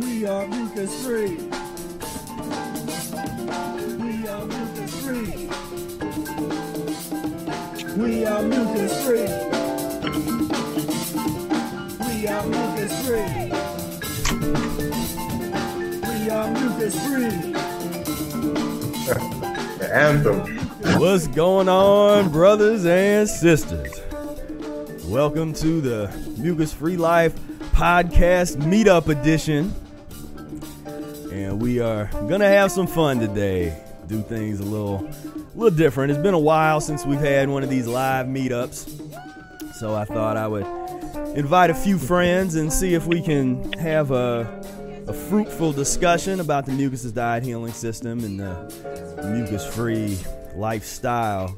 We are mucus free. We are mucus free. We are mucus free. We are mucus free. We are mucus free. the anthem. What's going on, brothers and sisters? Welcome to the Mucus Free Life Podcast Meetup Edition. And we are gonna have some fun today. Do things a little a little different. It's been a while since we've had one of these live meetups. So I thought I would invite a few friends and see if we can have a, a fruitful discussion about the mucus diet healing system and the mucus free lifestyle.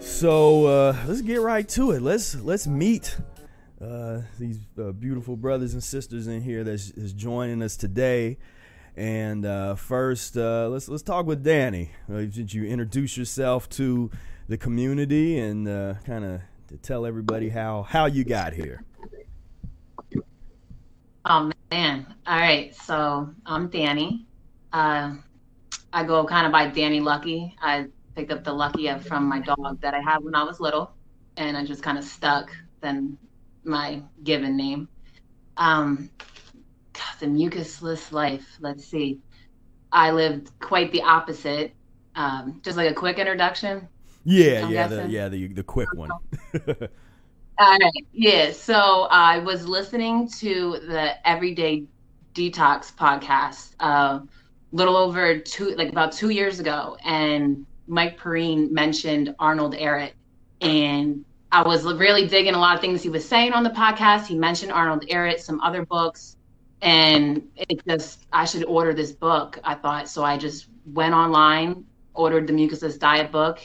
So uh, let's get right to it. Let's let's meet uh, these uh, beautiful brothers and sisters in here that's joining us today. And uh, first, uh, let's let's talk with Danny. Uh, Did you introduce yourself to the community and uh, kind of tell everybody how how you got here? Oh man. All right. So I'm Danny. Uh, I go kind of by Danny Lucky. I picked up the Lucky from my dog that I had when I was little, and I just kind of stuck then my given name. Um, God, the mucusless life. Let's see. I lived quite the opposite. Um, just like a quick introduction. Yeah, I'm yeah, the, yeah, the the quick one. All right. Yeah. So I was listening to the Everyday Detox podcast a uh, little over two, like about two years ago, and Mike Perrine mentioned Arnold Ehret, and I was really digging a lot of things he was saying on the podcast. He mentioned Arnold Ehret, some other books, and it just I should order this book. I thought so. I just went online, ordered the Mucusless Diet book,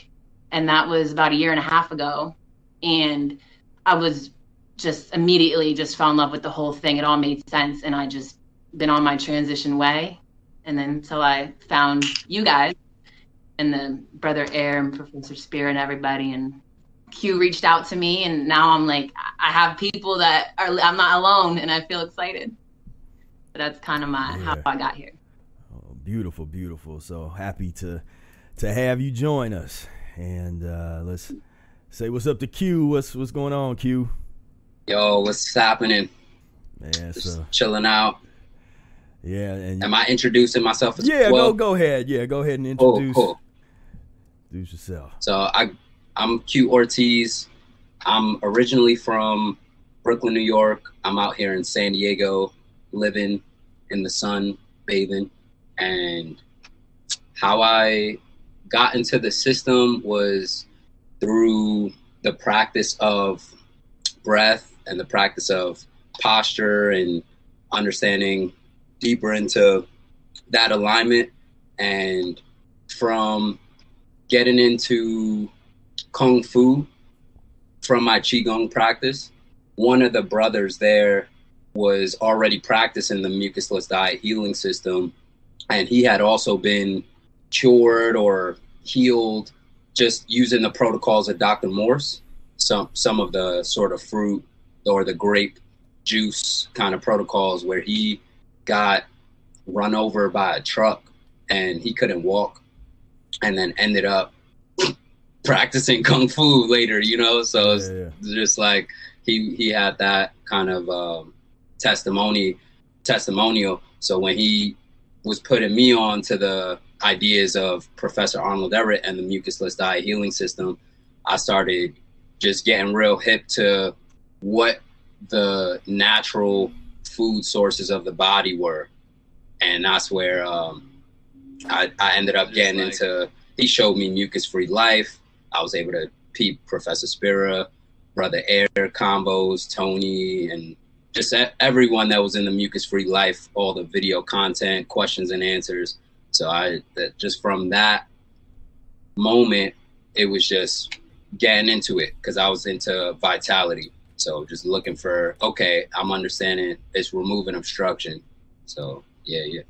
and that was about a year and a half ago, and I was just immediately just fell in love with the whole thing. It all made sense, and I just been on my transition way, and then until I found you guys and the brother Air and Professor Spira and everybody, and Q reached out to me, and now I'm like I have people that are I'm not alone, and I feel excited. But that's kind of my how I got here. Oh, beautiful, beautiful. So happy to to have you join us. And uh, let's say what's up to Q. What's what's going on, Q? Yo, what's happening? Man, Just so chilling out. yeah, and Am I introducing myself as yeah, well? go go ahead. Yeah, go ahead and Cool, introduce cool. introduce yourself. So I, I'm Q Ortiz. I'm originally from Brooklyn, New York. I'm out here in San Diego, living in the sun, bathing, and how I got into the system was through the practice of breath and the practice of posture and understanding deeper into that alignment and from getting into kung fu from my qigong practice one of the brothers there was already practicing the mucusless diet healing system and he had also been cured or healed just using the protocols of Dr. Morse some some of the sort of fruit or the grape juice kind of protocols where he got run over by a truck and he couldn't walk and then ended up practicing kung fu later you know? So it's Yeah, yeah. just like he he had that kind of um, testimony testimonial. So when he was putting me on to the ideas of professor arnold ehret and the mucusless diet healing system i started just getting real hip to what the natural food sources of the body were. And that's where um, I, I ended up getting into he showed me mucus free life i was able to peep professor spira brother air combos tony and just everyone that was in the mucus free life all the video content questions and answers. So i that just from that moment it was just getting into it because i was into vitality. So just looking for okay i'm understanding it's removing obstruction. So yeah yeah.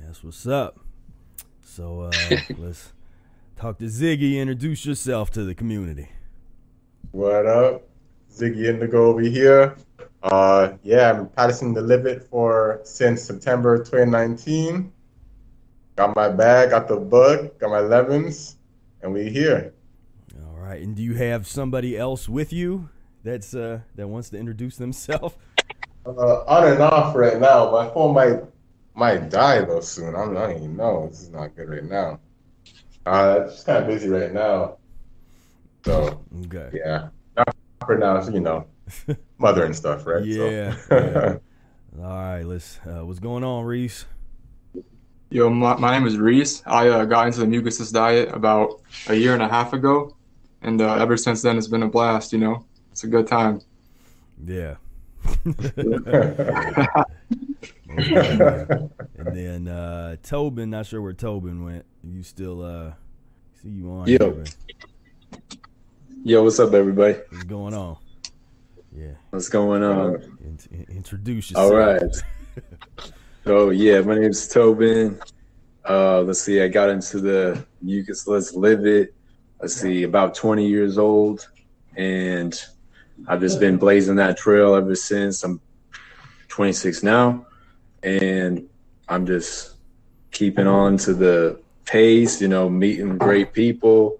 That's what's up. So uh, let's talk to Ziggy. Introduce yourself to the community. What up? Ziggy Indigo over here. Uh, yeah, I'm the live for since September 2019. Got my bag, got the book, got my 11s, and we here. All right. And do you have somebody else with you that's uh, that wants to introduce themselves? Uh, on and off right now. My phone might might die though soon. I'm, don't even know. This is not good right now. Uh, it's kind of busy right now. So Okay. yeah, not for now. So, you know, mother and stuff, right? Yeah, So. yeah. All right. Let's. Uh, what's going on, Reese? Yo, my, my name is Reese. I uh, got into the mucusless diet about a year and a half ago, and uh, ever since then it's been a blast. You know, it's a good time. Yeah. and then uh, Tobin, not sure where Tobin went. You still uh, see you on? Yo. here, Yo, what's up, everybody? What's going on? Yeah. What's going on? In- in- introduce yourself. All right. So yeah, my name's Tobin. Uh, let's see, I got into the Mucus Let's Live It. Let's see, about 20 years old, and I've just been blazing that trail ever since. I'm 26 now, and I'm just keeping on to the pace. You know, meeting great people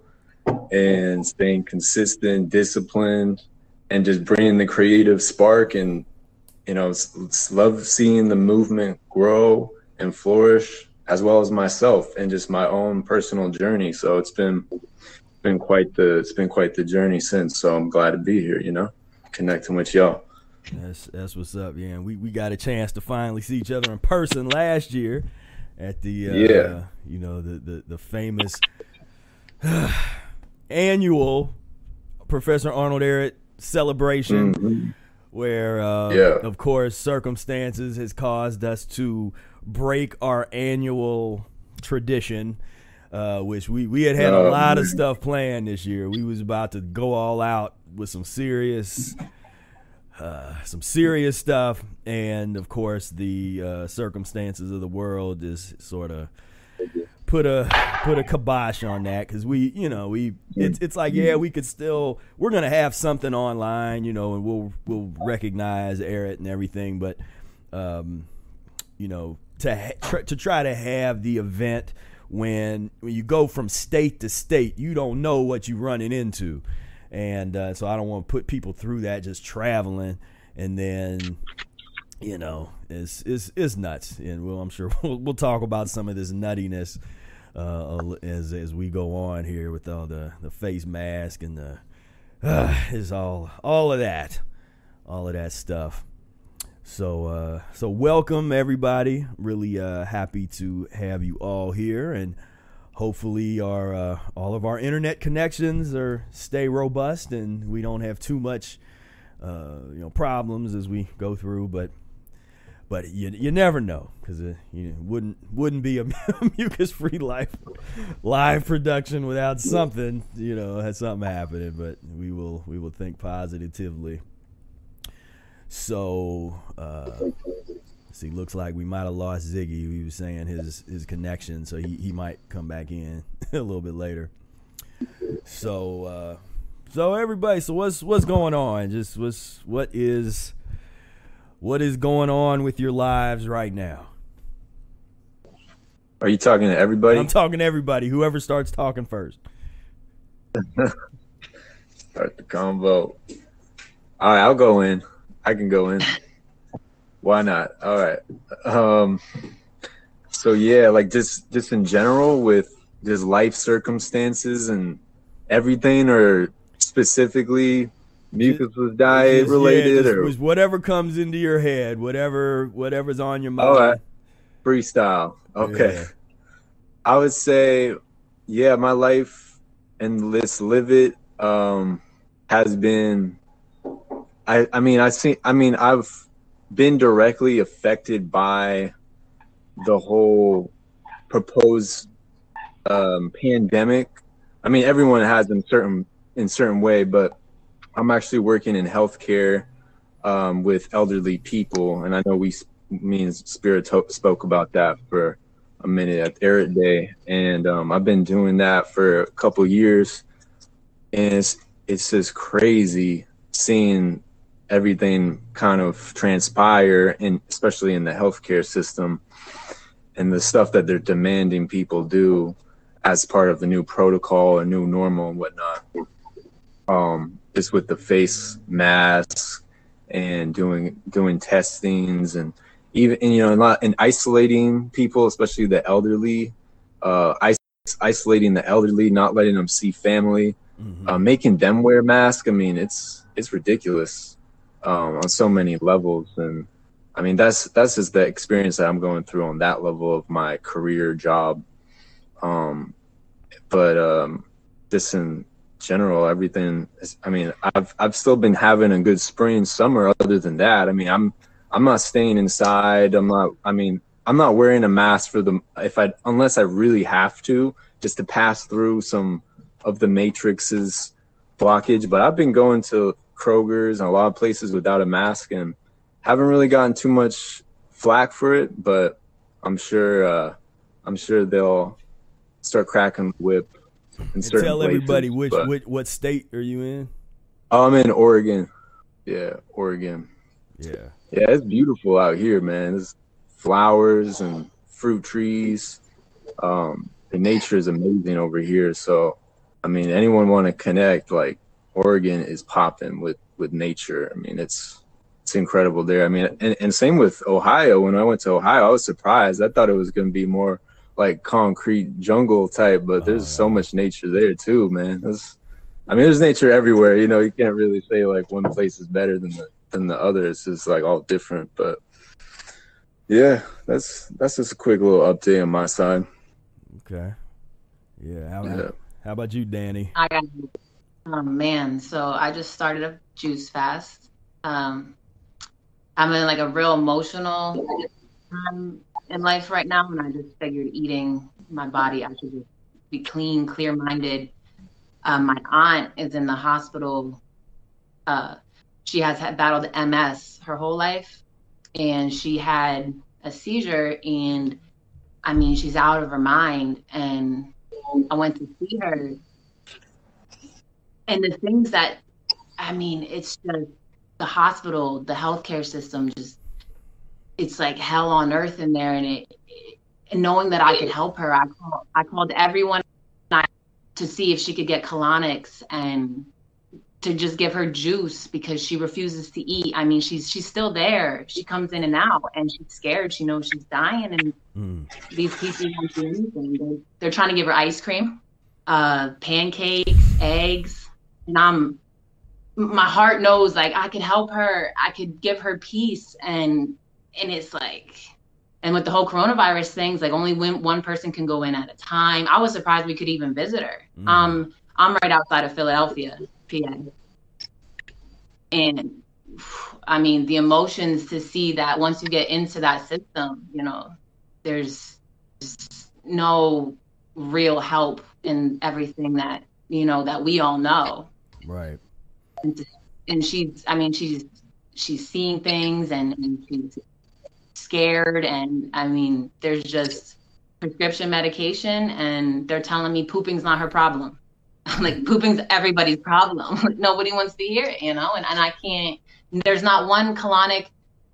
and staying consistent, disciplined, and just bringing the creative spark and you know, love seeing the movement grow and flourish, as well as myself and just my own personal journey. So it's been been quite the it's been quite the journey since. So I'm glad to be here. You know, connecting with y'all. That's that's what's up, yeah. And we, we got a chance to finally see each other in person last year at the uh, Yeah. you know the the, the famous annual Professor Arnold Ehret celebration Mhm. where uh, Yeah. of course circumstances has caused us to break our annual tradition uh, which we, we had had a Oh, lot of stuff planned this year we was about to go all out with some serious uh, some serious stuff. And of course the uh, circumstances of the world is sort of put a put a kibosh on that. Because we you know we it's it's like yeah we could still we're gonna have something online you know and we'll we'll recognize Ehret and everything. But um you know to ha- tr- to try to have the event when when you go from state to state you don't know what you're running into and uh, so I don't want to put people through that just traveling and then you know, it's is is nuts, and we'll, I'm sure we'll, we'll talk about some of this nuttiness uh, as as we go on here with all the the face mask and the uh, is all all of that, all of that stuff. So uh, so welcome everybody. Really uh, happy to have you all here, and hopefully our uh, all of our internet connections are stay robust, and we don't have too much uh, you know problems as we go through, but but you you never know because uh, you wouldn't wouldn't be a mucus free life live production without something you know had something happening. But we will we will think positively. So uh, see, looks like we might have lost Ziggy. He was saying his his connection, so he, he might come back in a little bit later. So uh, so everybody, so what's what's going on? Just what's what is what is going on with your lives right now? Are you talking to everybody? I'm talking to everybody. Whoever starts talking first. Start the convo. All right, I'll go in. I can go in. Why not? All right. Um, so yeah, like just just in general with just life circumstances and everything, or specifically mucusless diet Just- related, yeah, or was whatever comes into your head, whatever whatever's on your mind. All right. freestyle. Okay. Yeah. I would say, yeah, my life and let's live it um, has been. I I mean I see I mean I've been directly affected by the whole proposed um, pandemic. I mean everyone has in certain in certain way, but I'm actually working in healthcare um, with elderly people, and I know we me and Spira spoke about that for a minute at Ehret Day, and um, I've been doing that for a couple years, and it's it's just crazy seeing everything kind of transpire, and especially in the healthcare system, and the stuff that they're demanding people do as part of the new protocol and new normal and whatnot. Um, just with the face masks and doing doing testings and even and, you know, not and isolating people, especially the elderly, uh, isolating the elderly, not letting them see family, Mhm. uh, making them wear masks. I mean, it's it's ridiculous um, on so many levels, and I mean that's that's just the experience that I'm going through on that level of my career job. Um, but um, just in general, everything. Is, I mean, I've I've still been having a good spring, summer. Other than that, I mean, I'm I'm not staying inside. I'm not. I mean, I'm not wearing a mask for the if I unless I really have to, just to pass through some of the matrix's blockage. But I've been going to Kroger's and a lot of places without a mask and haven't really gotten too much flack for it. But I'm sure uh, I'm sure they'll start cracking the whip. And tell everybody places, which, but- which what state are you in? Oh, I'm in Oregon. Yeah, Oregon. Yeah. Yeah, it's beautiful out here, man. There's flowers and fruit trees. Um, the nature is amazing over here. So, I mean, anyone want to connect? Like, Oregon is popping with with nature. I mean, it's it's incredible there. I mean, and, and same with Ohio. When I went to Ohio, I was surprised. I thought it was going to be more like concrete jungle type, but there's Oh, so much nature there too, man. There's, I mean, there's nature everywhere. You know, you can't really say like one place is better than the than the other. It's just like all different. But yeah, that's that's just a quick little update on my side. Okay. Yeah. How, Yeah. how about you, Danny? I got oh man, so I just started a juice fast. Um I'm in like a real emotional time in life right now and I just figured eating my body I should just be clean, clear minded. Um, my aunt is in the hospital. Uh, she has had battled MS her whole life and she had a seizure and I mean she's out of her mind and I went to see her and the things that I mean, it's just the hospital, the healthcare system, just it's like hell on earth in there. And it, and knowing that I could help her, I called, I called everyone to see if she could get colonics and to just give her juice because she refuses to eat. I mean, she's she's still there. She comes in and out, and she's scared. She knows she's dying, and Mm. these people won't do anything. They're, they're trying to give her ice cream, uh, pancakes, eggs, and I'm my heart knows like I could help her. I could give her peace, and and it's like, and with the whole coronavirus things, like only when one person can go in at a time. I was surprised we could even visit her. Mhm. Um, I'm right outside of Philadelphia, PA, and I mean the emotions to see that once you get into that system, you know, there's no real help in everything that you know that we all know Right. and, and she's i mean she's she's seeing things and, and she's scared and i mean there's just prescription medication and they're telling me pooping's not her problem like pooping's everybody's problem nobody wants to hear it you know and, and i can't there's not one colonic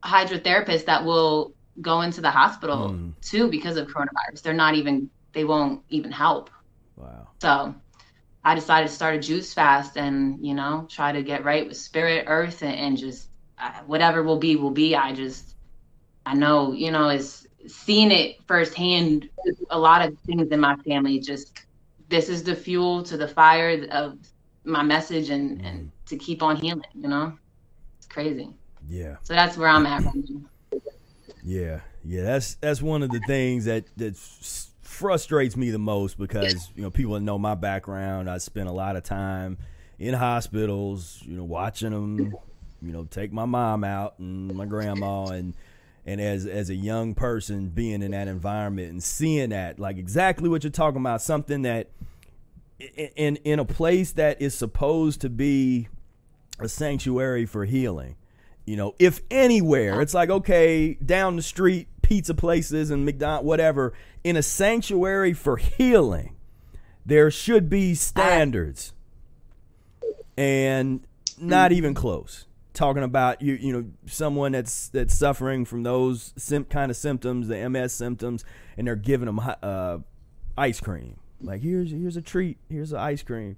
hydrotherapist that will go into the hospital Mm. too because of coronavirus they're not even they won't even help Wow. so I decided to start a juice fast and, you know, try to get right with spirit, earth, and, and just uh, whatever will be, will be. I just, I know, you know, is seeing it firsthand. A lot of things in my family just, this is the fuel to the fire of my message and, and to keep on healing, you know? It's crazy. Yeah. So that's where I'm at right now. Yeah, yeah, that's that's one of the things that that s- frustrates me the most because you know people that know my background. I spent a lot of time in hospitals, you know, watching them, you know, take my mom out and my grandma, and and as as a young person being in that environment and seeing that, like exactly what you're talking about, something that in in a place that is supposed to be a sanctuary for healing you know, if anywhere, it's like okay, down the street, pizza places and McDonald, whatever, in a sanctuary for healing, there should be standards, and not even close. talking about you you know someone that's that's suffering from those sim- kind of symptoms, the MS symptoms, and they're giving them uh, ice cream. Like here's here's a treat, here's an ice cream.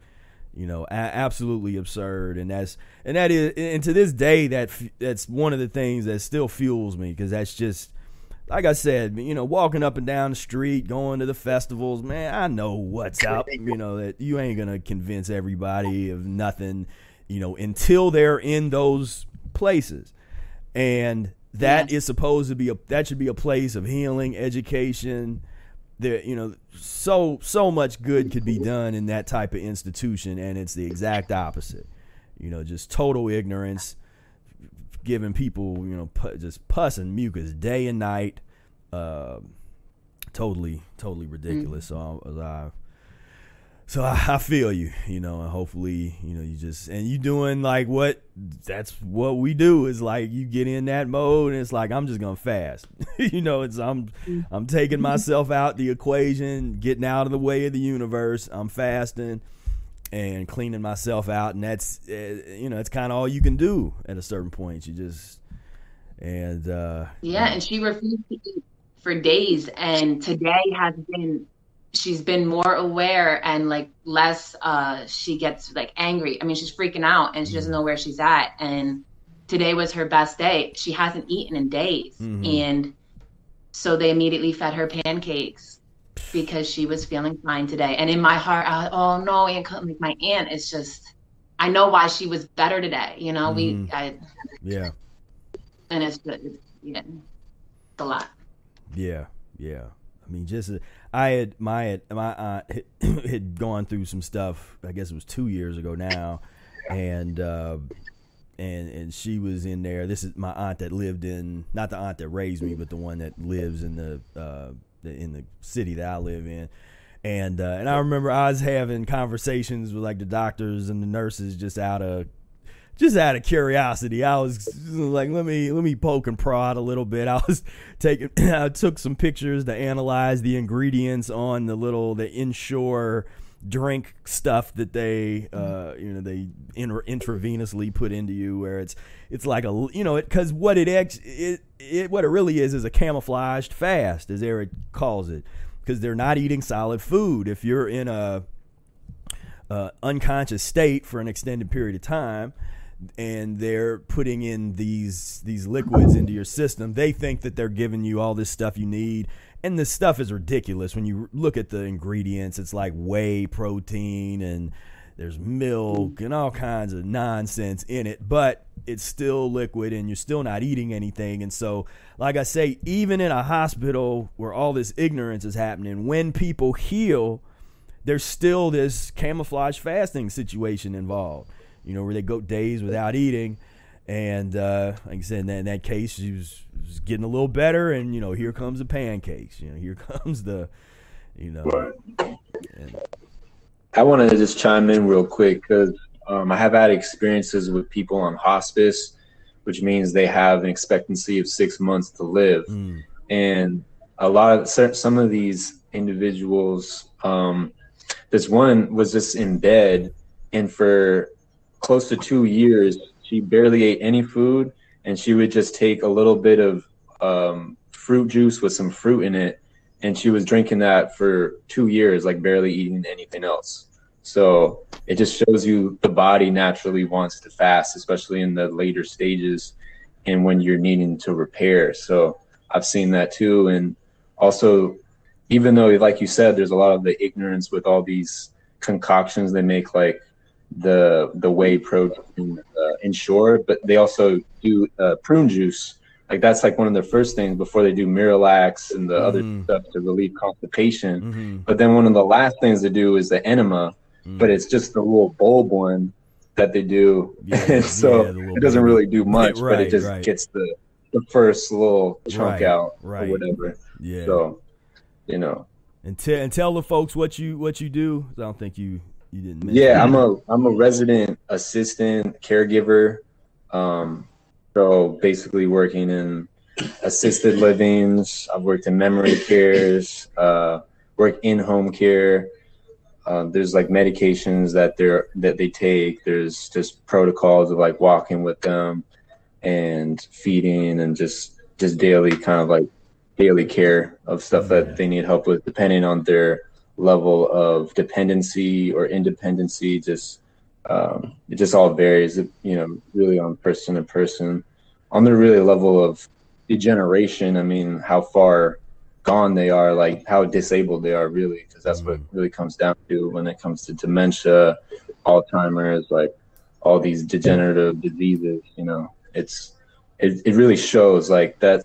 You know, a- absolutely absurd, and that's and that is and to this day that f- that's one of the things that still fuels me because that's just like I said, you know, walking up and down the street, going to the festivals, man, I know what's up. You know that you ain't gonna convince everybody of nothing, you know, until they're in those places, and that is supposed to be a that should be a place of healing, education. There, you know, so so much good could be done in that type of institution, and it's the exact opposite. You know, just total ignorance giving people, you know, pu- just pus and mucus day and night. Uh, totally, totally ridiculous. Mm. So I, I so I, I feel you, you know, and hopefully, you know, you just and you doing like what that's what we do is like you get in that mode and it's like I'm just gonna fast, you know. It's I'm mm. I'm taking mm-hmm. myself out the equation, getting out of the way of the universe. I'm fasting and cleaning myself out, and that's uh, you know it's kind of all you can do at a certain point. You just and uh, Yeah, and she refused to eat for days, and today has been she's been more aware and like less uh she gets like angry. I mean, she's freaking out and she doesn't know where she's at and today was her best day. She hasn't eaten in days. Mhm. And so they immediately fed her pancakes because she was feeling fine today. And in my heart, I, oh no, Aunt my aunt is just I know why she was better today. You know, we Mhm. I yeah, and it's, it's yeah, it's a lot. yeah, yeah. I mean, just I had my my aunt had, had gone through some stuff. I guess it was two years ago now, and uh, and and she was in there. This is my aunt that lived in not the aunt that raised me, but the one that lives in the uh, the, in the city that I live in. And uh, and I remember I was having conversations with like the doctors and the nurses just out of just out of curiosity. I was like, let me let me poke and prod a little bit. I was taking I took some pictures to analyze the ingredients on the little the Ensure drink stuff that they uh you know they intra- intravenously put into you where it's it's like a you know it because what it ex it, it what it really is is a camouflaged fast as Ehret calls it because they're not eating solid food. If you're in a uh, unconscious state for an extended period of time and they're putting in these these liquids into your system they think that they're giving you all this stuff you need and the stuff is ridiculous when you look at the ingredients it's like whey protein and there's milk and all kinds of nonsense in it but it's still liquid and you're still not eating anything and so like i say even in a hospital where all this ignorance is happening when people heal there's still this camouflage fasting situation involved you know, where they go days without eating. And uh, like I said, in that, in that case, she was, was getting a little better, and you know, here comes the pancakes. You know, here comes the, you know, and, I wanted to just chime in real quick because um, I have had experiences with people on hospice, which means they have an expectancy of six months to live. mm, and a lot of some of these individuals um, this one was just in bed and for close to two years she barely ate any food and she would just take a little bit of um, fruit juice with some fruit in it and she was drinking that for two years like barely eating anything else. So it just shows you the body naturally wants to fast especially in the later stages and when you're needing to repair. So i've seen that too and also even though like you said there's a lot of the ignorance with all these concoctions they make like the the whey protein uh, ensure but they also do uh, prune juice like that's like one of the first things before they do miralax and the other Mhm. stuff to relieve constipation mhm, but then one of the last things to do is the enema mm. but it's just the little bulb one that they do Yeah, and so yeah, it doesn't really do much but Right, it just right. gets the the first little chunk Right, out right. or whatever yeah. so you know and, te- and tell the folks what you what you do. I don't think you you didn't. Mention yeah i'm a i'm a resident assistant caregiver um so basically working in assisted livings i've worked in memory cares uh work in home care uh, there's like medications that they're that they take. There's just protocols of like walking with them and feeding and just just daily kind of like daily care of stuff that they need help with, depending on their level of dependency or independency. Just um, it just all varies, you know, really on person to person. On the really level of degeneration, I mean, how far gone they are, like how disabled they are, really, because that's what it really comes down to when it comes to dementia, Alzheimer's, like all these degenerative diseases. You know, it's it, it really shows like that.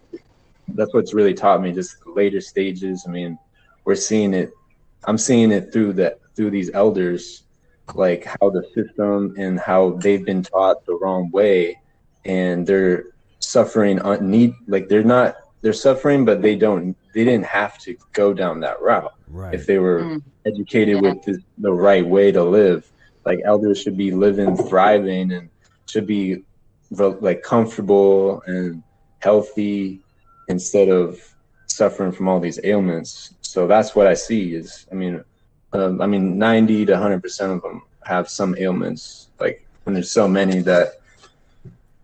That's what's really taught me. Just later stages. I mean, we're seeing it. I'm seeing it through that through these elders, like how the system and how they've been taught the wrong way, and they're suffering un- need like they're not they're suffering, but they don't they didn't have to go down that route Right. if they were Mm. educated Yeah. with the, the right way to live. Like elders should be living, thriving, and should be like comfortable and healthy instead of suffering from all these ailments. So that's what I see. Is I mean, um, I mean, ninety to hundred percent of them have some ailments. Like and there's so many that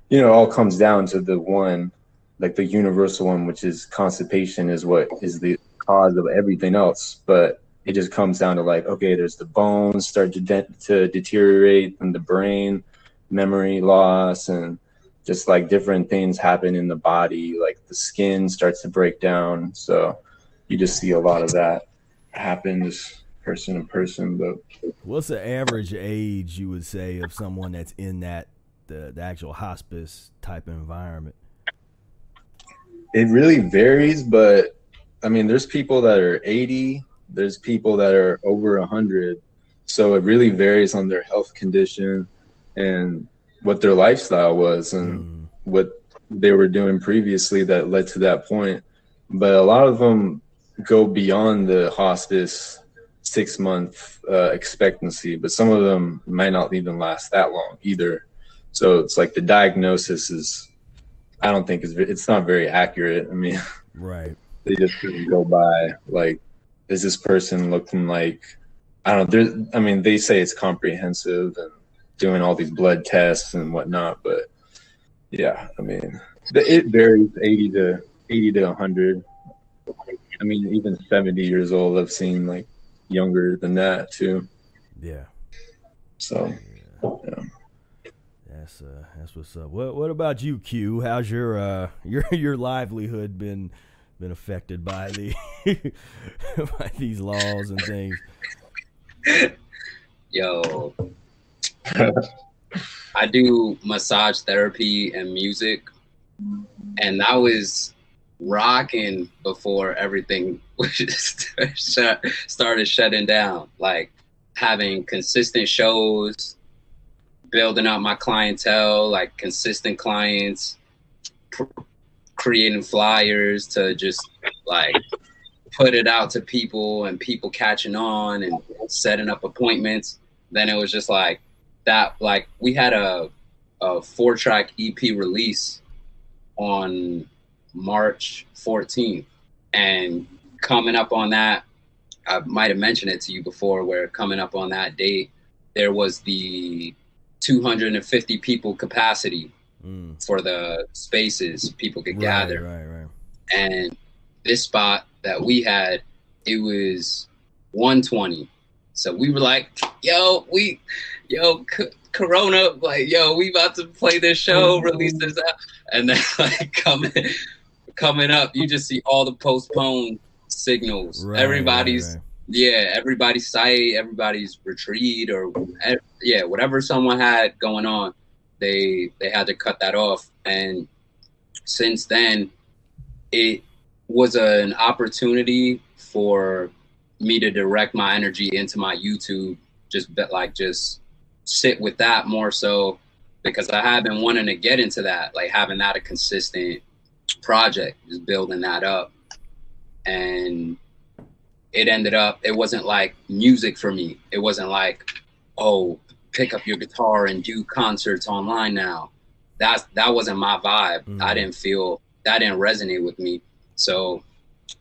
you know, it all comes down to the one, like the universal one, which is constipation, is what is the cause of everything else. But it just comes down to like, okay, there's the bones start to, de- to deteriorate, and the brain, memory loss, and just like different things happen in the body, like the skin starts to break down. So you just see a lot of that happen, just person to person. But What's the average age you would say of someone that's in that the, the actual hospice type environment? it really varies but i mean there's people that are 80 there's people that are over 100 so it really varies on their health condition and what their lifestyle was and Mm, what they were doing previously that led to that point but a lot of them go beyond the hospice six month uh, expectancy but some of them might not even last that long either. So it's like the diagnosis is i don't think it's it's not very accurate. I mean right. they just couldn't go by like is this person looking like i don't know there i mean they say it's comprehensive and doing all these blood tests and whatnot but yeah i mean it varies 80 to 80 to 100 i mean even 70 years old i've seen like younger than that too Yeah. so That's uh that's what's up. What what about you, Q? How's your uh your your livelihood been been affected by the by these laws and things? Yo, I do massage therapy and music, and that was rocking before everything started shutting down. Like having consistent shows, building up my clientele, like consistent clients, pr- creating flyers to just like put it out to people and people catching on and setting up appointments. Then it was just like that. Like we had a a four track EP release on March 14th, and coming up on that, I might have mentioned it to you before. Where coming up on that date, there was the 250 people capacity Mm, for the spaces people could right, gather. Right, right. and this spot that we had it was 120 so we were like yo we yo c- corona like yo we about to play this show release this out. And then like coming coming up you just see all the postponed signals Right, everybody's right, right. yeah everybody's site everybody's retreat or yeah whatever someone had going on they they had to cut that off and since then it was an opportunity for me to direct my energy into my youtube just like just sit with that more so because i have been wanting to get into that like having that a consistent project just building that up and it ended up it wasn't like music for me it wasn't like oh pick up your guitar and do concerts online now that's that wasn't my vibe Mhm. i didn't feel that didn't resonate with me so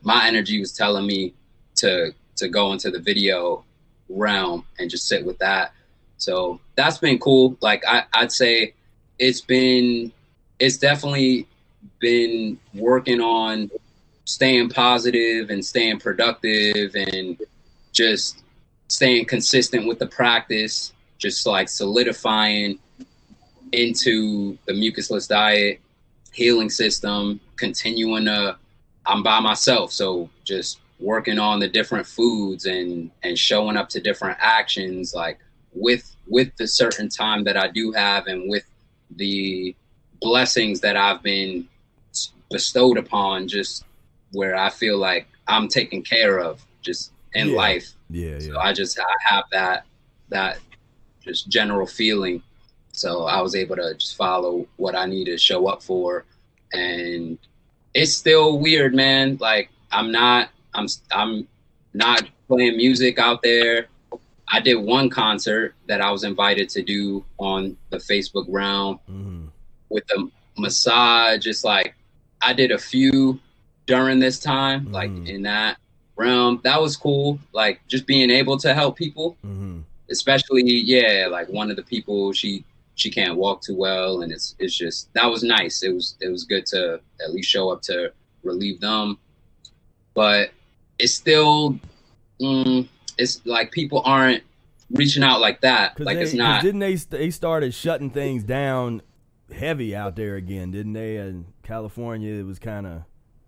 my energy was telling me to to go into the video realm and just sit with that. So that's been cool. Like I, I'd say it's been it's definitely been working on staying positive and staying productive and just staying consistent with the practice, just like solidifying into the mucusless diet, healing system, continuing to I'm by myself. So just working on the different foods and and showing up to different actions like with with the certain time that I do have and with the blessings that I've been bestowed upon just where I feel like I'm taken care of just in Yeah. life. Yeah, So yeah. I just I have that that just general feeling. So I was able to just follow what I need to show up for, and it's still weird, man. Like I'm not I'm I'm not playing music out there. I did one concert that I was invited to do on the Facebook realm Mhm. with the massage. It's like I did a few during this time, like Mhm. in that realm. That was cool. Like just being able to help people, Mhm. especially yeah, like one of the people she she can't walk too well, and it's it's just that was nice. It was it was good to at least show up to relieve them, but it's still mm, it's like people aren't reaching out like that. Like they, it's not. Didn't they? They started shutting things down heavy out there again, didn't they? In California, it was kind of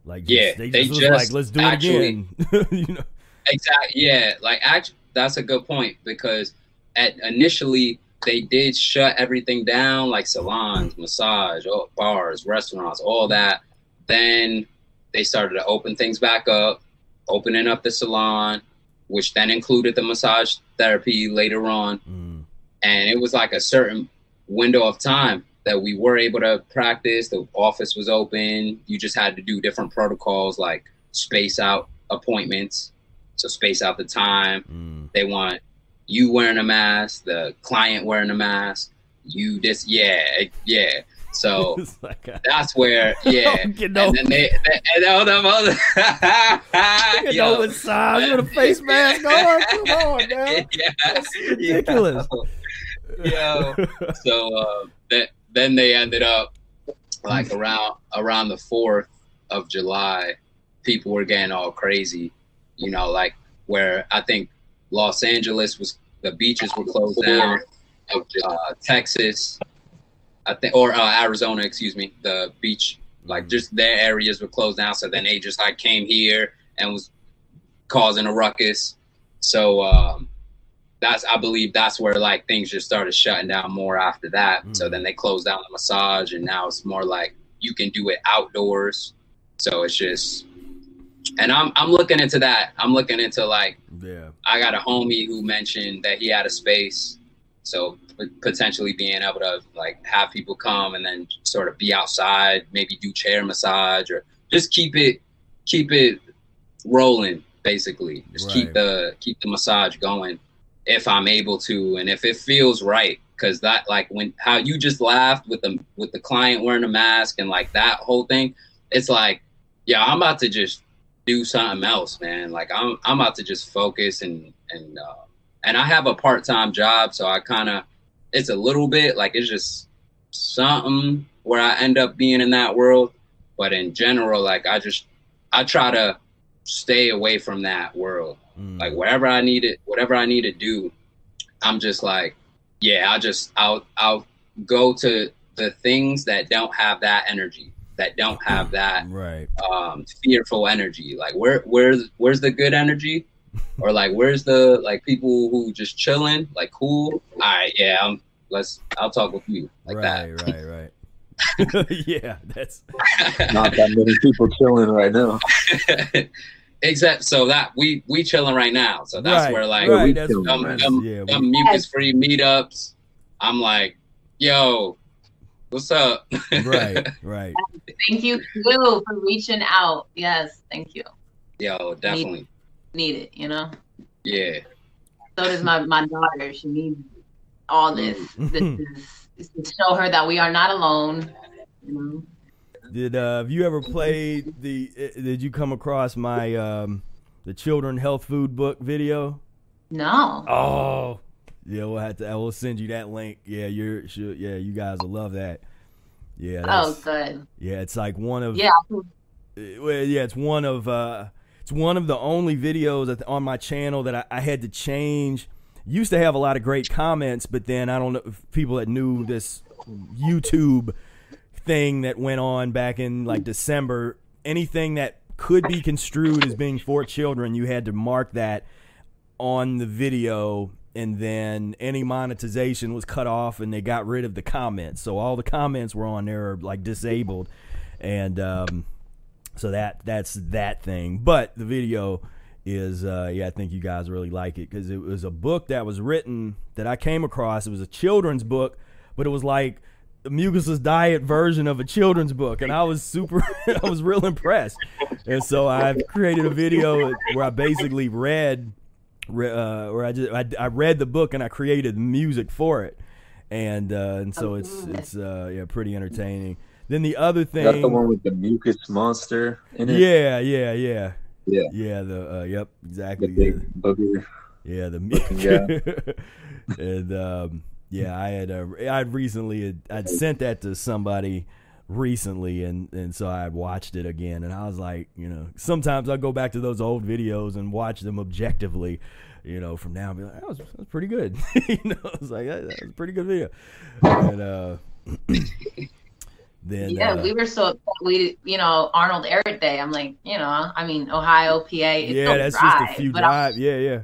like just, Yeah, they they just just like, let's do it again. you know, Exactly. Yeah. Like, actually, that's a good point because at initially they did shut everything down, like salons, massage, all, bars, restaurants, all that. Then they started to open things back up, opening up the salon, which then included the massage therapy later on. Mm, And it was like a certain window of time that we were able to practice. The office was open. You just had to do different protocols like space out appointments. So space out the time. mm. They want you wearing a mask, the client wearing a mask, you just yeah, yeah. So like a, that's where yeah. I'm getting And then they, they and all them other getting Yo. over size with a face mask on. Come on, now. yeah, That's ridiculous. Yo. so uh, th- then they ended up like around around the fourth of July, people were getting all crazy, you know, like where I think Los Angeles was the beaches were closed down, uh, Texas, I think, or uh, Arizona, excuse me, the beach like just their areas were closed down. So then they just like came here and was causing a ruckus. So um, that's I believe that's where like things just started shutting down more after that. So Mm. then they closed down the massage, and now it's more like you can do it outdoors. So it's just, and I'm I'm looking into that. I'm looking into like yeah. I got a homie who mentioned that he had a space, so potentially being able to like have people come and then sort of be outside, maybe do chair massage or just keep it keep it rolling. Basically, just keep the keep the massage going if I'm able to and if it feels right. Because that like when how you just laughed with the with the client wearing a mask and like that whole thing, it's like yeah, I'm about to just do something else, man. Like I'm I'm about to just focus and and uh, and I have a part time job, so I kind of it's a little bit like it's just something where I end up being in that world. But in general, like I just I try to stay away from that world. Mm. Like whatever I need it, whatever I need to do, I'm just like, yeah, I'll just I'll I'll go to the things that don't have that energy, that don't have that right. um fearful energy like where where's where's the good energy or like where's the like people who just chilling like cool all right yeah I'm, let's i'll talk with you like that. right, right, right. yeah, that's Not that many people chilling right now. That except so that we we chilling right now so that's right, where like right, we that's, chilling, um, that's- um, yeah, we- mucus free meetups i'm like yo what's up right, right. Thank you too for reaching out. Yes, thank you. yo definitely Need it, you know. yeah So does my my daughter. She needs all this. This is, is to show her that we are not alone. You know. Did uh, have you ever played the? uh, Did you come across my um, the children health food book video? No. Oh, yeah. We'll have to. I will send you that link. Yeah, you're. Sure, yeah, you guys will love that. Yeah. Oh, That's, good. yeah. It's like one of. Yeah. Uh, well, yeah, it's one of uh, it's one of the only videos that- on my channel that I, I had to change. Used to have a lot of great comments, but then I don't know if people that knew this YouTube thing that went on back in like December. Anything that could be construed as being for children, you had to mark that on the video and then any monetization was cut off and they got rid of the comments so all the comments were on there like disabled and um, so that that's that thing but the video is uh, yeah i think you guys really like it because it was a book that was written that i came across it was a children's book but it was like Mucusless diet version of a children's book, and I was super, I was real impressed. And so I've created a video where I basically read uh, where I just I, I read the book and I created music for it, and uh, and so it's it's uh, yeah pretty entertaining. Then the other Is that the thing, one with the mucus monster in it? yeah, yeah, yeah, Yeah. yeah. The uh, yep, The exactly. big booger. Yeah, the guy. and um, yeah, I had uh, I'd recently had, I'd sent that to somebody recently, and and so I watched it again, and I was like, you know, sometimes I go back to those old videos and watch them objectively. You know, from now, and be like, that was, that was pretty good. you know, I was like, that, that was a pretty good video. And uh, then Yeah, uh, we were so upset. we, you know, Arnold Ehret Day. I'm like, you know, I mean, Ohio, PA. Yeah, that's drive, just a few drive. Yeah, yeah.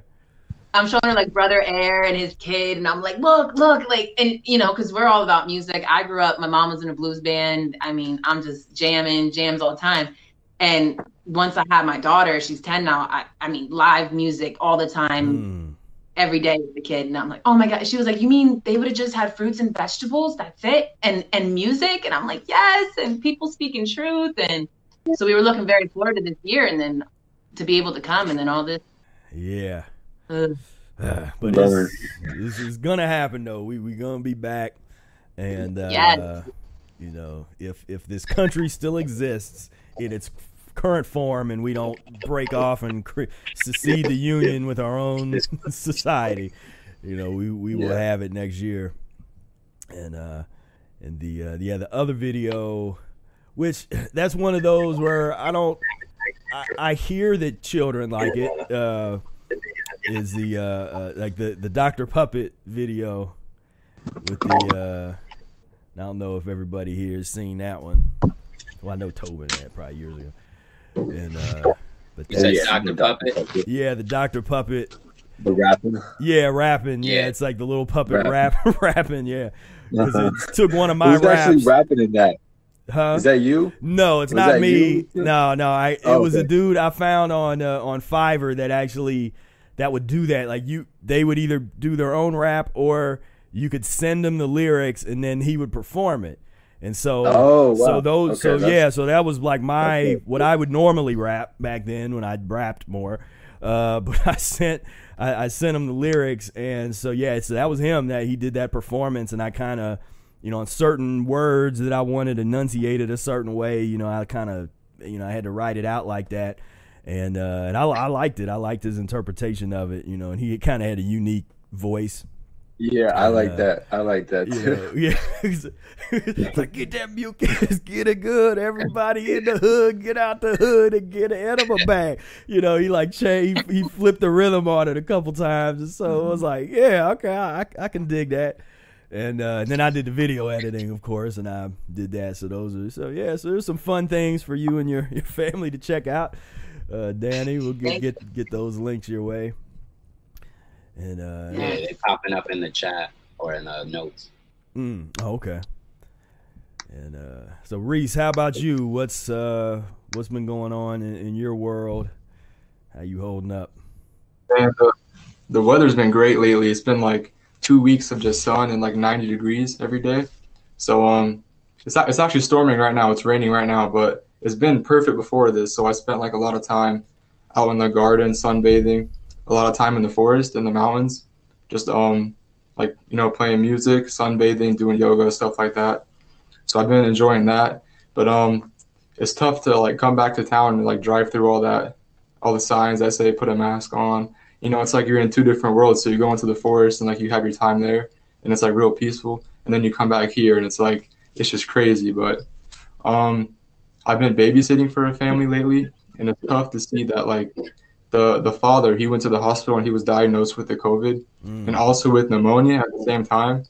I'm showing her like brother Air and his kid, and I'm like, look, look, like, and you know, because we're all about music. I grew up, my mom was in a blues band. I mean, I'm just jamming, jams all the time. And once I had my daughter, she's 10 now. I, I mean, live music all the time, Mm. every day with the kid. And I'm like, oh my god. She was like, you mean they would have just had fruits and vegetables? That's it, and and music. And I'm like, yes, and people speaking truth. And so we were looking very forward to this year, and then to be able to come, and then all this. Yeah. Ugh. Uh, but Brother. this is gonna happen though. We we gonna be back, and uh, Yes. you know, if if this country still exists in its current form, and we don't break off and cre- secede the union with our own society, you know, we we will Yeah. have it next year. And uh, and the uh, yeah the other video, which that's one of those where I don't. I, I hear that children like it. Uh, is the uh, uh like the the Doctor Puppet video with the uh I don't know if everybody here has seen that one. Well, I know Tobin had probably years ago. And uh but You said Dr. Puppet? yeah, the Doctor Puppet. The rapping. Yeah, rapping. Yeah, Yeah. it's like the little puppet rap Rapping. Yeah, Yeah, 'Cause Uh-huh. it took one of my Who's actually rapping in that? huh? Is that you? No, it's Was not me. you? No, no. I it Oh, was a dude I found on uh, on Fiverr that actually that would do that. Like you, they would either do their own rap or you could send him the lyrics and then he would perform it. And so, Oh, wow. so those, Okay, so yeah, so that was like my what I would normally rap back then when I rapped more. Uh, but I sent I, I sent him the lyrics, and so yeah, so that was him that he did that performance, and I kind of, you know, on certain words that I wanted enunciated a certain way, you know, I kind of, you know, I had to write it out like that, and uh, and I, I liked it. I liked his interpretation of it, you know, and he kind of had a unique voice. Yeah, I like Uh, that. I like that too. yeah, It's like get that mucus, get it good. Everybody in the hood, get out the hood and get an enema bag. You know, he like he, he flipped the rhythm on it a couple times, and so it was like, yeah, okay, I, I can dig that. And, uh, and then I did the video editing, of course, and I did that. So those are so yeah. So there's some fun things for you and your, your family to check out. Uh, Danny, we'll get get get those links your way. And uh, Yeah, they're popping up in the chat or in the notes. Mm, okay. And uh, so Reese, how about you? What's uh, what's been going on in, in your world? How you holding up? And the, the weather's been great lately. It's been like two weeks of just sun and like 90 degrees every day. So um, it's it's actually storming right now. It's raining right now, but it's been perfect before this. So I spent like a lot of time out in the garden, sunbathing, a lot of time in the forest, in the mountains, just um, like you know, playing music, sunbathing, doing yoga, stuff like that. So I've been enjoying that. But um, it's tough to like come back to town and like drive through all that all the signs that say put a mask on you know, it's like you're in two different worlds. So you go into the forest and like you have your time there, and it's like real peaceful, and then you come back here and it's like it's just crazy. But um, I've been babysitting for a family lately, and it's tough to see that like the the father he went to the hospital and he was diagnosed with the COVID Mm. and also with pneumonia at the same time,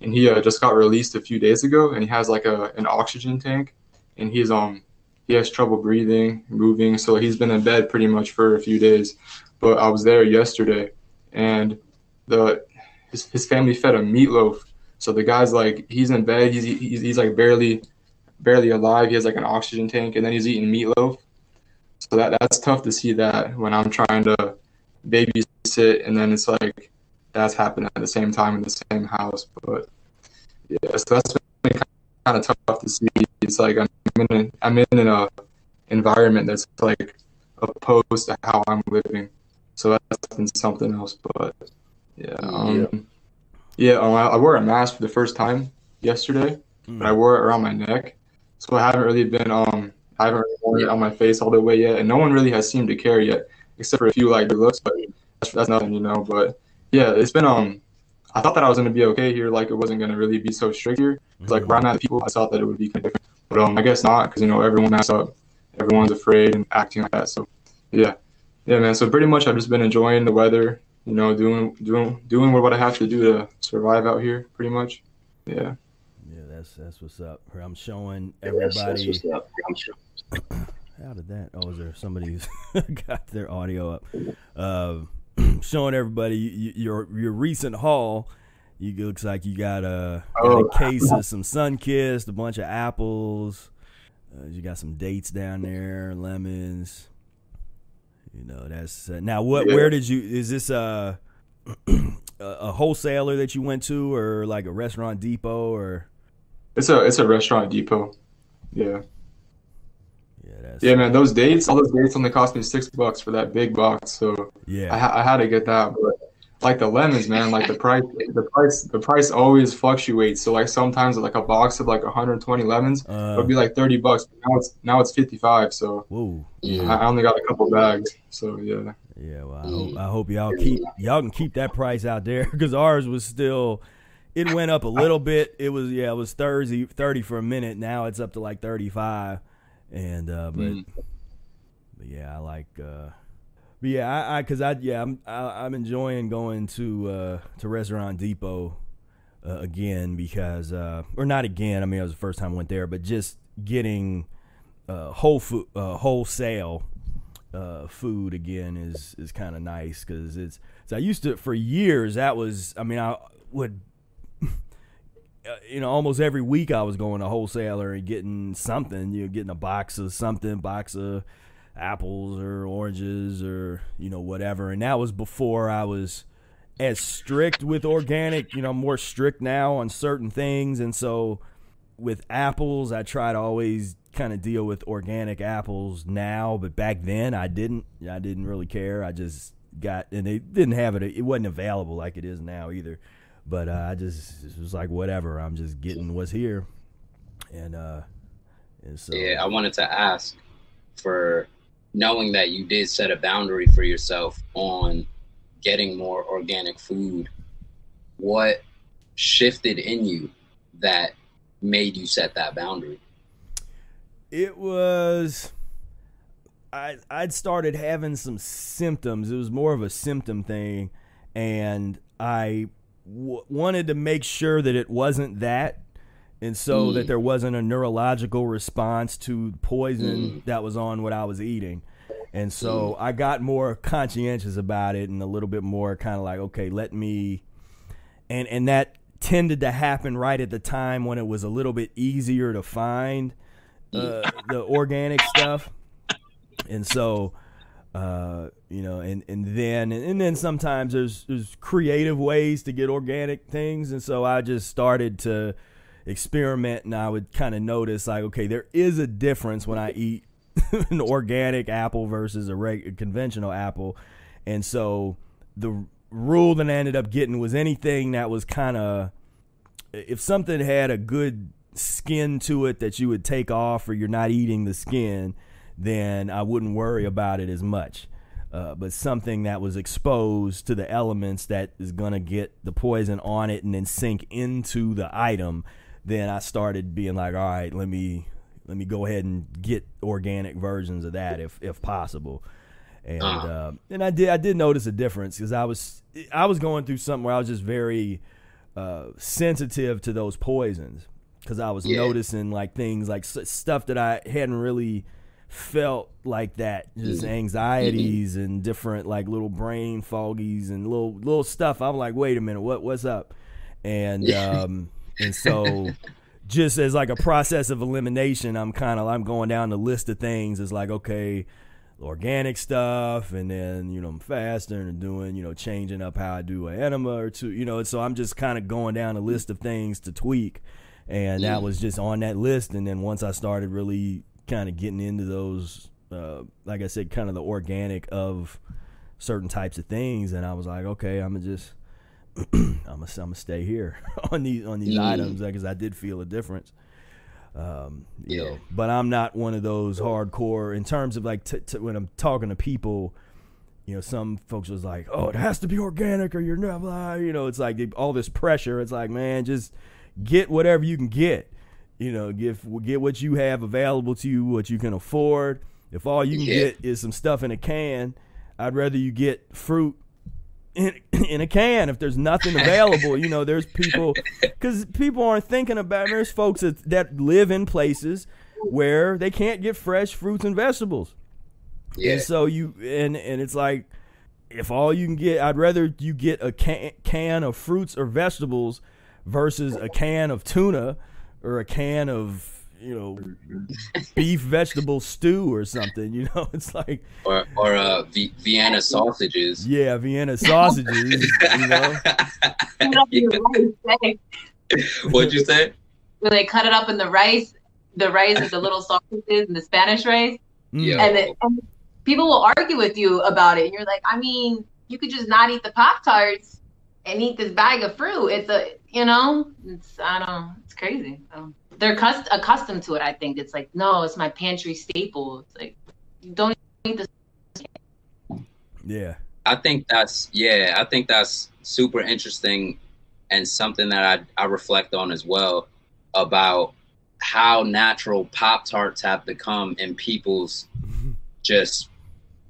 and he uh, just got released a few days ago, and he has like a an oxygen tank, and he's um he has trouble breathing, moving, so he's been in bed pretty much for a few days. But I was there yesterday, and the his, his family fed him meatloaf. So the guy's like he's in bed, he's, he's he's like barely barely alive. He has like an oxygen tank, and then he's eating meatloaf. So that that's tough to see that when I'm trying to babysit, and then it's like that's happening at the same time in the same house. But yeah, so that's been kind of tough to see. It's like I'm in a, I'm in a environment that's like opposed to how I'm living. So that's been something else. But yeah, um, yeah, um, I, I wore a mask for the first time yesterday, but I wore it around my neck. So I haven't really been um I haven't really worn it on my face all the way yet, and no one really has seemed to care yet, except for a few like the looks. But that's, that's nothing, you know. But yeah, it's been um. I thought that I was gonna be okay here, like it wasn't gonna really be so strict here. It's like around that people, I thought that it would be kind of different, but um, I guess not, because you know everyone masks up, everyone's afraid and acting like that. So yeah, yeah, man. So pretty much, I've just been enjoying the weather, you know, doing doing doing what I have to do to survive out here, pretty much. Yeah. That's that's what's up. I'm showing everybody. How did that? Oh, is there somebody who's got their audio up? Uh, showing everybody your your recent haul. You looks like you got a, got Oh. a case of some Sunkist, a bunch of apples. Uh, you got some dates down there, lemons. You know that's uh, now. What? Yeah. Where did you? Is this a a wholesaler that you went to, or like a restaurant depot, or? It's a it's a restaurant depot. Yeah. Yeah, that's Yeah, man. Those dates, all those dates only cost me six bucks for that big box. So yeah. I, I had to get that. But like the lemons, man, like the price, the price, the price always fluctuates. So like sometimes like a box of like 120 lemons Uh, would be like 30 bucks. But now it's now it's 55. So whoa. I, I only got a couple bags. So yeah. Yeah, well, I hope, I hope y'all keep y'all can keep that price out there because ours was still. It went up a little bit. It was yeah, it was thirty thirty for a minute. Now it's up to like thirty five, and uh, but, Mm. but yeah, I like. Uh, but yeah, I, I cause I yeah I'm I, I'm enjoying going to uh, to Restaurant Depot uh, again because uh, or not again. I mean, it was the first time I went there, but just getting uh, whole food uh, wholesale uh, food again is is kind of nice because it's so I used to for years that was I mean I would Uh, you know almost every week I was going to wholesaler and getting something you know getting a box of something box of apples or oranges or you know whatever. And that was before I was as strict with organic you know more strict now on certain things. And so with apples I try to always kind of deal with organic apples now but back then I didn't I didn't really care. I just got and they didn't have it it wasn't available like it is now either but uh, I just it was like whatever I'm just getting what's here and uh and so Yeah, I wanted to ask for knowing that you did set a boundary for yourself on getting more organic food. What shifted in you that made you set that boundary? It was I I'd started having some symptoms. It was more of a symptom thing and I w- wanted to make sure that it wasn't that and so mm. that there wasn't a neurological response to poison mm. that was on what I was eating. And so mm. I got more conscientious about it and a little bit more kind of like okay, let me and and that tended to happen right at the time when it was a little bit easier to find uh, the organic stuff. And so uh, you know and and then and then sometimes there's there's creative ways to get organic things. And so i just started to experiment and i would kind of notice like okay there is a difference when i eat an organic apple versus a reg- conventional apple. And so the rule that i ended up getting was anything that was kind of if something had a good skin to it that you would take off or you're not eating the skin, then I wouldn't worry about it as much. uh, but something that was exposed to the elements that is gonna get the poison on it and then sink into the item, then I started being like, all right, let me let me go ahead and get organic versions of that if if possible. And Uh-huh. uh, and I did I did notice a difference because I was I was going through something where I was just very uh, sensitive to those poisons because I was Yeah. noticing like things like s- stuff that I hadn't really felt like that. Just anxieties and different like little brain foggies and little little stuff. I'm like wait a minute what what's up? And um and so just as like a process of elimination i'm kind of i'm going down the list of things. It's like okay organic stuff and then you know i'm fasting and doing you know changing up how i do an enema or two you know so i'm just kind of going down a list of things to tweak. And that was just on that list. And then once i started really kind of getting into those uh, like i said kind of the organic of certain types of things and i was like okay i'm gonna just i'm gonna, I'm gonna stay here on these on these Mm. items because i did feel a difference um, you Yeah. know, but I'm not one of those hardcore in terms of like t- t- when I'm talking to people. You know, some folks was like, "Oh, it has to be organic, or you're never." You know, it's like all this pressure. It's like, man, just get whatever you can get. You know, get get what you have available to you, what you can afford. If all you can Yeah. get is some stuff in a can, I'd rather you get fruit in, in a can if there's nothing available. you know, there's people because people aren't thinking about. There's folks that, that live in places where they can't get fresh fruits and vegetables, Yeah. and so you and and it's like if all you can get, I'd rather you get a can, can of fruits or vegetables versus a can of tuna or a can of you know beef vegetable stew or something. You know, it's like or or uh, v- Vienna sausages. yeah, Vienna sausages. you know. Cut it up in the rice, eh? What'd you say? Where they cut it up in the rice, the rice is the little sausages and the Spanish rice, Mm. Yeah. and, then and people will argue with you about it. And you're like, I mean, you could just not eat the pop tarts and eat this bag of fruit. It's a, you know, it's I don't, it's crazy. So they're cust- accustomed to it. I think it's like, no, it's my pantry staple. It's like, you don't eat this. Yeah. I think that's yeah, I think that's super interesting and something that I, I reflect on as well about how natural Pop Tarts have become in people's just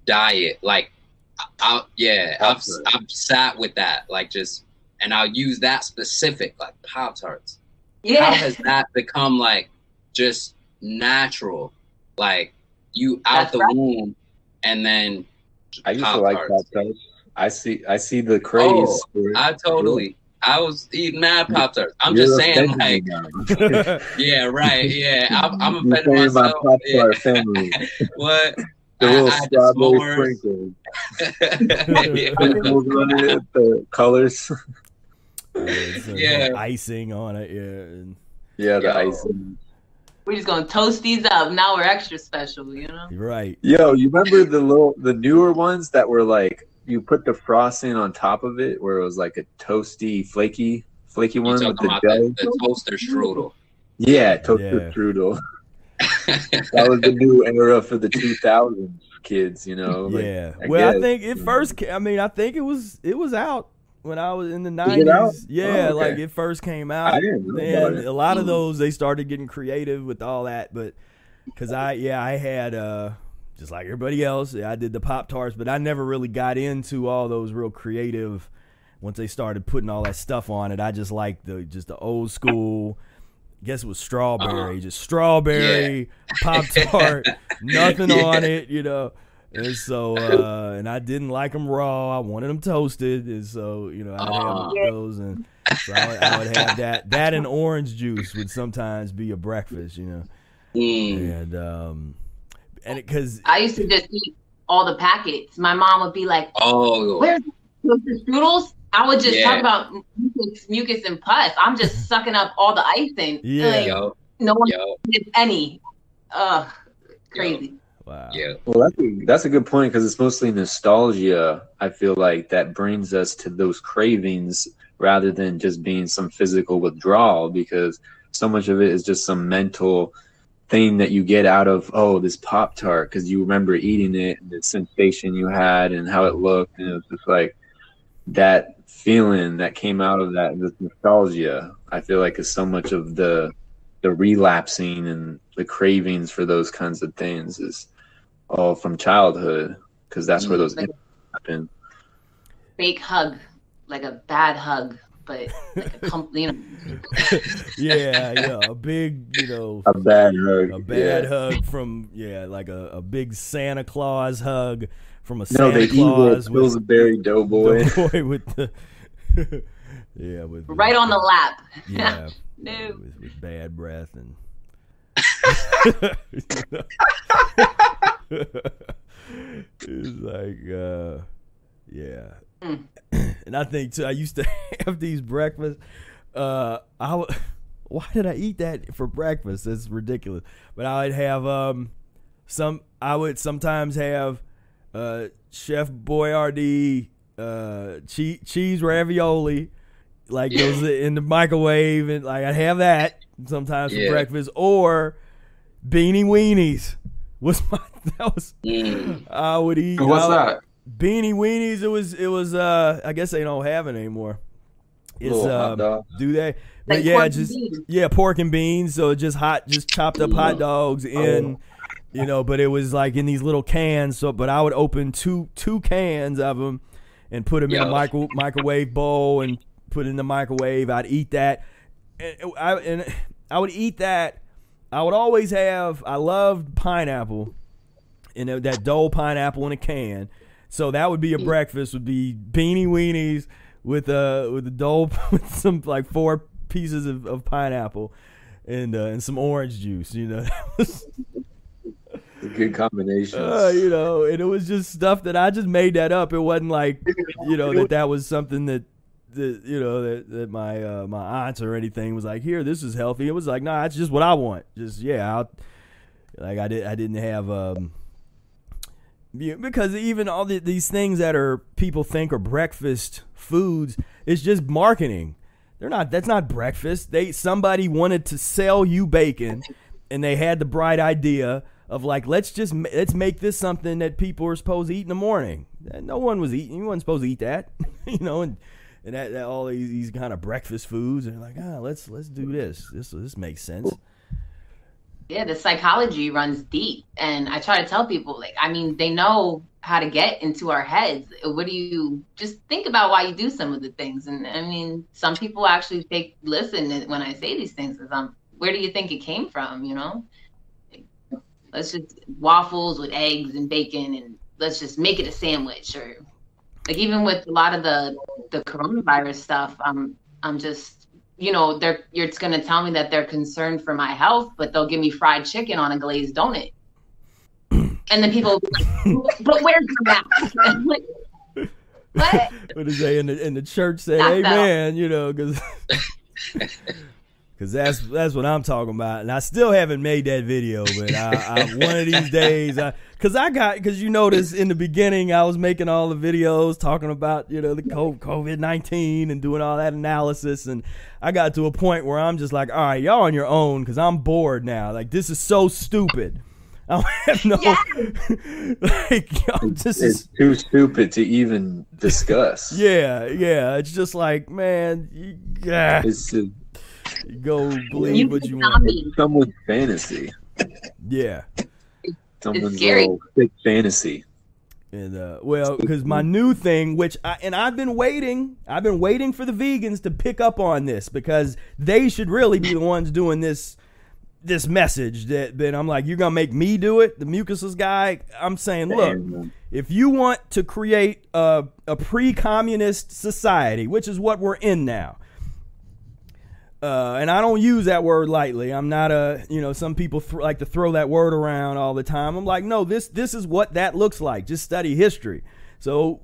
diet. Like, I, I- yeah, I've I've sat with that, like just, and I'll use that specific, like Pop Tarts. How Yeah. has that become like just natural, like you out That's the right. womb, and then I used to like Pop Pop-Tarts. I see. I see the craze. Oh. I totally. I was eating mad pop tarts. I'm You're just saying, like, yeah, right, yeah. I'm, I'm You're offending saying my myself. Pop Yeah. Family. What? The I- little I strawberry sprinkles, yeah. sprinkles on it, the colors. It's a Yeah. little icing on it. Yeah. And, Yeah, the Yo. icing. We're just gonna toast these up. Now we're extra special, you know. right. Yo, you remember the little, the newer ones that were like you put the frosting on top of it, where it was like a toasty, flaky, flaky one with talking the about dough. the, the toaster strudel? Yeah, toaster Yeah. strudel. That was the new era for the 2000s kids, you know. like, yeah. I well, I think it first. I mean, I think it was it was out when I was in the Was it out? nineties. Yeah, Oh, okay. like it first came out. I didn't know about and a lot of those they started getting creative with all that, but because I yeah I had uh just like everybody else I did the pop tarts, but I never really got into all those real creative. Once they started putting all that stuff on it, I just like the just the old school. I guess it was strawberry, Uh-huh. just strawberry pop tart, nothing Yeah. on it, you know. And so, uh, and I didn't like them raw. I wanted them toasted, and so you know, I had those, and so I would, I would have that. That and orange juice would sometimes be a breakfast, you know, Mm. and um, and because I used to just eat all the packets. My mom would be like, Oh, "Where's the strudels?" I would just Yeah. talk about mucus, mucus and pus. I'm just sucking up all the icing. Yeah. Like, yo, no one yo, did any. Ugh, crazy. Wow, yo. Well, that's a, that's a good point because it's mostly nostalgia. I feel like that brings us to those cravings rather than just being some physical withdrawal because so much of it is just some mental thing that you get out of oh this pop tart because you remember eating it and the sensation you had and how it looked and it's just like that feeling that came out of that this nostalgia i feel like is so much of the the relapsing and the cravings for those kinds of things is all from childhood because that's where mm-hmm. those Like happen fake hug, like a bad hug, but like a com- you know. yeah, yeah, a big, you know, a bad hug a bad yeah. hug from yeah, like a, a big Santa Claus hug from a no Santa they evil Claus with pillsbury doughboy the boy with the yeah with the- Right on the lap. yeah No. with, with bad breath and it's like uh yeah. Mm. and i think too i used to have these breakfasts. Uh i why did i eat that for breakfast? It's ridiculous. But i would have um some i would sometimes have uh chef boyardee uh cheese, cheese ravioli like those in the microwave and like i have that sometimes for breakfast. Or beanie weenies was my that was Mm. i would eat What's I would- that? beanie weenies it was it was uh i guess they don't have it anymore. It's Little hot um do they? But Like yeah pork and just beans. yeah pork and beans so just hot just chopped up hot dogs in you know but it was like in these little cans so but i would open two two cans of them and put them in a micro, microwave bowl and put it in the microwave. I'd eat that. And I, and I would eat that. I would always have i loved pineapple and that- that Dole pineapple in a can. So that would be a breakfast. Would be beanie weenies with a with the Dole with some like four pieces of, of pineapple and uh, and some orange juice. You know, a good combination uh, you know, and it was just stuff that I just made that up. It wasn't like you know that that was something that. That, you know that, that my uh, my aunts or anything was like here this is healthy it was like nah it's just what I want just yeah I'll, like I did I didn't have um yeah, because even all the, these things that are people think are breakfast foods it's just marketing. They're not that's not breakfast. They somebody wanted to sell you bacon and they had the bright idea of like let's just let's make this something that people are supposed to eat in the morning. No one was eating you wasn't supposed to eat that you know and and that, that all these, these kind of breakfast foods and like ah let's let's do this. This this makes sense Yeah, the psychology runs deep. And I try to tell people, like, I mean, they know how to get into our heads. What do you just think about why you do some of the things? And I mean, some people actually take listen when I say these things because I'm, where do you think it came from? You know, let's just waffles with eggs and bacon and let's just make it a sandwich or like even with a lot of the the coronavirus stuff, I'm I'm just you know, they're you're just gonna tell me that they're concerned for my health, but they'll give me fried chicken on a glazed donut. And then people, like, but where's your mask? I'm like, what? what did they in the in the church say Knocked amen you know because because that's that's what i'm talking about. And i still haven't made that video but i, I one of these days I, because I, got because you notice in the beginning i was making all the videos talking about you know the covid-19 and doing all that analysis. And i got to a point where i'm just like all right y'all on your own because i'm bored now. Like this is so stupid. I don't have no like y'all just it's too stupid to even discuss. Yeah, yeah. It's just like, man, you, yeah, it's go You believe what you cannot want. be. someone's fantasy Yeah, someone's scary. little sick fantasy and uh, well, because my new thing, which I and I've been waiting, I've been waiting for the vegans to pick up on this because they should really be the ones doing this this message that then I'm like, you're gonna make me do it, the mucusless guy. I'm saying, look, Damn. if you want to create a, a pre-communist society, which is what we're in now, uh, and I don't use that word lightly. I'm not a, you know, some people th- like to throw that word around all the time. I'm like, no, this this is what that looks like. Just study history. So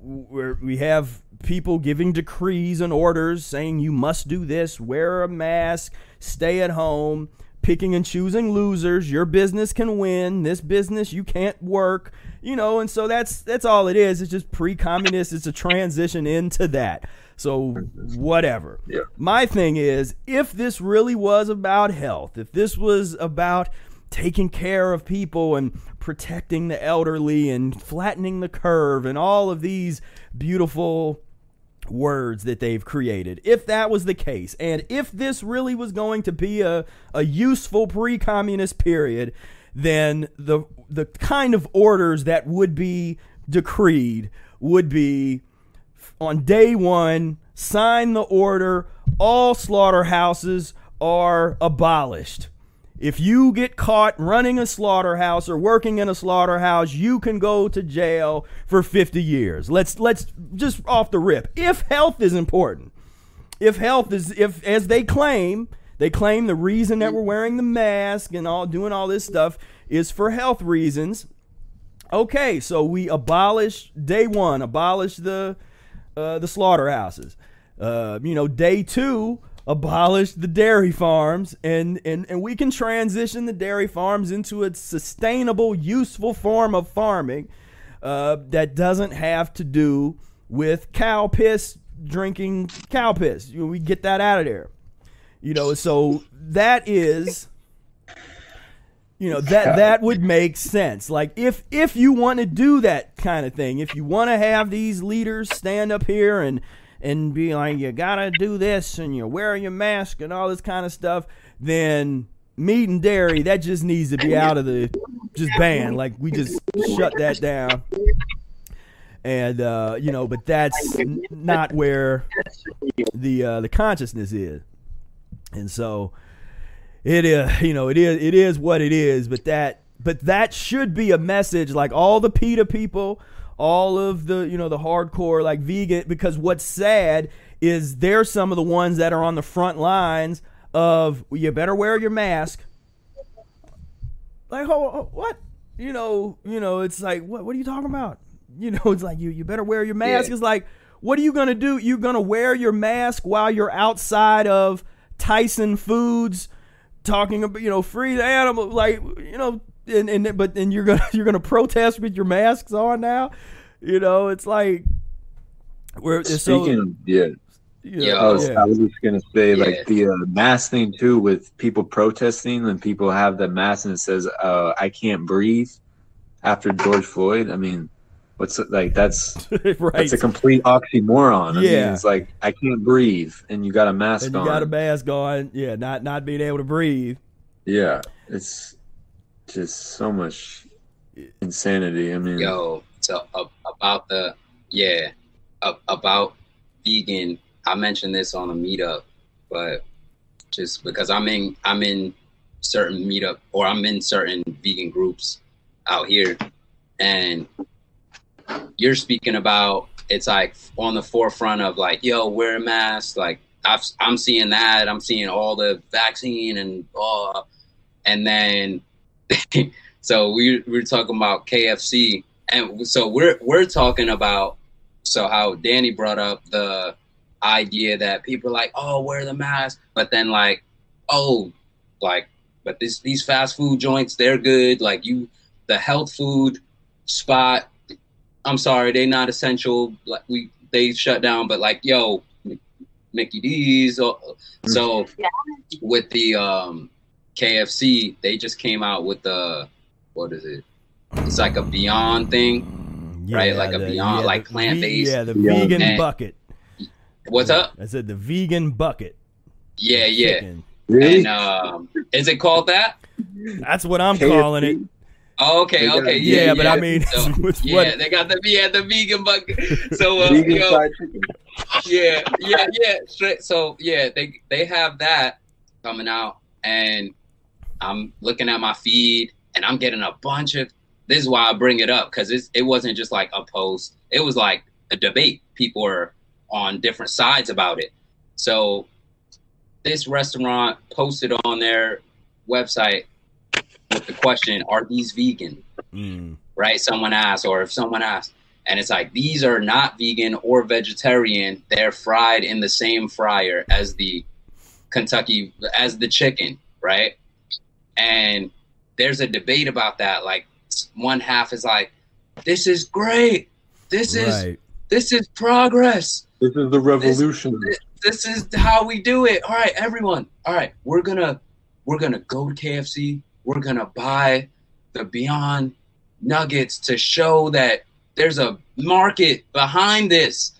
we have people giving decrees and orders saying you must do this, wear a mask, stay at home, picking and choosing losers. Your business can win. This business you can't work. You know, and so that's that's all it is. It's just pre-communist. It's a transition into that. So whatever. My thing is, if this really was about health, if this was about taking care of people and protecting the elderly and flattening the curve and all of these beautiful words that they've created. If that was the case, and if this really was going to be a, a useful pre communist period, then the the kind of orders that would be decreed would be on day one, sign the order, all slaughterhouses are abolished. If you get caught running a slaughterhouse or working in a slaughterhouse, you can go to jail for 50 years. Let's let's just off the rip. If health is important, if health is if as they claim, they claim the reason that we're wearing the mask and all doing all this stuff is for health reasons. Okay, so we abolish day 1, abolish the uh, the slaughterhouses. Uh, you know, day 2 abolish the dairy farms and, and, and we can transition the dairy farms into a sustainable, useful form of farming uh, that doesn't have to do with cow piss, drinking cow piss. You know, we get that out of there. You know, so that is you know that that would make sense like if if you want to do that kind of thing if you want to have these leaders stand up here and and be like, you gotta do this and you're wearing your mask and all this kind of stuff, then meat and dairy, that just needs to be out of the just banned. Like we just shut that down. And uh, you know, but that's not where the uh, the consciousness is. And so it is, you know, it is it is what it is, but that but that should be a message like all the PETA people all of the you know the hardcore like vegan because what's sad is they're some of the ones that are on the front lines of you better wear your mask. Like oh, what? You know you know it's like what what are you talking about? You know it's like you you better wear your mask. Yeah. it's like what are you going to do? You're going to wear your mask while you're outside of Tyson Foods talking about you know free the animal like you know and, and but then you're gonna you're gonna protest with your masks on now. You know, it's like we're speaking. So, yeah, yeah. I was, yeah. I was just gonna say yeah. like the uh, mask thing too with people protesting and people have the mask and it says uh, "I can't breathe" after George Floyd. I mean, what's like that's right. that's a complete oxymoron. I yeah, mean, it's like I can't breathe and you got a mask and on. You got a mask on. Yeah, not not being able to breathe. Yeah, it's just so much insanity. I mean, yo, so uh, about the yeah, uh, about vegan. I mentioned this on a meetup, but just because I'm in I'm in certain meetup or I'm in certain vegan groups out here, and you're speaking about it's like on the forefront of like yo wear a mask like i am seeing that i'm seeing all the vaccine and uh, and then so we we are talking about KFC, and so we're we're talking about so how Danny brought up the idea that people are like, oh, wear the mask, but then like, oh, like, but this these fast food joints they're good. Like you, the health food spot. I'm sorry, they not essential. Like we they shut down, but like yo, Mickey D's. Uh, so yeah. with the um KFC, they just came out with the what is it? It's like a Beyond thing, yeah, right? Like a Beyond, yeah, like plant based. Yeah, the vegan and, bucket. What's up? I said the vegan bucket. Yeah, yeah. Really? And um, is it called that? That's what I'm KFC? calling it. Oh, okay, okay, yeah, yeah, but I mean, so, yeah, what? they got the yeah the vegan bucket. So uh, vegan yo, yeah, yeah, yeah. Straight. So yeah, they they have that coming out, and I'm looking at my feed and I'm getting a bunch of. This is why I bring it up because it wasn't just like a post; it was like a debate. People were on different sides about it. So this restaurant posted on their website with the question, "Are these vegan?" Mm. Right? Someone asked, or if someone asked, and it's like these are not vegan or vegetarian. They're fried in the same fryer as the Kentucky as the chicken, right? And there's a debate about that. Like one half is like, this is great. This is this is progress. This is the revolution. This, this, this, is how we do it. All right, everyone. All right, we're gonna we're gonna go to KFC. We're gonna buy the Beyond Nuggets to show that there's a market behind this.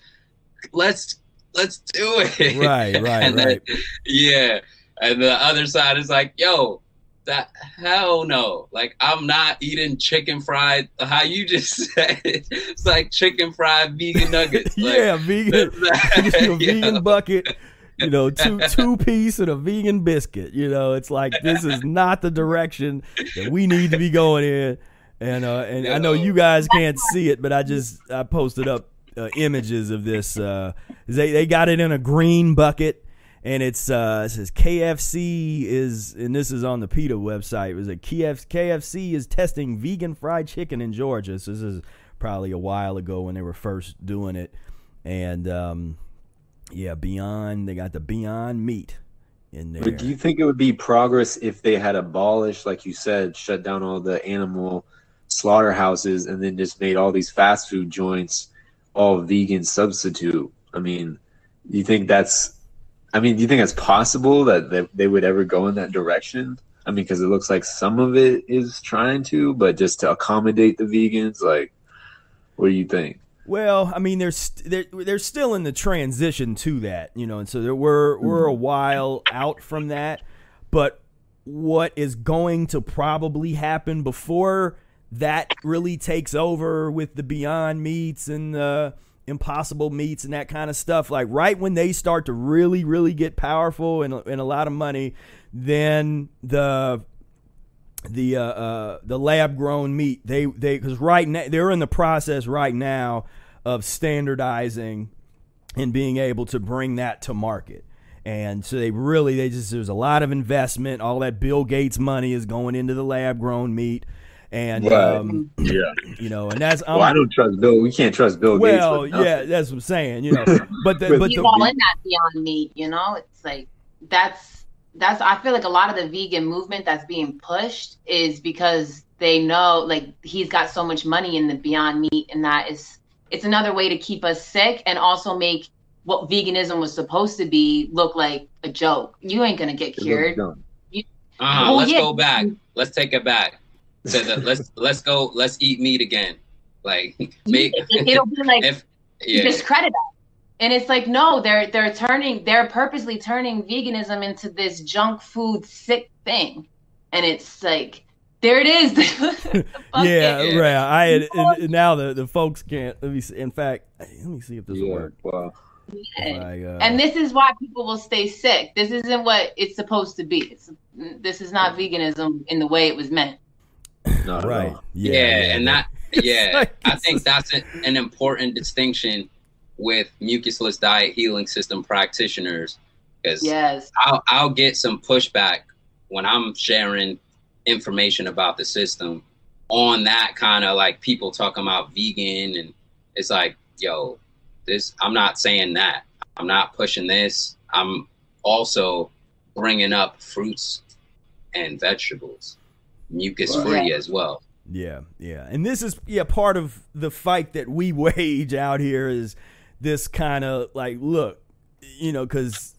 Let's let's do it. Right, right, and then- right. yeah. And the other side is like, yo, that hell no. Like I'm not eating chicken fried how you just said it. It's like chicken fried vegan nuggets. Like, yeah, vegan. Just you a Yeah. vegan bucket. You know, two two piece and a vegan biscuit. You know, it's like this is not the direction that we need to be going in. And uh, and I know you guys can't see it, but I just I posted up uh, images of this. Uh, they they got it in a green bucket, and it's uh, it says KFC is, and this is on the PETA website. It was a KF, KFC is testing vegan fried chicken in Georgia. So this is probably a while ago when they were first doing it, and um, yeah, Beyond they got the Beyond Meat in there. But do you think it would be progress if they had abolished, like you said, shut down all the animal slaughterhouses and then just made all these fast food joints all vegan substitute? I mean, do you think that's? I mean, do you think it's possible that, that they would ever go in that direction? I mean, because it looks like some of it is trying to, but just to accommodate the vegans, like, what do you think? Well, I mean, they're st- they're they're still in the transition to that, you know, and so there, we're we're a while out from that. But what is going to probably happen before that really takes over with the Beyond Meats and the Impossible Meats and that kind of stuff? Like right when they start to really really get powerful and and a lot of money, then the the uh, uh, the lab grown meat. They they because right now they're in the process right now of standardizing and being able to bring that to market. And so they really they just there's a lot of investment. All that Bill Gates money is going into the lab grown meat, and Right. um, Yeah. you know, and that's Well, I don't trust Bill. We can't trust Bill Gates. well, yeah, that's what I'm saying. You know, but the, With- but you the, all in that beyond meat, you know? It's like that's that's I feel like a lot of the vegan movement that's being pushed is because they know like he's got so much money in the beyond meat and that is it's another way to keep us sick and also make what veganism was supposed to be look like a joke. You ain't gonna get cured. dumb. Uh-huh, Well, let's yeah. go back. Let's take it back. To the, let's let's go. Let's eat meat again. Like make It, it'll be like if yeah. discredit us. And it's like, no, they're they're turning, they're purposely turning veganism into this junk food sick thing, and it's like, there it is. The yeah, right. I had, and now the the folks can't. Let me see. In fact, let me see if this will Yeah. work. Wow. If I, uh, And this is why people will stay sick. This isn't what it's supposed to be. It's, this is not veganism in the way it was meant. Not right. all. Yeah, yeah, and that yeah, like- I think that's an, an important distinction with mucusless diet healing system practitioners because Yes. I'll I'll get some pushback when I'm sharing information about the system on that kind of like people talking about vegan and it's like yo this I'm not saying that. I'm not pushing this. I'm also bringing up fruits and vegetables. Mucus free as well. Yeah, yeah. And this is yeah, part of the fight that we wage out here is this kind of like look, you know, cuz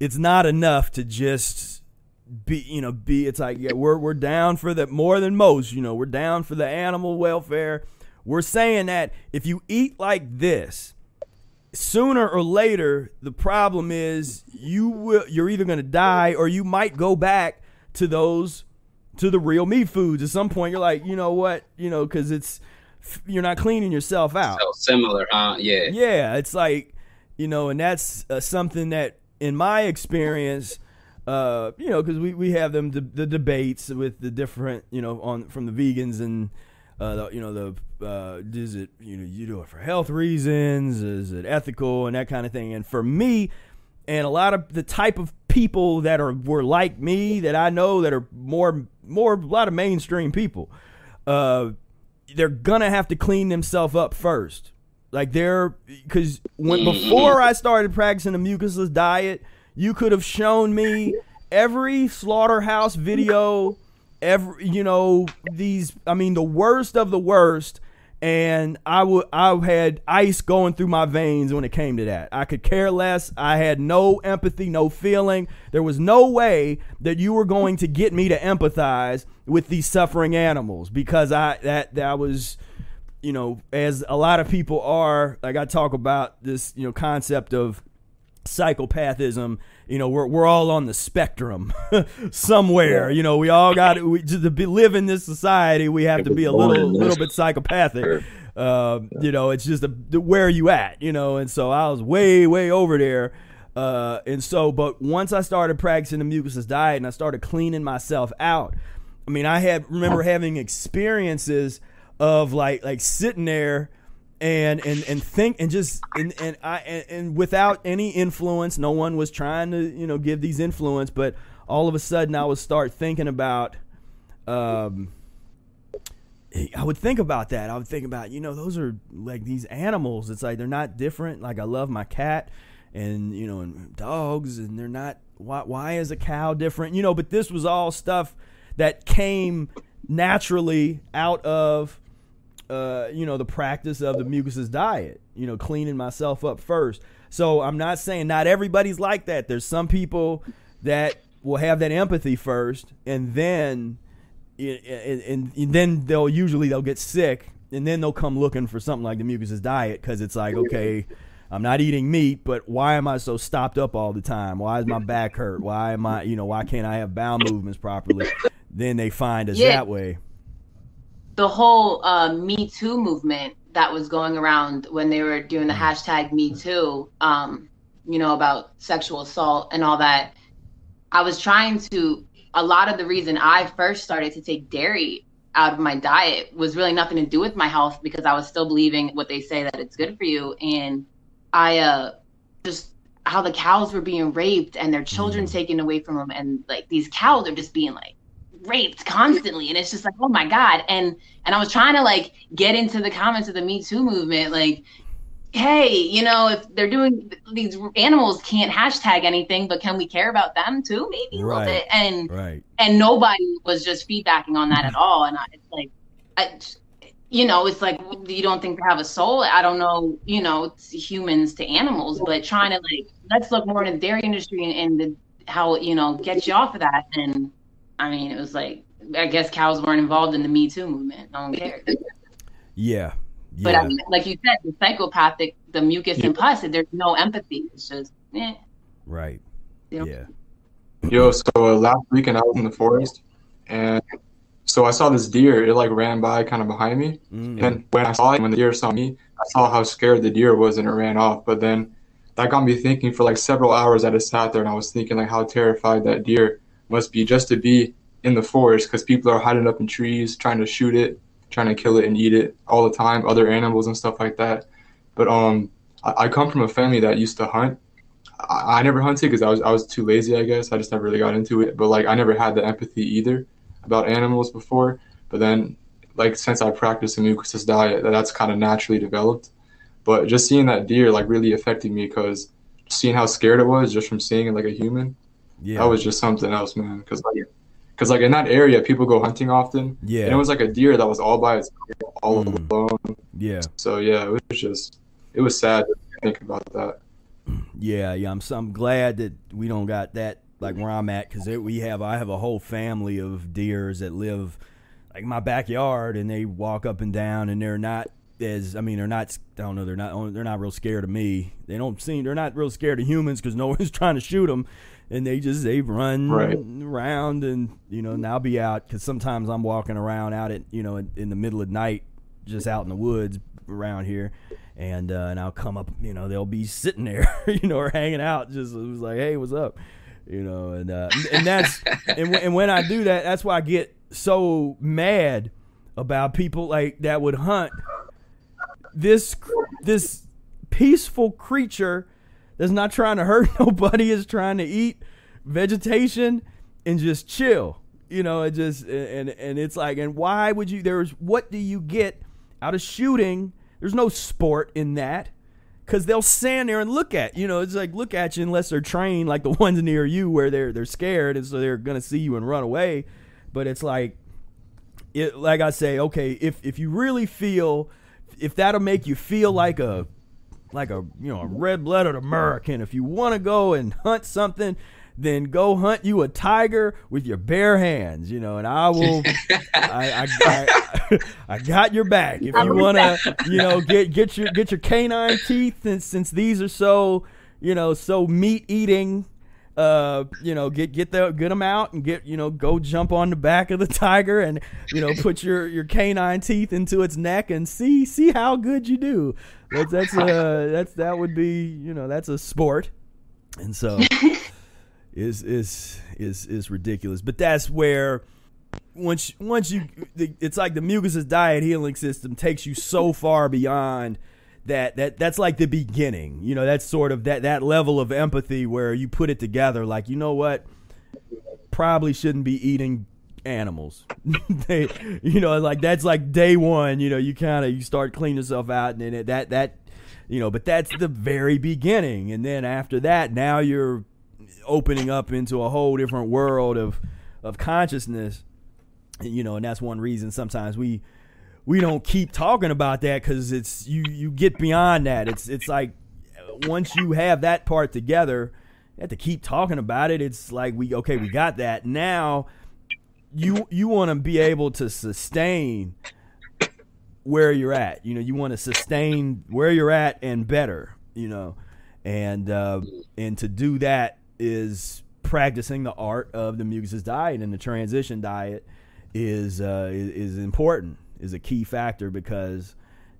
it's not enough to just be, you know, be it's like yeah, we're we're down for the more than most, you know, we're down for the animal welfare. We're saying that if you eat like this, sooner or later the problem is you will you're either going to die or you might go back to those to the real meat foods. At some point you're like you know what you know because it's you're not cleaning yourself out. So similar huh? Yeah. Yeah it's like you know and that's uh, something that in my experience uh you know because we, we have them the, the debates with the different you know on from the vegans and uh the, you know the uh is it you know you do it for health reasons? Is it ethical? And that kind of thing. And for me and a lot of the type of people that are were like me that I know that are more more a lot of mainstream people uh they're gonna have to clean themselves up first. Like they're because when before I started practicing the mucusless diet you could have shown me every slaughterhouse video every you know these I mean the worst of the worst and I would I had ice going through my veins when it came to that. I could care less. I had no empathy, no feeling. There was no way that you were going to get me to empathize with these suffering animals because I that that was you know as a lot of people are like I talk about this you know concept of psychopathism you know we're, we're all on the spectrum somewhere. You know we all got we, to be, live in this society we have to be a little little bit psychopathic. uh, you know it's just a, where are you at you know and so i was way way over there. Uh, and so but once i started practicing the mucusless diet and i started cleaning myself out i mean i had remember having experiences of like like sitting there and and and think and just and and I and, and, without any influence, no one was trying to you know give these influence, but all of a sudden I would start thinking about. Um, I would think about that. I would think about you know those are like these animals. It's like they're not different. Like I love my cat, and you know and dogs, and they're not. Why why is a cow different? You know, but this was all stuff that came naturally out of uh, you know, the practice of the mucusless diet, you know, cleaning myself up first. So I'm not saying not everybody's like that. There's some people that will have that empathy first and then and, and then they'll usually they'll get sick and then they'll come looking for something like the mucusless diet because it's like okay i'm not eating meat but why am i so stopped up all the time why is my back hurt why am i you know why can't i have bowel movements properly then they find us yeah. that way the whole uh, Me Too movement that was going around when they were doing the hashtag Me Too, um, you know, about sexual assault and all that. I was trying to, a lot of the reason I first started to take dairy out of my diet was really nothing to do with my health because I was still believing what they say that it's good for you. And I uh, just, how the cows were being raped and their children mm. taken away from them. And like these cows are just being like raped constantly. And it's just like oh my god. And and i was trying to like get into the comments of the me too movement like hey you know if they're doing these animals can't hashtag anything but can we care about them too maybe right. a little bit? And right. and nobody was just feedbacking on that at mm-hmm. all. And I, it's like I, you know it's like you don't think they have a soul? I don't know you know it's humans to animals but trying to like let's look more in the dairy industry and, and the, how you know get you off of that. And I mean, it was like I guess cows weren't involved in the Me Too movement. No one cared. Yeah. Yeah. But I mean, like you said, the psychopathic, the mucus yeah. and pus, there's no empathy. It's just, eh. Right. Yeah. Yo, so uh, last weekend I was in the forest, and so I saw this deer. It like ran by kind of behind me, mm-hmm. and when I saw it, when the deer saw me, I saw how scared the deer was, and it ran off. But then that got me thinking for like several hours. I just sat there and I was thinking like how terrified that deer must be just to be in the forest because people are hiding up in trees trying to shoot it, trying to kill it and eat it all the time, other animals and stuff like that. But um, I, I come from a family that used to hunt. I, I never hunted because I was I was too lazy, I guess. I just never really got into it. But like I never had the empathy either about animals before. But then, like since I practiced the mucusless diet, that's kind of naturally developed. But just seeing that deer like really affected me because seeing how scared it was just from seeing it like a human yeah. that was just something else, man. Because like, because like in that area, people go hunting often. Yeah, and it was like a deer that was all by itself, all mm. alone. Yeah. So yeah, it was just, it was sad to think about that. Yeah, yeah. I'm so, I'm glad that we don't got that like where I'm at because we have I have a whole family of deers that live like my backyard and they walk up and down and they're not as I mean they're not I don't know they're not they're not real scared of me. They don't seem they're not real scared of humans because no one's trying to shoot them and they just they run right. around and you know now be out because sometimes I'm walking around out at you know in, in, the middle of night just out in the woods around here and uh, and I'll come up you know they'll be sitting there you know or hanging out just it was like hey what's up you know and uh, and that's and, and when I do that that's why I get so mad about people like that would hunt this this peaceful creature that's not trying to hurt nobody is trying to eat vegetation and just chill you know it just and and it's like and why would you there's what do you get out of shooting? There's no sport in that because they'll stand there and look at you know it's like look at you unless they're trained like the ones near you where they're they're scared and so they're gonna see you and run away. But it's like it like i say okay if if you really feel if that'll make you feel like a like a you know a red blooded American, if you want to go and hunt something, then go hunt you a tiger with your bare hands, you know, and I will. I, I, I, I got your back if you want to, you know, get get your get your canine teeth, and since these are so, you know, so meat eating. Uh, you know, get get the get them out and get you know go jump on the back of the tiger and you know put your your canine teeth into its neck and see see how good you do. That's that's uh that's that would be you know that's a sport, and so is is is is ridiculous. But that's where once once you the, it's like the mucusless diet healing system takes you so far beyond that that that's like the beginning. You know, that's sort of that that level of empathy where you put it together like, you know what? Probably shouldn't be eating animals. they you know, like that's like day 1, you know, you kind of you start cleaning yourself out and then it, that that you know, but that's the very beginning and then after that now you're opening up into a whole different world of of consciousness you know and that's one reason sometimes we we don't keep talking about that because it's you you get beyond that. It's it's like once you have that part together you have to keep talking about it. It's like we okay we got that. Now you you want to be able to sustain where you're at. You know you want to sustain where you're at and better you know. And uh, and to do that is practicing the art of the mucus diet and the transition diet is uh, is, is important is a key factor because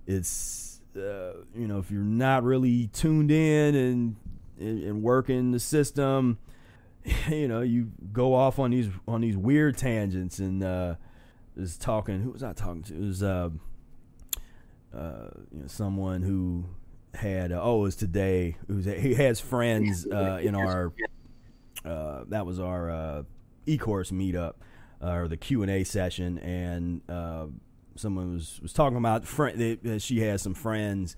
it's uh, you know if you're not really tuned in and and working the system you know you go off on these on these weird tangents and uh is talking who was I talking to? It was uh uh you know someone who had uh, oh it was today. Who's he has friends uh in our uh that was our uh e-course meetup uh, or the Q&A session. And uh someone was was talking about friend that that she has some friends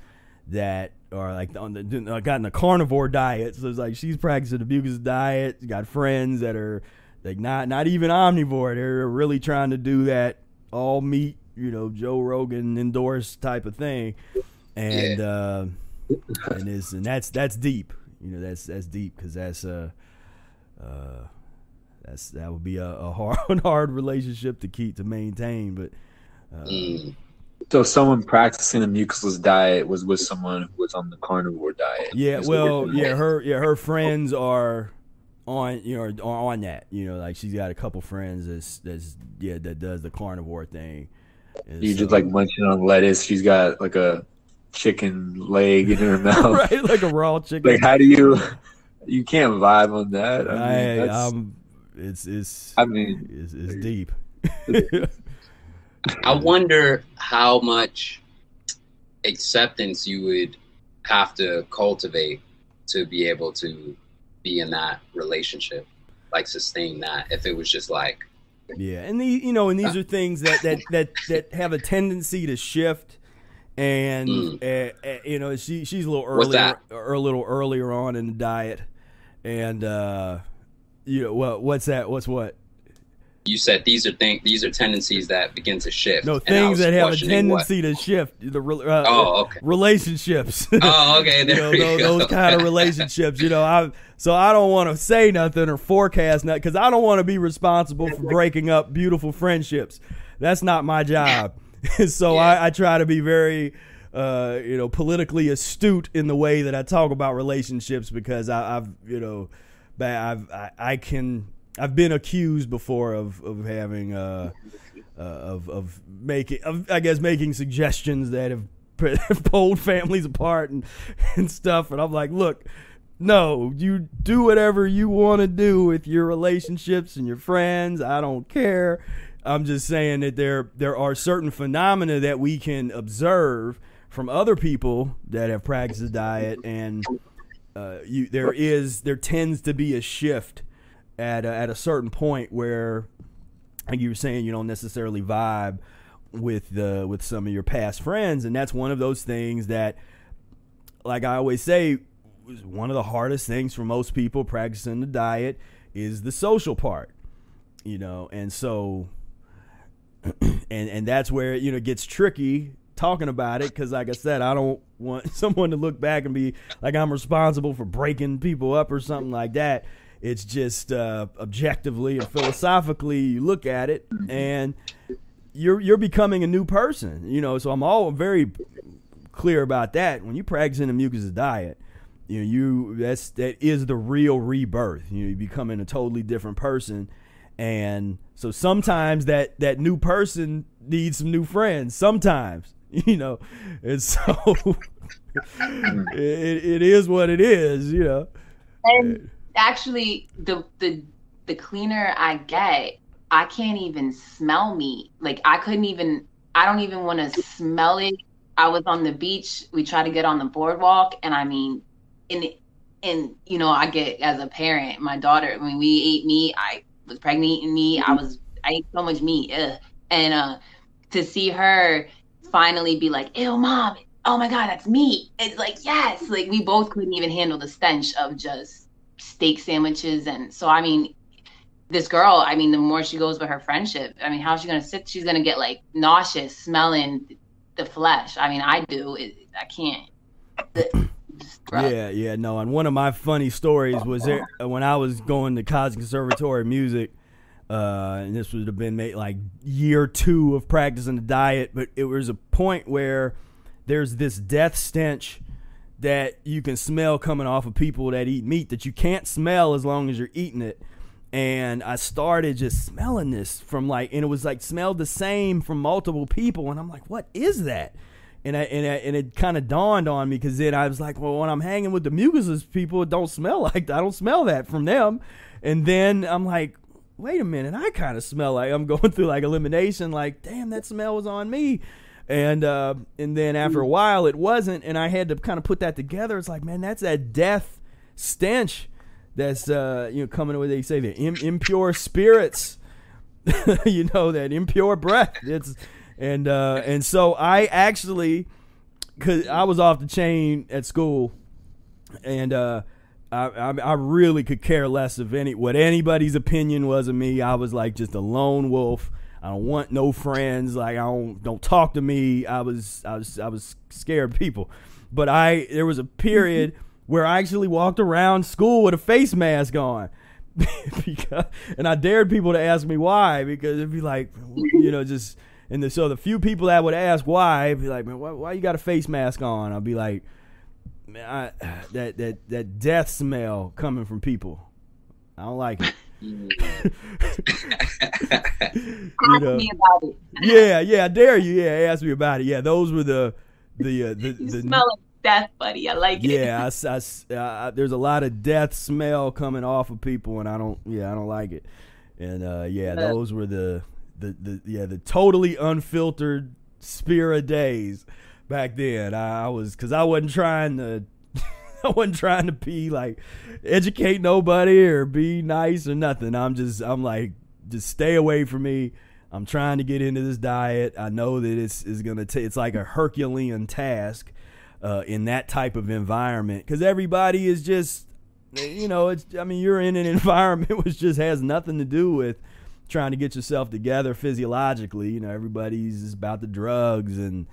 that are like on the uh, got in the carnivore diet. So it's like she's practicing the mucus diet. Got friends that are like not not even omnivore. They're really trying to do that all meat you know Joe Rogan endorsed type of thing. And uh and is and that's that's deep. You know, that's that's deep because that's uh uh that's that would be a, a hard hard relationship to keep to maintain. But uh, Mm. So someone practicing a mucusless diet was with someone who was on the carnivore diet. yeah, well, yeah, her yeah her friends are on you know are on that. You know, like she's got a couple friends that's that's yeah that does the carnivore thing. And You so- just like munching on lettuce. She's got like a chicken leg in her mouth. right like a raw chicken. Like, how do you? You can't vibe on that. I mean, I, that's, um, it's it's I mean, it's, it's deep. I wonder how much acceptance you would have to cultivate to be able to be in that relationship, like sustain that. If it was just like, Yeah, and the you know, and these are things that that that that have a tendency to shift, and Mm. uh, uh, you know, she she's a little earlier, or a little earlier on in the diet, and uh, you know, what what's that? What's what? You said, these are things, these are tendencies that begin to shift. No, And things that have a questioning what- tendency to shift. The uh, Oh, okay. relationships. Oh, okay. you know, those, those kind of relationships. You know, I so I don't want to say nothing or forecast nothing because I don't want to be responsible for breaking up beautiful friendships. That's not my job. so Yeah. I, I try to be very, uh, you know, politically astute in the way that I talk about relationships because I, I've, you know, I've I, I can I've been accused before of of having uh, uh of of making of, I guess making suggestions that have pulled families apart and and stuff. And I'm like look no you do whatever you want to do with your relationships and your friends. I don't care. I'm just saying that there there are certain phenomena that we can observe from other people that have practiced the diet. And uh, you there is there tends to be a shift at a, at a certain point where like you were saying you don't necessarily vibe with the with some of your past friends and that's one of those things that like I always say one of the hardest things for most people practicing the diet is the social part you know and so and and that's where you know it gets tricky talking about it because, like I said, I don't want someone to look back and be like I'm responsible for breaking people up or something like that. It's just uh, objectively and philosophically, you look at it and you're you're becoming a new person. You know, so I'm all very clear about that. When you practicing the mucus diet, you know, you that's that is the real rebirth. You know, you're becoming a totally different person. And so sometimes that that new person needs some new friends. Sometimes, you know, and so it, it is what it is. You know, And actually, the the the cleaner I get, I can't even smell meat. Like I couldn't even. I don't even want to smell it. I was on the beach. We tried to get on the boardwalk, and I mean, and and you know, I get as a parent, my daughter. When we ate meat, I was pregnant eating meat. I was I ate so much meat, ugh. and uh, to see her finally be like, "Ew, mom." Oh my God, that's meat. It's like, yes. Like, we both couldn't even handle the stench of just steak sandwiches. And so i mean this girl i mean the more she goes with her friendship i mean how's she gonna sit? She's gonna get like nauseous smelling the flesh. I mean i do. It, i can't. Yeah, yeah, no. And one of my funny stories was there, uh, when I was going to Cosmic Conservatory of Music, uh, and this would have been made like year two of practicing the diet, but it was a point where there's this death stench that you can smell coming off of people that eat meat that you can't smell as long as you're eating it. And I started just smelling this from like, and it was like smelled the same from multiple people, and I'm like, what is that? and I, and, I, and it kind of dawned on me because then I was like, well, when I'm hanging with the mucusless people, it don't smell like I don't smell that from them. And then I'm like, wait a minute, I kind of smell like I'm going through like elimination. Like, damn, that smell was on me. And uh, and then after a while, it wasn't, and I had to kind of put that together. It's like, man, that's that death stench that's uh, you know coming with. They say the Im- impure spirits, you know, that impure breath. It's and uh, and so I actually, cause I was off the chain at school, and uh, I, I I really could care less of any what anybody's opinion was of me. I was like just a lone wolf. I don't want no friends. Like I don't don't talk to me. I was I was I was scared of people, but I there was a period mm-hmm. where I actually walked around school with a face mask on. because, and I dared people to ask me why because it'd be like, you know, just and the, so the few people that would ask why, I'd be like, man, why, why you got a face mask on? I'd be like, man, I, that that that death smell coming from people, I don't like it. you Ask know, me about it. yeah, yeah, I dare you. Yeah, ask me about it. Yeah, those were the the uh, the, You the smell like death, buddy. I like it. yeah, I s- I s- uh, I- there's a lot of death smell coming off of people, and I don't. Yeah, I don't like it. And uh, yeah, Yeah. those were the, the the yeah the totally unfiltered Spira days back then. I, I was because I wasn't trying to. I wasn't trying to be like educate nobody or be nice or nothing. I'm just I'm like just stay away from me. I'm trying to get into this diet. I know that it's is gonna take. It's like a Herculean task uh, in that type of environment because everybody is just you know it's i mean you're in an environment which just has nothing to do with trying to get yourself together physiologically you know everybody's about the drugs and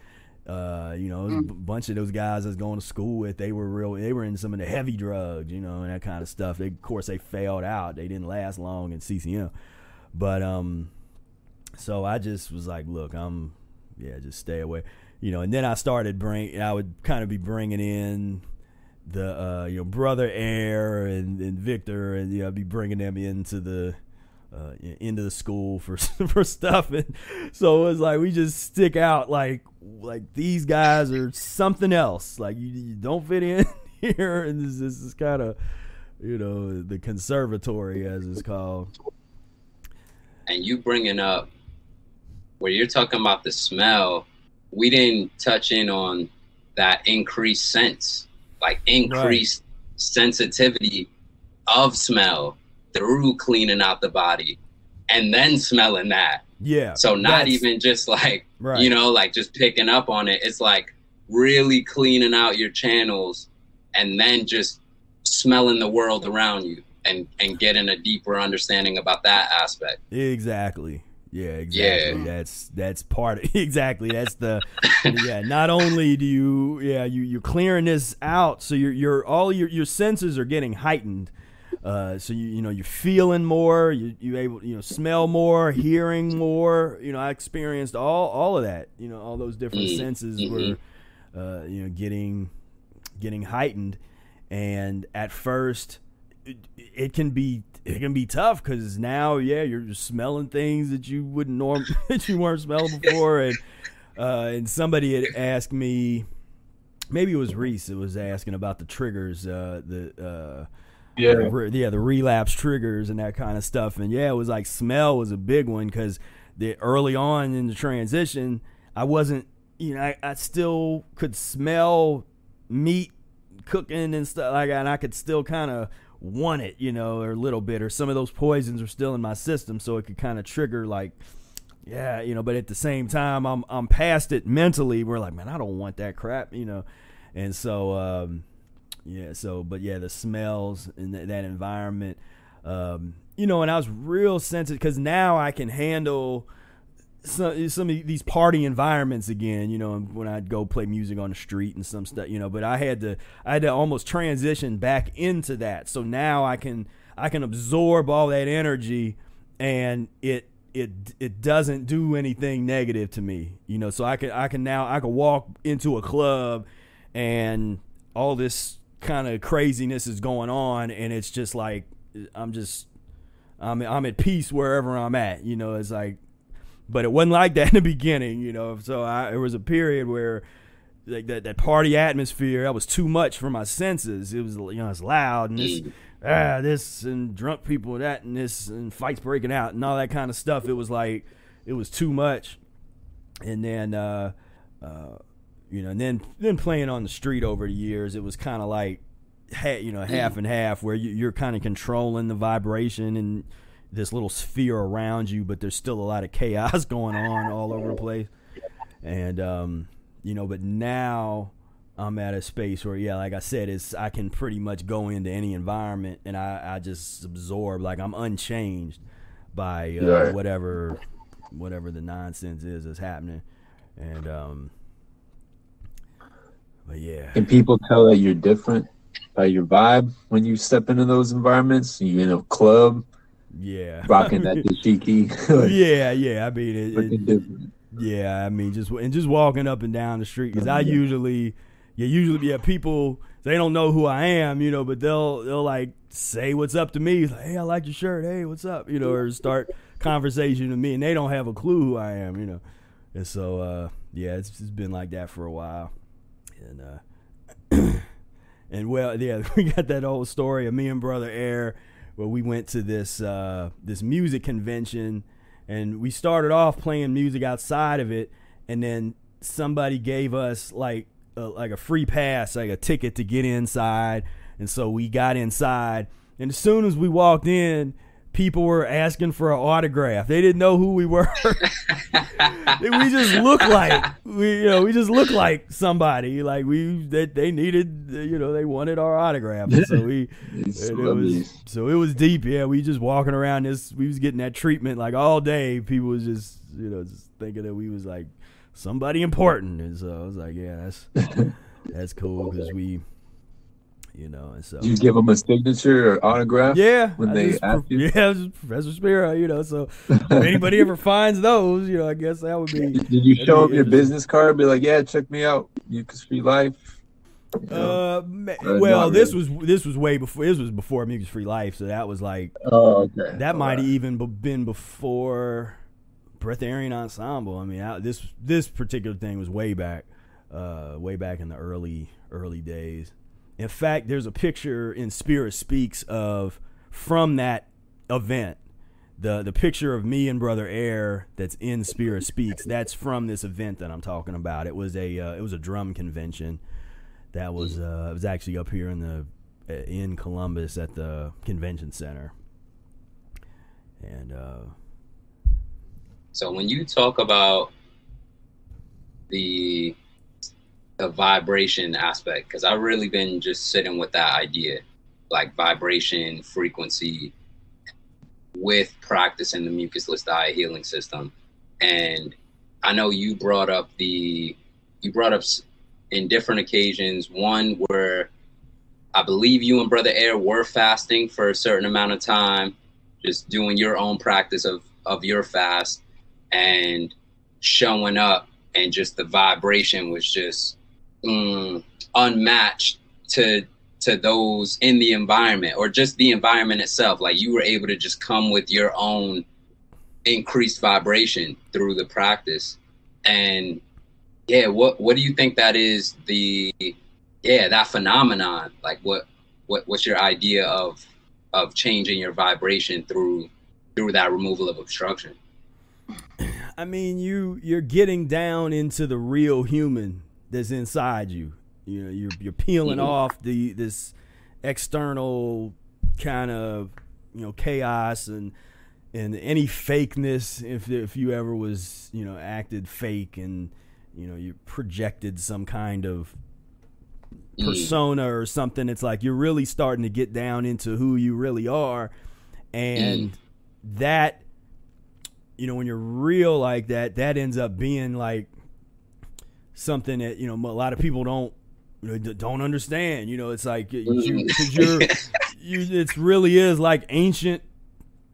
uh, you know, a bunch of those guys that's going to school with, they were real. They were in some of the heavy drugs, you know, and that kind of stuff. They, of course, they failed out. They didn't last long in CCM, but um, so I just was like, look, I'm, yeah, just stay away, you know. And then I started bring, I would kind of be bringing in the, uh, you know, brother Air and, and Victor, and you know, I'd be bringing them into the. Uh, into the school for for stuff, and so it was like we just stick out like like these guys are something else. Like you, you don't fit in here, and this, this is kind of you know the conservatory as it's called. and you bringing up where you're talking about the smell, we didn't touch in on that increased sense, like increased sensitivity of smell through cleaning out the body and then smelling that. Yeah. So not even just like, right. you know, like just picking up on it. It's like really cleaning out your channels and then just smelling the world around you and and getting a deeper understanding about that aspect. Exactly. Yeah, exactly. That's that's part of exactly. That's the yeah. Not only do you yeah you you're clearing this out, so you're you're all your your senses are getting heightened. Uh, so you you know you're feeling more, you you able you know smell more, hearing more. You know I experienced all all of that. You know all those different Mm, senses mhm. were uh, you know getting getting heightened, and at first it, it can be it can be tough because now yeah you're smelling things that you wouldn't norm that you weren't smelling before and uh, and somebody had asked me maybe it was Reese that was asking about the triggers uh, the uh, Yeah. re- yeah the relapse triggers and that kind of stuff. And yeah it was like smell was a big one because the early on in the transition I wasn't you know I, I still could smell meat cooking and stuff like that and I could still kind of want it you know or a little bit or some of those poisons are still in my system so it could kind of trigger like yeah you know but at the same time I'm I'm past it mentally. We're like man I don't want that crap you know? And so um yeah so but yeah the smells in that, that environment um you know and I was real sensitive because now I can handle some some of these party environments again, you know, when I'd go play music on the street and some stuff, you know, but I had to I had to almost transition back into that. So now I can I can absorb all that energy and it it it doesn't do anything negative to me. You know, so I can I can now I can walk into a club and all this kind of craziness is going on and it's just like I'm just I'm I'm at peace wherever I'm at. You know, it's like but it wasn't like that in the beginning, you know. So I, there was a period where like that, that party atmosphere that was too much for my senses. It was you know it's loud and this Mm. ah this and drunk people that and this and fights breaking out and all that kind of stuff. It was like it was too much. And then uh, uh, you know, and then then playing on the street over the years, it was kind of like you know half and half where you, you're kind of controlling the vibration and this little sphere around you, but there's still a lot of chaos going on all over the place. And um, you know, but now I'm at a space where, yeah, like I said, it's I can pretty much go into any environment and I, I just absorb. Like I'm unchanged by uh, Right. whatever whatever the nonsense is that's happening. And um, but yeah, Can people tell that you're different by your vibe when you step into those environments? You in a club, yeah, rocking that dashiki. like, yeah, yeah. I mean, it, it. Yeah, I mean, just and just walking up and down the street because I usually, yeah, usually yeah, people they don't know who I am, you know, but they'll they'll like say what's up to me, like, hey, I like your shirt, hey, what's up, you know, or start conversation with me, and they don't have a clue who I am, you know, and so uh, yeah, it's, it's been like that for a while, and uh, and well, yeah, we got that old story of me and brother Air where we went to this uh, this music convention and we started off playing music outside of it and then somebody gave us like a, like a free pass like a ticket to get inside. And so we got inside and as soon as we walked in people were asking for an autograph they didn't know who we were we just looked like we you know we just looked like somebody like we that they needed you know they wanted our autograph and so we it was so it was deep. Yeah, we just walking around this. We was getting that treatment like all day. People was just you know just thinking that we was like somebody important, and so I was like, yeah, that's that's cool because we, you know, and so Did you give them a signature or autograph? yeah, when I they just- ask you? yeah, Professor Spira, you know. So if anybody ever finds those, you know, I guess that would be. Did you show them your business card? Be like, yeah, check me out. Mucus Free Life. You know? Uh, well, this really. was this was way before. This was before Mucus Free Life, so that was like oh, okay. That might have Alright. even been before Breatharian Ensemble. I mean, I, this this particular thing was way back, uh, way back in the early early days. In fact, there's a picture in Spira Speaks of from that event. The the picture of me and Brother Air that's in Spira Speaks. That's from this event that I'm talking about. It was a uh, it was a drum convention. That was uh, it was actually up here in the uh, in Columbus at the convention center. And uh, So when you talk about the the vibration aspect, because I've really been just sitting with that idea, like vibration, frequency. with practicing the mucusless diet healing system. And I know you brought up the you brought up in different occasions one where I believe you and Brother Air were fasting for a certain amount of time, just doing your own practice of of your fast and showing up and just the vibration was just mm, unmatched to to those in the environment or just the environment itself. Like you were able to just come with your own increased vibration through the practice. And yeah what what do you think that is the yeah that phenomenon? Like what what what's your idea of of changing your vibration through through that removal of obstruction? I mean, you you're getting down into the real human that's inside you. You know, you're you're peeling off the this external kind of you know chaos and and any fakeness. If if you ever was you know acted fake and you know you projected some kind of Mm. persona or something, it's like you're really starting to get down into who you really are, and that you know when you're real like that that ends up being like something that you know a lot of people don't you know, don't understand you know it's like you, Mm. cause you're you it really is like ancient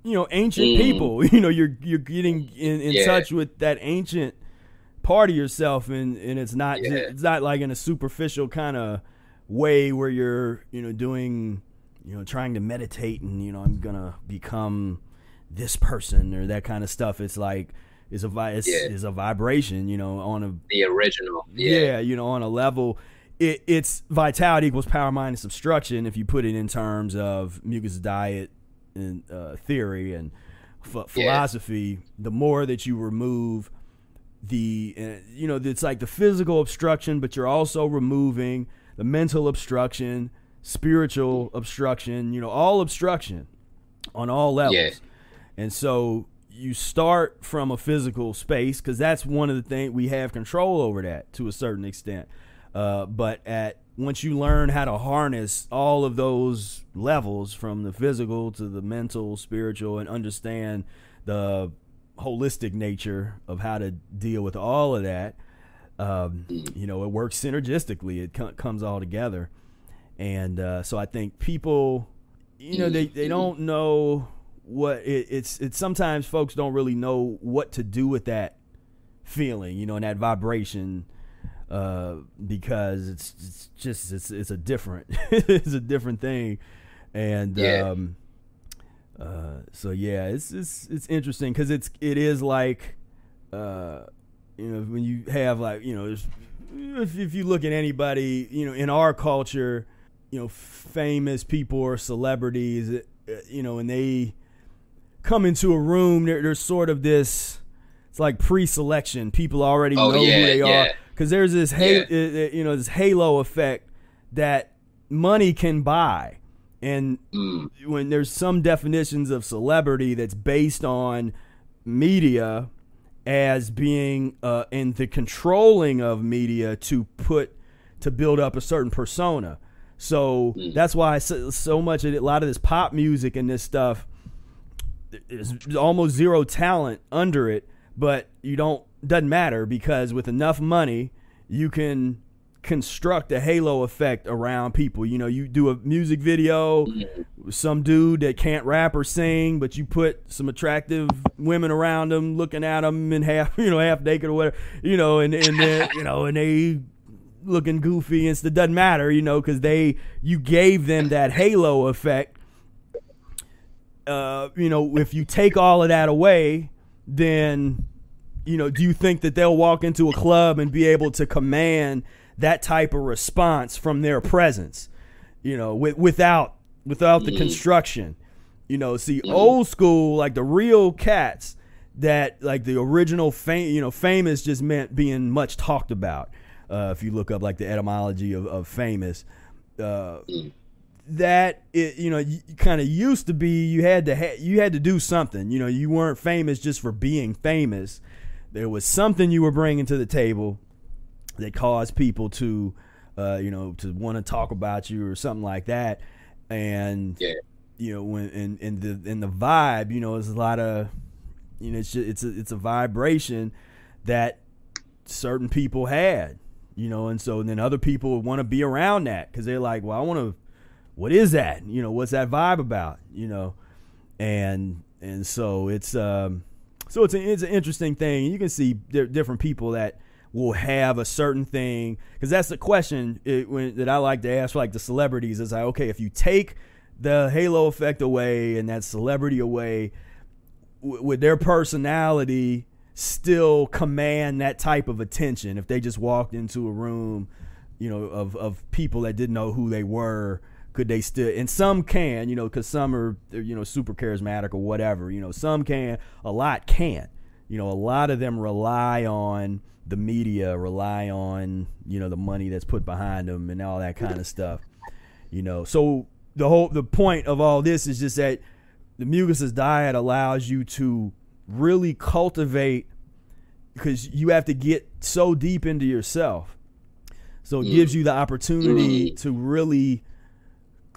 you know ancient Mm. people you know you're you're getting in, in Yeah. touch with that ancient part of yourself and and it's not Yeah. it's not like in a superficial kind of way where you're you know doing you know trying to meditate and you know I'm gonna become this person or that kind of stuff it's like it's a vi- Yeah. it's a vibration you know on a the original yeah. yeah you know, on a level, it, it's vitality equals power minus obstruction. If you put it in terms of mucus diet and uh, theory and ph- philosophy, the more that you remove the, uh, you know, it's like the physical obstruction, but you're also removing the mental obstruction, spiritual obstruction, you know, all obstruction on all levels. Yeah. And so you start from a physical space because that's one of the things we have control over that to a certain extent. Uh, but at once you learn how to harness all of those levels from the physical to the mental, spiritual, and understand the holistic nature of how to deal with all of that, um, you know, it works synergistically. It co- comes all together. And uh, so I think people, you know, they, they don't know what it, it's. It's sometimes folks don't really know what to do with that feeling, you know, and that vibration, uh, because it's, it's just it's it's a different it's a different thing, and Yeah. um, uh, so yeah, it's it's it's interesting because it's it is like, uh, you know, when you have like you know, if if you look at anybody, you know, in our culture, you know, famous people or celebrities, uh, you know, and they come into a room, there, there's sort of this. It's like pre-selection. People already Oh, know yeah, who they are because there's this ha- Yeah. uh, uh, you know this halo effect that money can buy, and Mm. when there's some definitions of celebrity that's based on media as being uh, in the controlling of media to put to build up a certain persona. So Mm. that's why so, so much of it, a lot of this pop music and this stuff is almost zero talent under it, but you don't doesn't matter because with enough money you can construct a halo effect around people. You know, you do a music video, some dude that can't rap or sing, but you put some attractive women around him, looking at him in half, you know, half naked or whatever, you know, and and then, you know, and they looking goofy and stuff. Doesn't matter, you know, because they you gave them that halo effect. Uh, you know, if you take all of that away, then you know, do you think that they'll walk into a club and be able to command that type of response from their presence? You know, with, without without the construction. You know, see old school like the real cats that like the original fame, you know, famous just meant being much talked about. Uh, if you look up like the etymology of, of famous, uh, that it you know kind of used to be you had to ha- you had to do something. You know you weren't famous just for being famous. There was something you were bringing to the table that caused people to uh, you know to want to talk about you or something like that. And Yeah. you know when and and the and the vibe you know is a lot of you know it's just, it's a, it's a vibration that certain people had you know and so and then other people want to be around that because they're like well i want to what is that? You know what's that vibe about? You know? And and so it's um so it's an, it's an interesting thing. You can see di- different people that will have a certain thing. Because that's the question it, when, that i like to ask like the celebrities. Is like okay if you take the halo effect away and that celebrity away w- would their personality still command that type of attention if they just walked into a room you know of, of people that didn't know who they were could they still and some can you know because some are you know super charismatic or whatever you know some can a lot can't. You know a lot of them rely on the media rely on you know the money that's put behind them and all that kind of stuff you know. So the whole the point of all this is just that the mucusless diet allows you to really cultivate because you have to get so deep into yourself. So it gives mm. you the opportunity mm. to really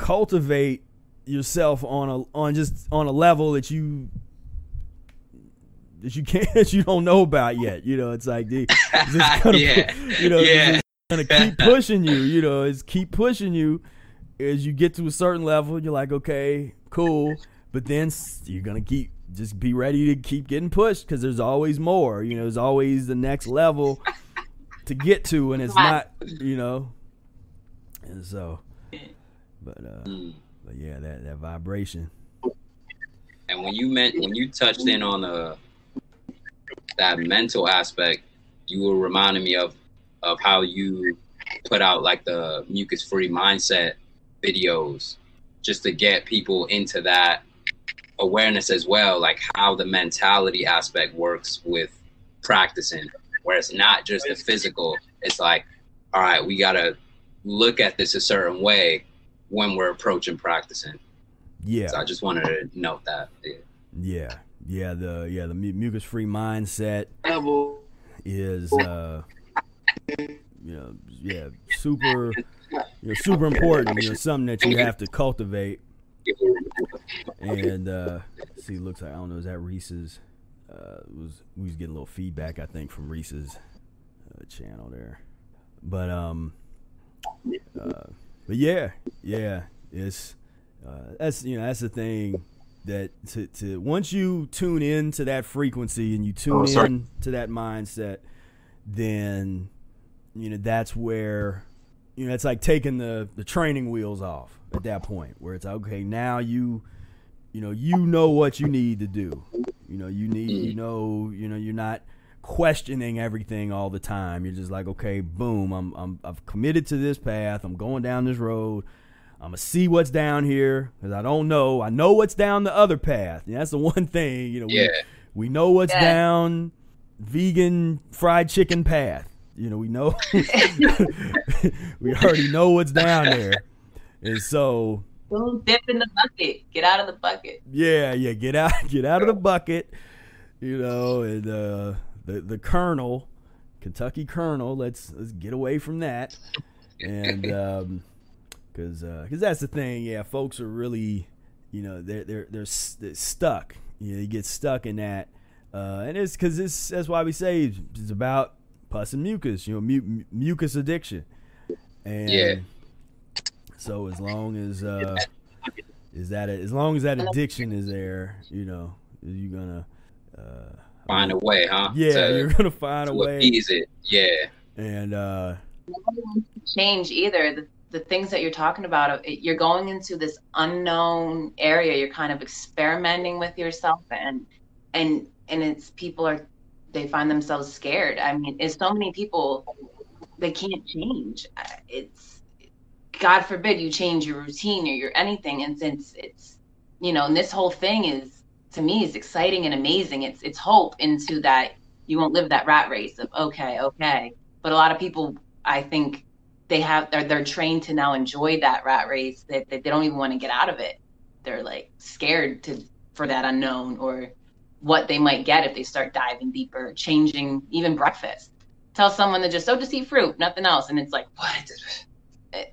cultivate yourself on a on just on a level that you that you can't that you don't know about yet. You know, it's like the, gonna, Yeah. you know, Yeah. gonna keep pushing you. You know, it's keep pushing you as you get to a certain level. You're like, okay, cool, but then you're gonna keep just be ready to keep getting pushed because there's always more. You know, there's always the next level to get to, and it's not, you know, and so, but uh, Mm. but yeah, that that vibration. And when you meant when you touched in on the that mental aspect, you were reminding me of of how you put out like the mucus free mindset videos just to get people into that awareness as well, like how the mentality aspect works with practicing, where it's not just the physical. It's like, all right, we gotta look at this a certain way when we're approaching practicing. Yeah, So I just wanted to note that. Yeah. yeah, yeah. The yeah the mu- mucus free mindset is uh you know yeah super you know super important. You know something that you have to cultivate. And uh see, looks like I don't know. Is that Reese's? Uh, was we was getting a little feedback I think from Reese's uh, channel there, but um, uh, but yeah, yeah, it's uh, that's you know that's the thing that to, to once you tune in to that frequency and you tune Oh, in to that mindset, then you know that's where you know it's like taking the the training wheels off at that point where it's okay now you you know you know what you need to do. You know you need you know you know you're not questioning everything all the time you're just like okay boom i'm i'm i've committed to this path i'm going down this road i'm gonna see what's down here because i don't know i know what's down the other path and that's the one thing you know Yeah. we, we know what's Yeah. down vegan fried chicken path you know we know we already know what's down there and so Don't dip in the bucket. Get out of the bucket. yeah, yeah, get out, get out of the bucket, you know, and uh, the the Colonel, Kentucky Colonel. Let's let's get away from that, and um, because because that's the thing. Yeah, folks are really, you know, they're they're they're, s- they're stuck. You know, you get stuck in that, uh, and it's because it's that's why we say it's about pus and mucus. You know, mu- mucus addiction, and Yeah. So as long as uh, is that as long as that addiction is there, you know, you're gonna uh, Find a way, huh? yeah, To, you're gonna find a to way, appease it. Yeah. and uh, change either. The, the things that you're talking about, uh, you're going into this unknown area. You're kind of experimenting with yourself, and and and it's people are they find themselves scared. I mean, it's so many people they can't change. Uh, It's God forbid you change your routine or your anything, and since it's you know, and this whole thing is to me is exciting and amazing. It's it's hope into that you won't live that rat race of okay, okay. But a lot of people, I think, they have they're they're trained to now enjoy that rat race that, that they don't even want to get out of it. They're like scared to for that unknown or what they might get if they start diving deeper, changing even breakfast. Tell someone to just oh just eat fruit, nothing else, and it's like what? Eh,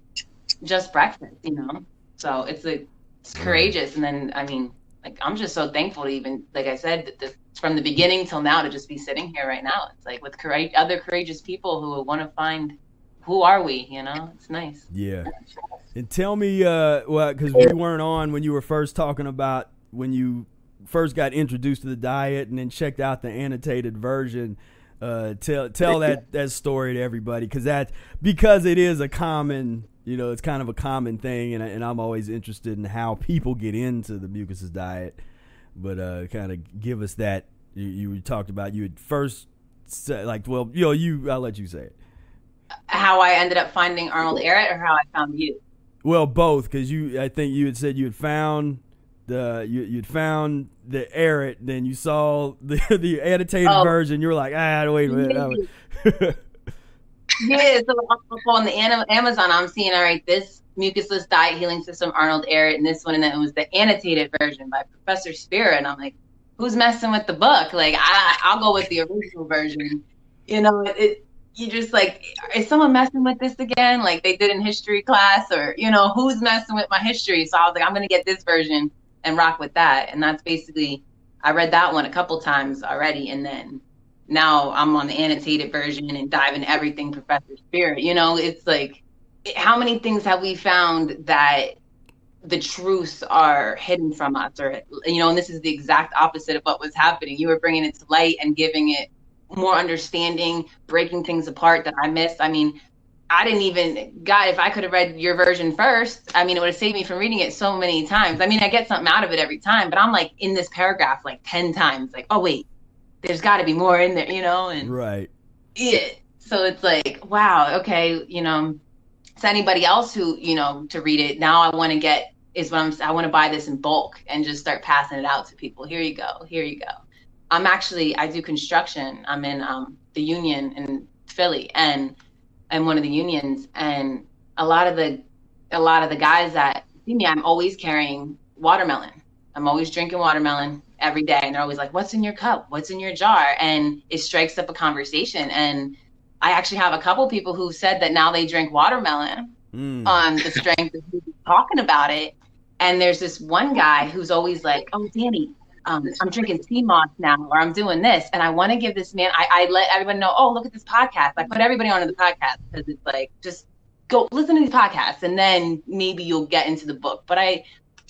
Just breakfast, you know. So it's a it's courageous. And then, I mean, like, I'm just so thankful to even, like I said, that the, from the beginning till now to just be sitting here right now. It's like with courage, other courageous people who want to find who are we, you know? It's nice. Yeah. And tell me, uh, well, because we weren't on when you were first talking about when you first got introduced to the diet and then checked out the annotated version. Uh, tell tell that that story to everybody because that because it is a common you know it's kind of a common thing and, and I'm always interested in how people get into the mucusless diet. But uh, kind of give us that you, you talked about you had first said, like well you know you I'll let you say it. How I ended up finding Arnold Ehret or how I found you? Well, both, because you, I think you had said you had found the you you'd found the Ehret, then you saw the the annotated Oh. version. You were like, ah, wait a minute. yeah, so on the Amazon, I'm seeing all right. This mucusless diet healing system, Arnold Ehret, and this one, and then it was the annotated version by Professor Spira, and I'm like, who's messing with the book? Like, I I'll go with the original version. You know, it you just like, is someone messing with this again? Like they did in history class, or you know, who's messing with my history? So I was like, I'm gonna get this version and rock with that, and that's basically. I read that one a couple times already, and then now I'm on the annotated version and diving everything Professor Spira. You know, it's like how many things have we found that the truths are hidden from us, or you know, and this is the exact opposite of what was happening. You were bringing it to light and giving it more understanding, breaking things apart that I missed. I mean. I didn't even, God, if I could have read your version first, I mean, it would have saved me from reading it so many times. I mean, I get something out of it every time, but I'm like in this paragraph like 10 times, like, oh, wait, there's got to be more in there, you know? And right. yeah. So it's like, wow, okay, you know, to anybody else who, you know, to read it, now I want to get is what I'm I want to buy this in bulk and just start passing it out to people. Here you go. Here you go. I'm actually I do construction. I'm in um the union in Philly and I'm one of the unions and a lot of the a lot of the guys that see me, I'm always carrying watermelon. I'm always drinking watermelon every day. And they're always like, What's in your cup? What's in your jar? And it strikes up a conversation. And I actually have a couple people who said that now they drink watermelon Mm. on the strength of talking about it. And there's this one guy who's always like, Oh, Danny, um, I'm drinking sea moss now, or I'm doing this. And I want to give this man, I, I let everyone know, Oh, look at this podcast. I put everybody onto the podcast because it's like, just go listen to these podcasts and then maybe you'll get into the book. But I,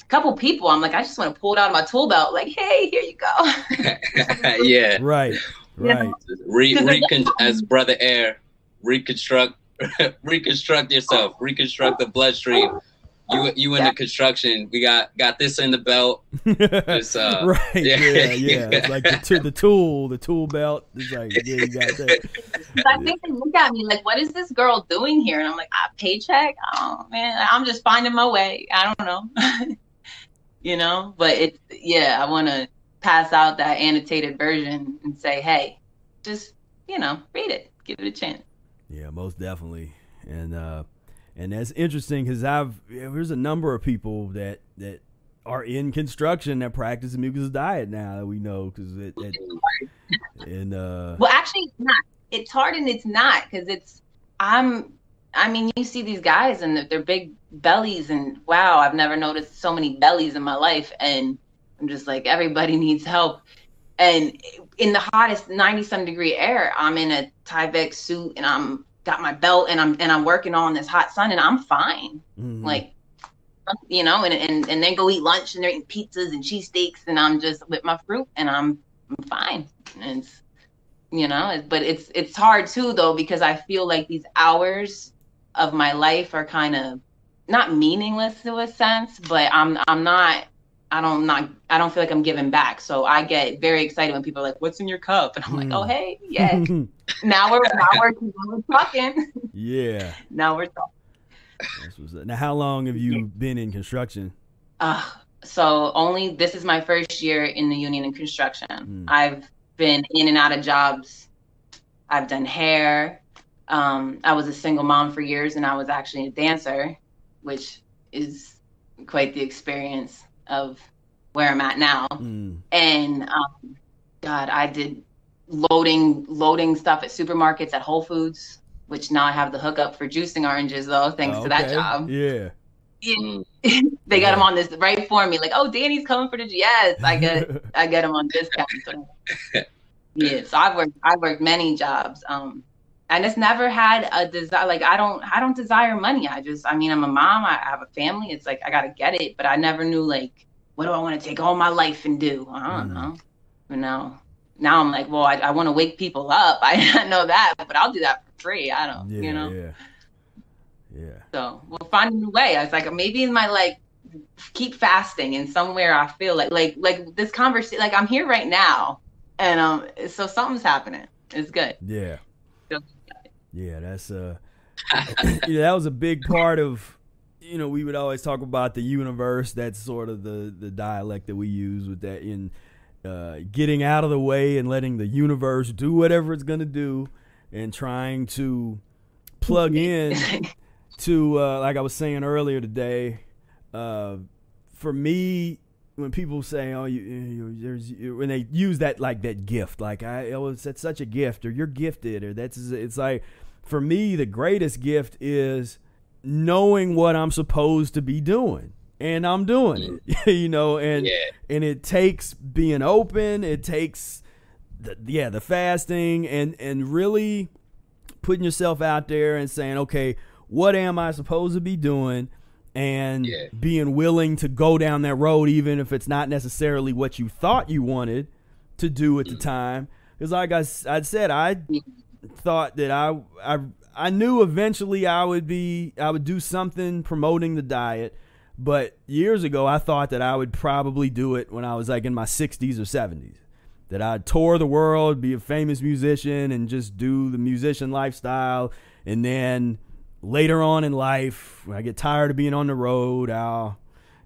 couple people, I'm like, I just want to pull it out of my tool belt, like, hey, here you go. yeah. Right. Right. Re, recon, as brother Ehret, reconstruct, reconstruct yourself, reconstruct the bloodstream. You, you in Yeah. the construction. We got got this in the belt. Just, uh, right. yeah, Yeah. Yeah. yeah. It's like the, t- the tool, the tool belt. It's like, yeah, you got that. Because I think they look at me like, what is this girl doing here? And I'm like, ah, paycheck? Oh, man, I'm just finding my way. I don't know. You know, but it's, yeah, I want to pass out that annotated version and say, hey, just, you know, read it, give it a chance. Yeah, most definitely, and uh, and that's interesting because I've yeah, there's a number of people that that are in construction that practice the mucus diet now that we know because it, it and uh, Well, actually, it's not. It's hard and it's not because it's, I'm, I mean, you see these guys and they're, they're big bellies, and wow, I've never noticed so many bellies in my life. And I'm just like, everybody needs help. And in the hottest 90 some degree air, I'm in a Tyvek suit and I'm got my belt and I'm and I'm working on this hot sun and I'm fine. mhm. Like, you know, and, and and then go eat lunch and they're eating pizzas and cheesesteaks and I'm just with my fruit and I'm I'm fine. And it's you know, but it's it's hard too though because I feel like these hours of my life are kind of not meaningless to a sense, but I'm I'm not I don't not I don't feel like I'm giving back. So I get very excited when people are like, "What's in your cup?" And I'm like, Hmm. "Oh hey, yeah." now we're now we're, we're talking. yeah. now we're talking. Now, how long have you been in construction? Uh, so only this is my first year in the union in construction. Mm. I've been in and out of jobs. I've done hair. Um, I was a single mom for years, and I was actually a dancer, which is quite the experience of where I'm at now. Mm. And um, God, I did loading loading stuff at supermarkets at Whole Foods, which now I have the hookup for juicing oranges, though, thanks to that job. Yeah. Mm. They got Yeah. them on this right for me. Like, oh, Danny's coming for the yes. I get I get them on discount. So. yeah, so I've worked I've worked many jobs. Um, and it's never had a desire. Like I don't I don't desire money. I just I mean I'm a mom. I have a family. It's like I gotta get it. But I never knew like what do I want to take all my life and do? I don't Mhm. know. You know. Now I'm like, well, I, I want to wake people up. I know that, but I'll do that for free. I don't, yeah, you know. yeah, yeah. So we'll find a new way. I was like, maybe in my like keep fasting and somewhere I feel like like like this conversation like I'm here right now and um so something's happening. It's good. Yeah. Yeah, that's uh yeah, that was a big part of you know, we would always talk about the universe. That's sort of the the dialect that we use with that in uh getting out of the way and letting the universe do whatever it's going to do and trying to plug in to uh, like I was saying earlier today. Uh, for me, when people say, "Oh, you, you, there's," you, when they use that like that gift, like I, oh, it's that's such a gift, or you're gifted, or that's it's like for me the greatest gift is knowing what I'm supposed to be doing, and I'm doing it, you know, and Yeah. and it takes being open, it takes the, yeah the fasting and and really putting yourself out there and saying, okay, what am I supposed to be doing? And Yeah. being willing to go down that road, even if it's not necessarily what you thought you wanted to do at the mm. time. Because, like I, I said, I mm-hmm. Thought that I, I, I knew eventually I would be, I would do something promoting the diet. But years ago, I thought that I would probably do it when I was like in my 60s or 70s that I'd tour the world, be a famous musician, and just do the musician lifestyle. And then later on in life, when I get tired of being on the road, I'll,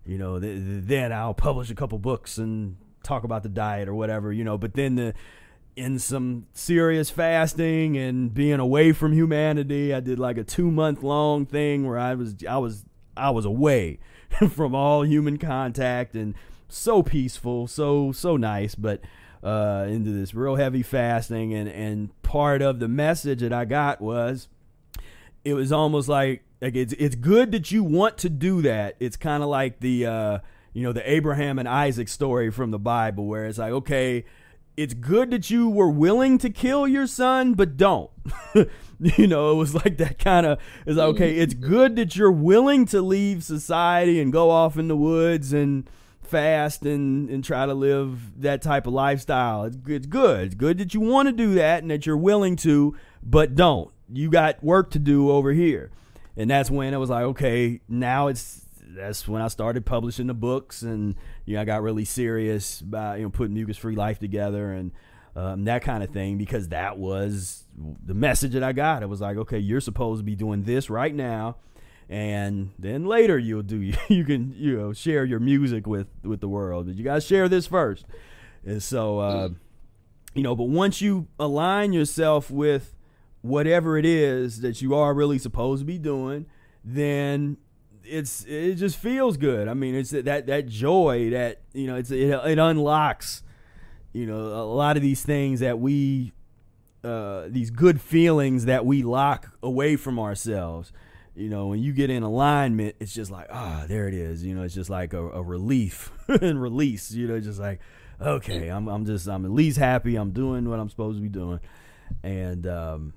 you know, th- th- then I'll publish a couple books and talk about the diet or whatever, you know. But then the in some serious fasting and being away from humanity, I did like a two month long thing where I was I was I was away from all human contact and so peaceful, so so nice, but uh, into this real heavy fasting and and part of the message that I got was it was almost like like it's it's good that you want to do that. It's kind of like the uh, you know the Abraham and Isaac story from the Bible, where it's like okay, it's good that you were willing to kill your son, but don't. you know, it was like that kind of. It's like okay, it's mm-hmm. good that you're willing to leave society and go off in the woods and fast and and try to live that type of lifestyle. It's, it's good. It's good that you want to do that and that you're willing to, but don't. You got work to do over here. And that's when it was like, okay, now it's that's when I started publishing the books and you know I got really serious about you know putting mucus free life together and um, that kind of thing because that was the message that I got. It was like, okay, you're supposed to be doing this right now, and then later you'll do you can you know share your music with with the world, but you got to share this first. And so, uh, you know, but once you align yourself with whatever it is that you are really supposed to be doing, then it's it just feels good. I mean, it's that that joy that you know it's it, it unlocks you know a lot of these things that we uh, these good feelings that we lock away from ourselves. You know, when you get in alignment, it's just like ah, there it is. You know, it's just like a, a relief and release. You know, just like okay, I'm I'm just I'm at least happy. I'm doing what I'm supposed to be doing, and um,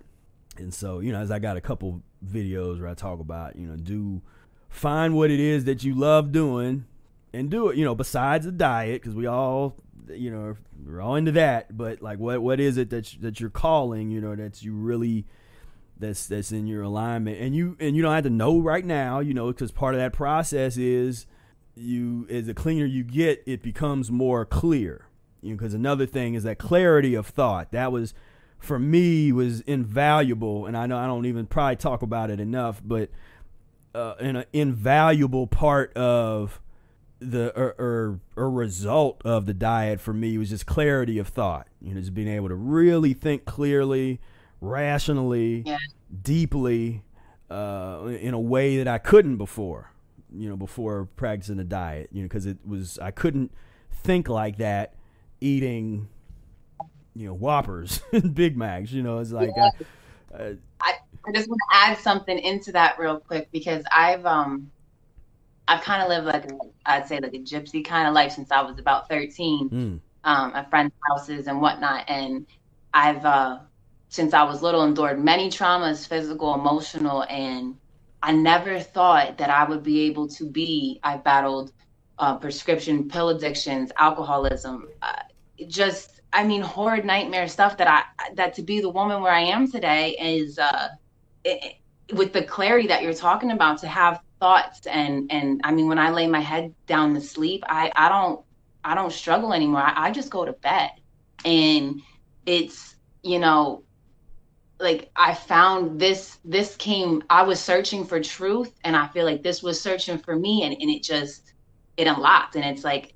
and so you know, as I got a couple videos where I talk about you know do find what it is that you love doing and do it. You know, besides the diet, because we all you know we're all into that. But like, what what is it that you, that you're calling? You know, that's you really that's that's in your alignment, and you and you don't have to know right now. You know, because part of that process is you as the cleaner you get, it becomes more clear. You know, because another thing is that clarity of thought. That was for me was invaluable, and I know I don't even probably talk about it enough, but uh, an invaluable part of the or, or or result of the diet for me was just clarity of thought. You know, just being able to really think clearly, rationally, Yeah. deeply, uh, in a way that I couldn't before. You know, before practicing the diet. You know, because it was I couldn't think like that eating. You know, Whoppers and Big Macs. You know, it's like. uh, uh, I just want to add something into that real quick because I've um I've kind of lived like a, I'd say like a gypsy kind of life since I was about 13 Mm. um, at friends' houses and whatnot. And I've, uh, since I was little, endured many traumas, physical, emotional, and I never thought that I would be able to be. I battled uh, prescription pill addictions, alcoholism, uh, just, I mean, horrid nightmare stuff that I, that to be the woman where I am today is, uh, it, with the clarity that you're talking about, to have thoughts and, and I mean, when I lay my head down to sleep, I, I don't, I don't struggle anymore. I, I just go to bed. And it's, you know, like I found this this came I was searching for truth and I feel like this was searching for me and, and it just it unlocked and it's like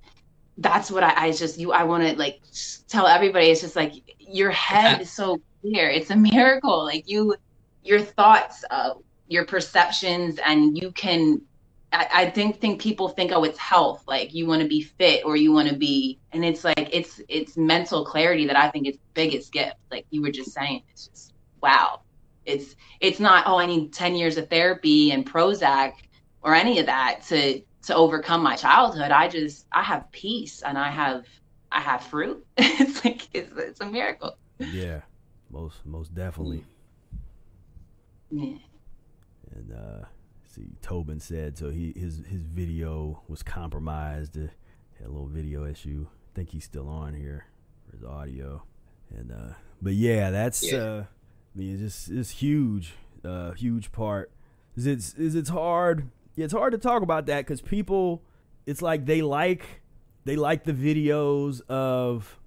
that's what I, I just you I want to like tell everybody it's just like your head is so clear. It's a miracle. Like you your thoughts, uh, your perceptions and you can I, I think think people think oh it's health like you want to be fit or you want to be and it's like it's it's mental clarity that I think is biggest gift like you were just saying it's just wow it's it's not oh I need 10 years of therapy and Prozac or any of that to to overcome my childhood I just I have peace and I have I have fruit it's like it's, it's a miracle Yeah, most most definitely. yeah And uh, see, Tobin said so. He his his video was compromised. Uh, had a little video issue. I think he's still on here for his audio. And uh, but yeah, that's Yeah. uh, I mean, it's just it's huge, uh, huge part. Is it's is it's hard. Yeah, it's hard to talk about that because people, it's like they like they like the videos of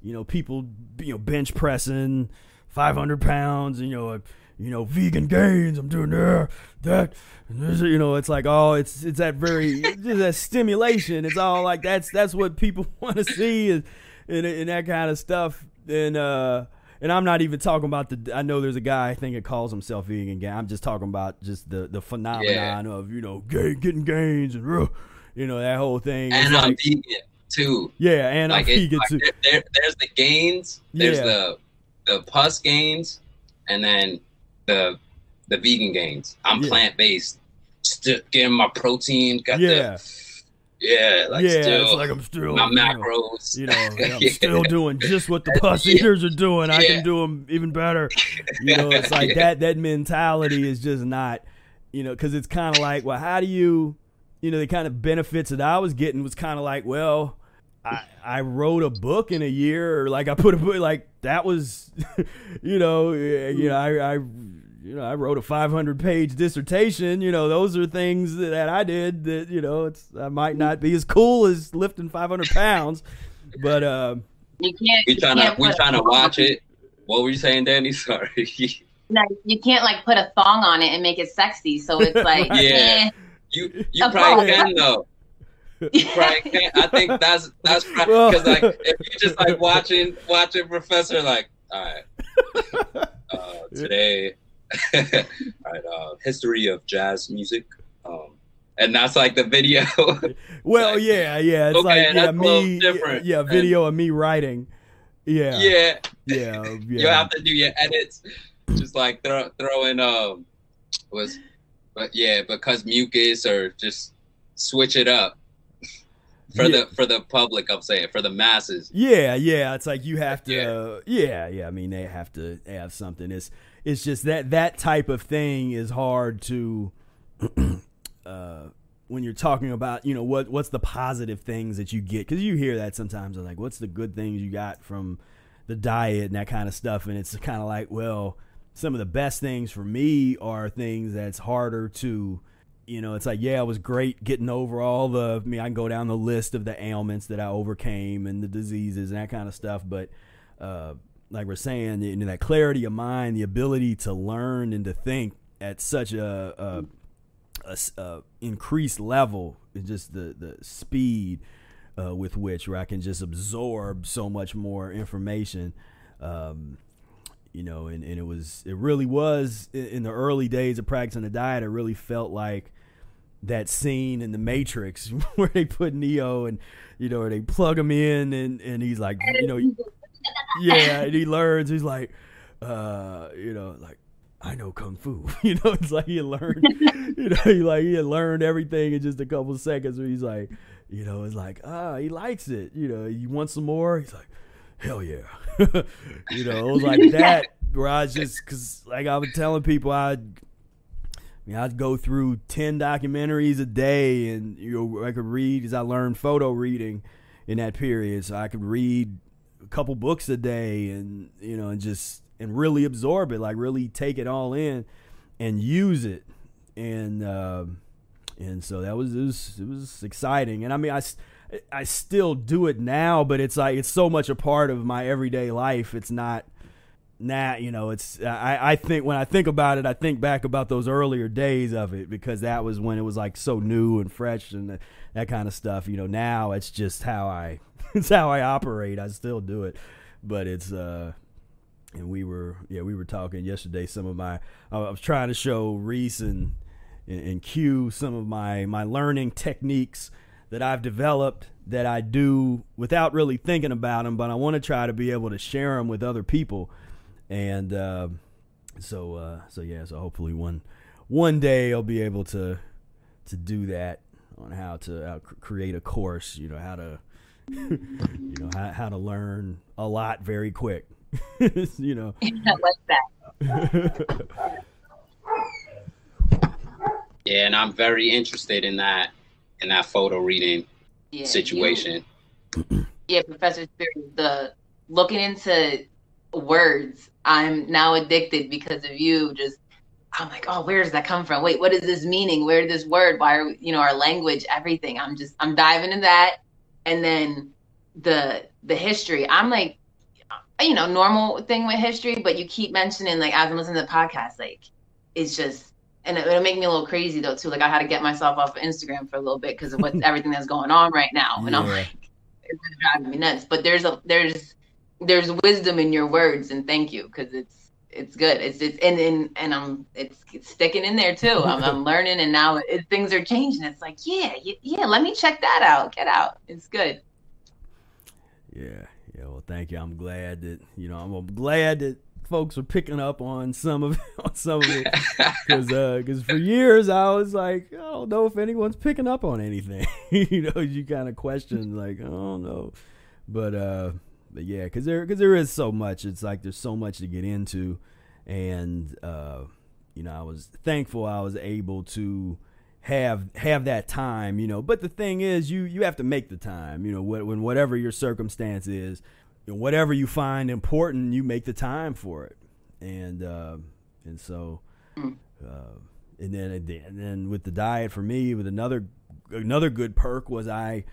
you know people you know bench pressing 500 pounds and you know you know vegan gains i'm doing there that you know it's like oh it's it's that very just that stimulation it's all like that's that's what people want to see and, and and that kind of stuff. And uh and I'm not even talking about the. I know there's a guy I think it calls himself vegan guy. I'm just talking about just the the phenomenon of you know getting gains and you know that whole thing. It's and I'm like- vegan too. yeah, and like I'm it, vegan like too. there, there- there's the gains, there's Yeah. the the pus gains, and then the the vegan gains. I'm Yeah. plant based, still getting my protein. Got Yeah. the yeah, like yeah, still it's like I'm still my you know, macros. You know, I'm Yeah. still doing just what the pus eaters are doing. I can do them even better. You know, it's like that. That mentality is just not, you know, because it's kind of like, well, how do you, you know, the kind of benefits that I was getting was kind of like, well, I I wrote a book in a year, or like I put a book, like that was, you know, you know, I. I you know, I wrote a 500 page dissertation. You know, those are things that, that I did that, you know, it's, I might not be as cool as lifting 500 pounds, but, uh, you can't We you trying to can't we put trying to watch it. What were you saying, Danny? Sorry. No, you can't like put a thong on it and make it sexy. So it's like, Yeah. eh. You you probably course. can though. You probably can. I think that's that's Well- because like if you're just like watching watching Professor like all right uh, today all right uh, history of jazz music um and that's like the video well, Like, yeah, yeah. It's okay, like, yeah, that's a little me, different. yeah, video of me writing. Yeah. yeah Yeah. yeah. you have to do your edits just like throw throw in um was but yeah because mucus or just switch it up for Yeah. the for the public i'm saying for the masses Yeah, yeah. It's like you have to. Yeah, yeah. I mean, they have to have something. It's it's just that that type of thing is hard to. uh, when you're talking about, you know, what what's the positive things that you get? Because you hear that sometimes. Like, what's the good things you got from the diet and that kind of stuff? And it's kind of like, well, some of the best things for me are things that's harder to you know, it's like, yeah, it was great getting over all the. I mean, I can go down the list of the ailments that I overcame and the diseases and that kind of stuff. But uh, like we're saying, you know, that clarity of mind, the ability to learn and to think at such a increased level, is just the the speed uh, with which where I can just absorb so much more information. Um, you know, and, and it was, it really was in, the early days of practicing the diet. It really felt like that scene in the Matrix where they put Neo and, you know, they plug him in and, and he's like, you know, yeah, and he learns. He's like, uh, you know, like I know kung fu. You know, it's like he learned, you know, he like he had learned everything in just a couple of seconds. Where he's like, you know, it's like ah, he likes it. You know, you want some more? He's like, hell yeah. you know, it was like that where I was just because like I was telling people I. I mean, I'd go through ten documentaries a day, and you know, I could read as I learned photo reading in that period. So I could read couple books a day, and you know, and just and really absorb it, like really take it all in and use it. And uh, and so that was it, was it was exciting. And I mean, I I still do it now, but it's like it's so much a part of my everyday life. It's not nah, you know, it's I, I think when I think about it, I think back about those earlier days of it because that was when it was like so new and fresh and that, that kind of stuff. You know, now it's just how I it's how I operate. I still do it, but it's uh and we were yeah we were talking yesterday. Some of my I was trying to show Reese and and Q some of my my learning techniques that I've developed that I do without really thinking about them, but I want to try to be able to share them with other people. And uh, so uh, so yeah, so hopefully one one day I'll be able to to do that on how to how create a course. You know how to you know how, how to learn a lot very quick. you know, I like that. Yeah, and I'm very interested in that in that photo reading Yeah, situation. you- yeah, Professor Spira's, the looking into words, I'm now addicted because of you. Just, I'm like, oh, where does that come from? Wait, what is this meaning? Where did this word? Why are we, you know our language, everything? I'm just, I'm diving into that, and then the the history. I'm like, you know, normal thing with history, but you keep mentioning like as I'm listening to the podcast, like it's just. And it, it'll make me a little crazy though too. Like I had to get myself off of Instagram for a little bit because of what everything that's going on right now. And I'm like, it's driving me nuts. But there's a there's there's wisdom in your words, and thank you because it's it's good. It's it's and and, and I'm it's, it's sticking in there too. I'm, I'm learning, and now it, things are changing. It's like yeah, yeah, let me check that out. Get out. It's good. Yeah, yeah. Well, thank you. I'm glad that you know. I'm glad that folks are picking up on some of on some of it because because for years I was like, I don't know if anyone's picking up on anything. you know, you kind of question like, I don't know, but uh, but yeah, because there because there is so much. It's like there's so much to get into, and uh, you know, I was thankful I was able to have have that time, you know. But the thing is, you you have to make the time, you know. When, when whatever your circumstance is, you know, whatever you find important, you make the time for it, and uh, and so, uh, and then and then with the diet for me, with another another good perk was I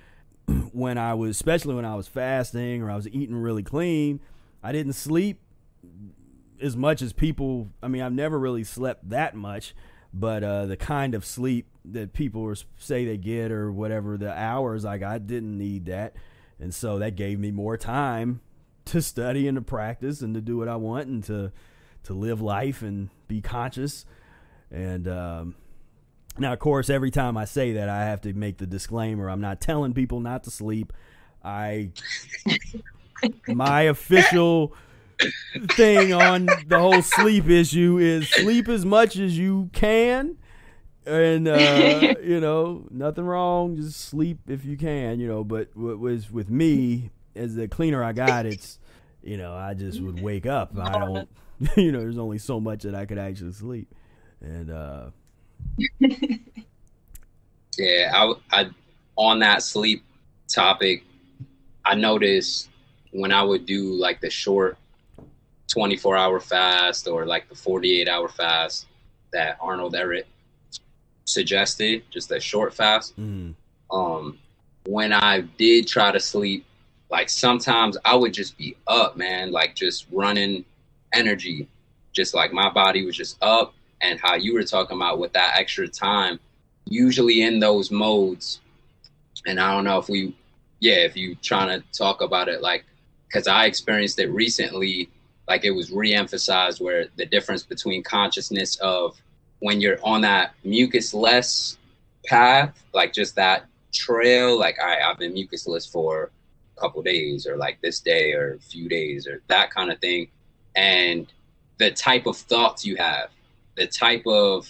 when I was especially when I was fasting or I was eating really clean, I didn't sleep as much as people. I mean, I've never really slept that much, but uh, the kind of sleep that people say they get or whatever the hours like I didn't need that, and so that gave me more time to study and to practice and to do what I want and to to live life and be conscious. And um, now, of course, every time I say that, I have to make the disclaimer: I'm not telling people not to sleep. I my official thing on the whole sleep issue is sleep as much as you can. And uh, you know nothing wrong. Just sleep if you can you know. But what was with me as the cleaner i got it's you know i just would wake up. I don't you know there's only so much that i could actually sleep. And uh Yeah, I, I on that sleep topic, I noticed when I would do like the short 24 hour fast or like the 48 hour fast that Arnold Ehret suggested, just a short fast. mm, Um, when I did try to sleep, like sometimes I would just be up, man, like just running energy, just like my body was just up. And how you were talking about with that extra time, usually in those modes, and I don't know if we, yeah, if you trying to talk about it, like, because I experienced it recently, like it was re-emphasized where the difference between consciousness of when you're on that mucus less path, like just that trail, like I, I've been mucusless for a couple days or like this day or a few days or that kind of thing. And the type of thoughts you have, the type of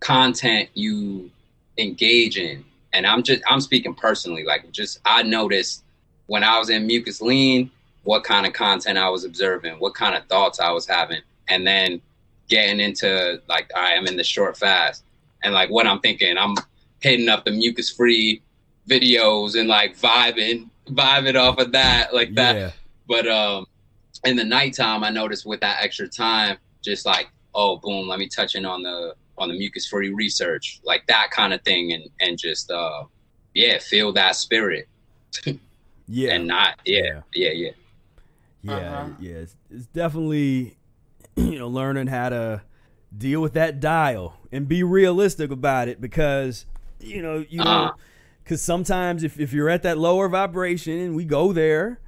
content you engage in. And I'm just I'm speaking personally, like just I noticed when I was in mucus lean, what kind of content I was observing, what kind of thoughts I was having, and then getting into like I am in the short fast and like what I'm thinking, I'm hitting up the mucus free videos and like vibing, vibing off of that like that. Yeah. But um in the nighttime I noticed with that extra time, just like, oh boom, let me touch in on the on the mucus free research, like that kind of thing and and just uh yeah, feel that spirit. Yeah. And not yeah, yeah, yeah. Yeah, Uh-huh. yeah, it's, it's definitely you know learning how to deal with that dial and be realistic about it because you know you know Uh-huh. because sometimes if, if you're at that lower vibration and we go there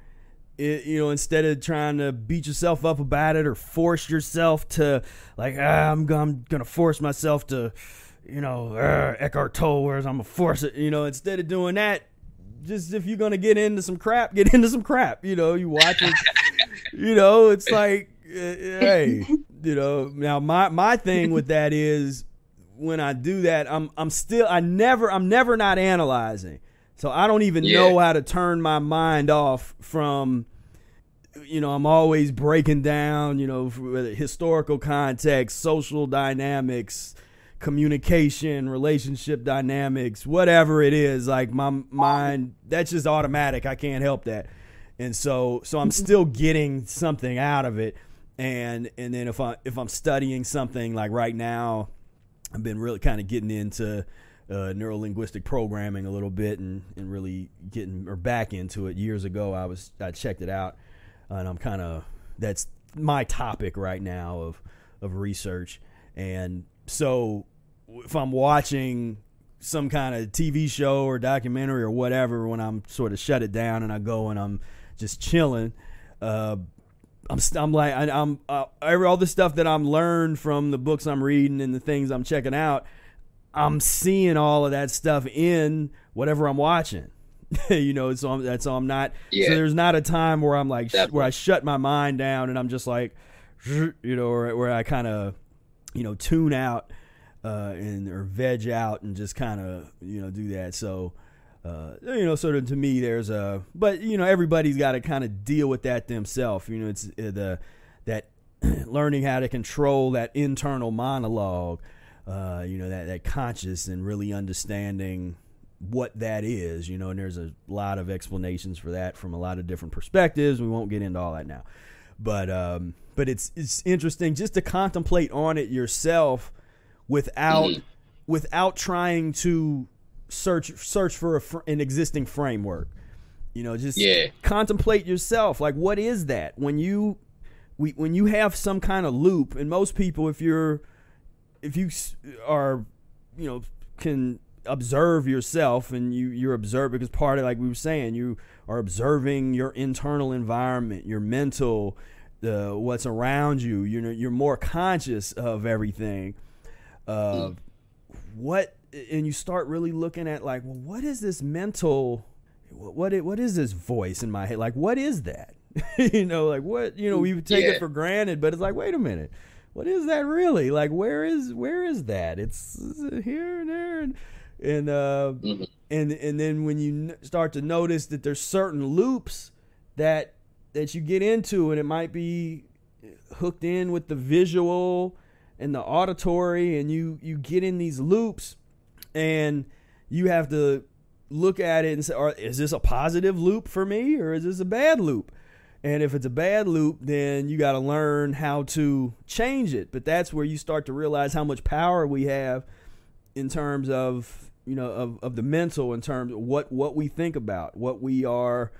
it, you know instead of trying to beat yourself up about it or force yourself to like ah, I'm, gonna, I'm gonna force myself to you know uh, Eckhart Tolle whereas I'm gonna force it you know instead of doing that just if you're gonna get into some crap get into some crap you know you watch it. You know it's like uh, hey you know now my my thing with that is when I do that I'm I'm still I never I'm never not analyzing so I don't even Yeah. know how to turn my mind off from you know I'm always breaking down you know historical context social dynamics communication relationship dynamics whatever it is like my mind that's just automatic. I can't help that. And so so I'm still getting something out of it. And and then if I if I'm studying something like right now I've been really kind of getting into uh, neuro linguistic programming a little bit and, and really getting or back into it. Years ago I was I checked it out and I'm kind of that's my topic right now of of research. And so if I'm watching some kind of TV show or documentary or whatever when I'm sort of shut it down and I go and I'm just chilling uh, I'm I'm like I, I'm uh, every, all the stuff that I'm learned from the books I'm reading and the things I'm checking out I'm seeing all of that stuff in whatever I'm watching you know so I'm, that's so I'm not Yeah. so there's not a time where I'm like Definitely. where I shut my mind down and I'm just like you know or where I kind of you know tune out uh, and or veg out and just kind of you know do that. So uh, you know, sort of to me, there's a but you know everybody's got to kind of deal with that themselves. You know, it's uh, the that learning how to control that internal monologue. Uh, you know that that conscious and really understanding what that is. You know, and there's a lot of explanations for that from a lot of different perspectives. We won't get into all that now, but um, but it's it's interesting just to contemplate on it yourself without Mhm. without trying to search search for a fr- an existing framework. You know, just Yeah. contemplate yourself. Like, what is that when you we when you have some kind of loop? And most people, if you're if you are, you know, can observe yourself and you you're observed because part of like we were saying you are observing your internal environment your mental the what's around you you know you're more conscious of everything uh what and you start really looking at like well what is this mental what what i- what is this voice in my head? Like what is that? You know like what you know we would take it for granted but it's like wait a minute what is that really? Like where is where is that? It's here and there? And and uh Mhm. and and then when you n- start to notice that there's certain loops that that you get into and it might be hooked in with the visual and the auditory and you you get in these loops and you have to look at it and say is this a positive loop for me or is this a bad loop and if it's a bad loop then you got to learn how to change it. But that's where you start to realize how much power we have in terms of you know of, of the mental in terms of what what we think about what we are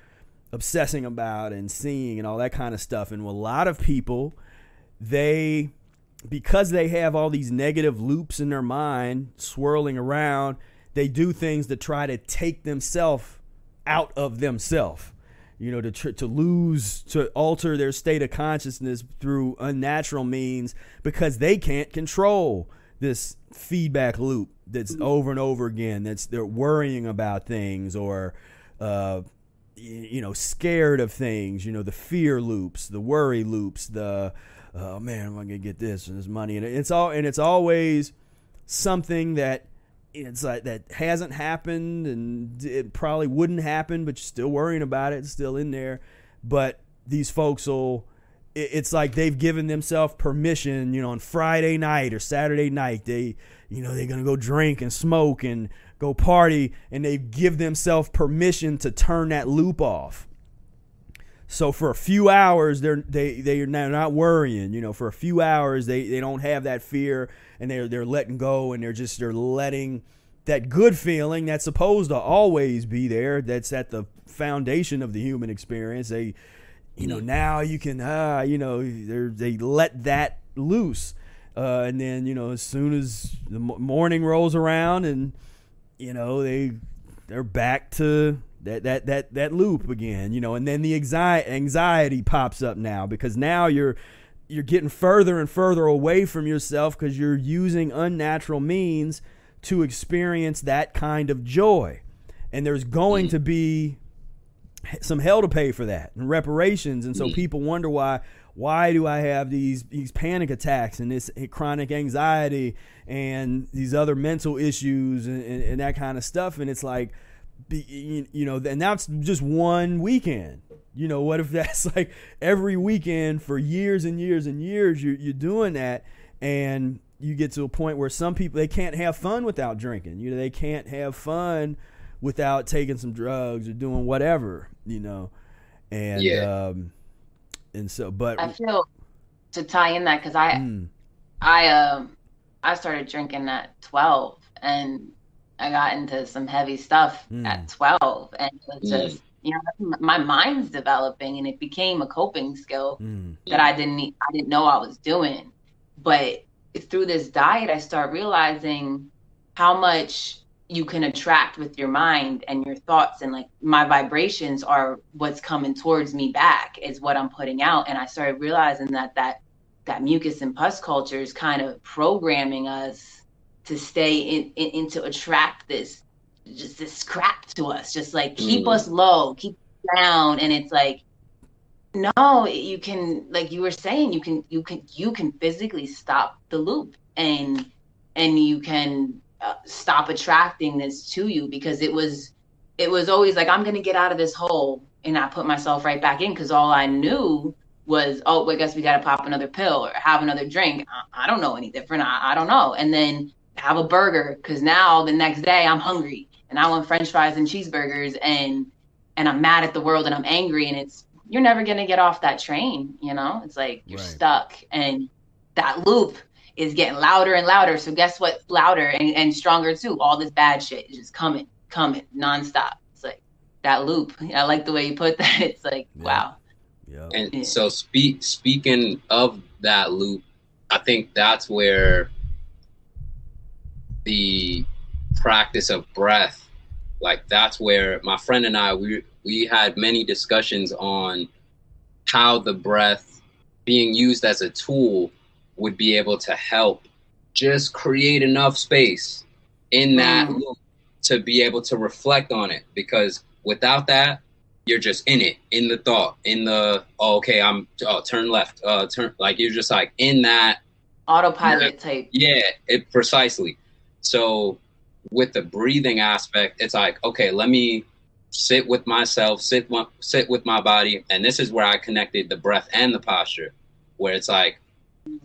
obsessing about and seeing and all that kind of stuff. And a lot of people they because they have all these negative loops in their mind swirling around they do things to try to take themselves out of themselves you know to tr- to lose to alter their state of consciousness through unnatural means because they can't control this feedback loop that's over and over again that's they're worrying about things or uh you know scared of things you know the fear loops the worry loops the oh man, am I gonna get this and this money? And it's all and it's always something that it's like that hasn't happened and it probably wouldn't happen, but you're still worrying about it. Still in there. But these folks will it's like they've given themselves permission, you know, on Friday night or Saturday night, they, you know, they're gonna go drink and smoke and go party, and they give themselves permission to turn that loop off. So for a few hours, they're they they are not worrying. You know, for a few hours, they they don't have that fear, and they're they're letting go, and they're just they're letting that good feeling that's supposed to always be there. That's at the foundation of the human experience. They you know now you can uh you know they they let that loose uh, and then you know as soon as the morning rolls around and you know they they're back to that that that that loop again you know and then the anxiety anxiety pops up now because now you're you're getting further and further away from yourself because you're using unnatural means to experience that kind of joy and there's going mm. to be some hell to pay for that and reparations and so mm. people wonder why why do I have these these panic attacks and this chronic anxiety and these other mental issues and, and, and that kind of stuff and it's like you know and that's just one weekend you know what if that's like every weekend for years and years and years you're, you're doing that and you get to a point where some people they can't have fun without drinking you know they can't have fun without taking some drugs or doing whatever, you know. And yeah. um and so but I feel to tie in that cuz I mm. I um I started drinking at 12 and I got into some heavy stuff mm. at 12 and it was mm. just you know my mind's developing and it became a coping skill mm. that I didn't I didn't know I was doing but through this diet I start realizing how much you can attract with your mind and your thoughts and like my vibrations are what's coming towards me back is what i'm putting out and i started realizing that that that mucus and pus culture is kind of programming us to stay in, in, in to attract this just this crap to us just like keep mm. us low keep us down. And it's like no you can like you were saying you can you can you can physically stop the loop and and you can uh, stop attracting this to you because it was it was always like i'm gonna get out of this hole and i put myself right back in because all i knew was oh i guess we gotta pop another pill or have another drink. I, I don't know any different. I, I don't know. And then have a burger because now the next day i'm hungry and i want french fries and cheeseburgers and and i'm mad at the world and i'm angry and it's you're never gonna get off that train you know it's like you're right. stuck and that loop is getting louder and louder. So guess what? Louder and, and stronger too. All this bad shit is just coming, coming nonstop. It's like that loop. I like the way you put that. It's like yeah. wow. Yeah. And yeah. so speak speaking of that loop, I think that's where the practice of breath, like that's where my friend and I we we had many discussions on how the breath being used as a tool would be able to help just create enough space in that mm. to be able to reflect on it because without that you're just in it in the thought in the oh, okay i'm oh, turn left uh turn like you're just like in that autopilot that, type. Yeah it precisely so with the breathing aspect it's like okay let me sit with myself sit sit with my body. And this is where i connected the breath and the posture where it's like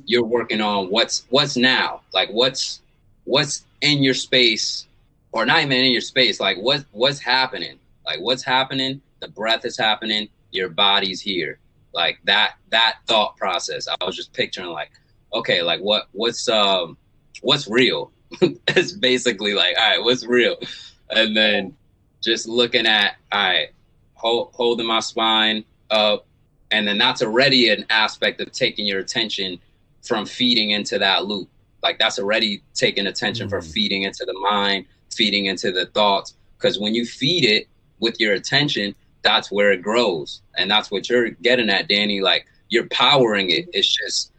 you're working on what's what's now like what's what's in your space or not even in your space like what what's happening? Like what's happening? The breath is happening. Your body's here. Like that that thought process. I was just picturing like okay like what what's um what's real it's basically like all right what's real and then just looking at all right hold, holding my spine up and then that's already an aspect of taking your attention from feeding into that loop. Like that's already taking attention mm-hmm. for feeding into the mind, feeding into the thoughts. Because when you feed it with your attention, that's where it grows, and that's what you're getting at, Danny. Like you're powering it. It's just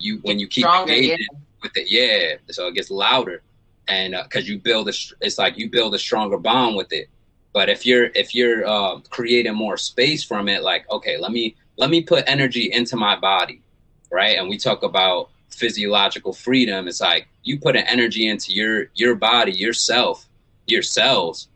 you when you keep Stronger, engaging yeah. With it, yeah. So it gets louder, and because uh, you build a, it's like you build a stronger bond with it. But if you're if you're uh, creating more space from it, like okay, let me let me put energy into my body right? And we talk about physiological freedom. It's like you put an energy into your your body, yourself, your cells,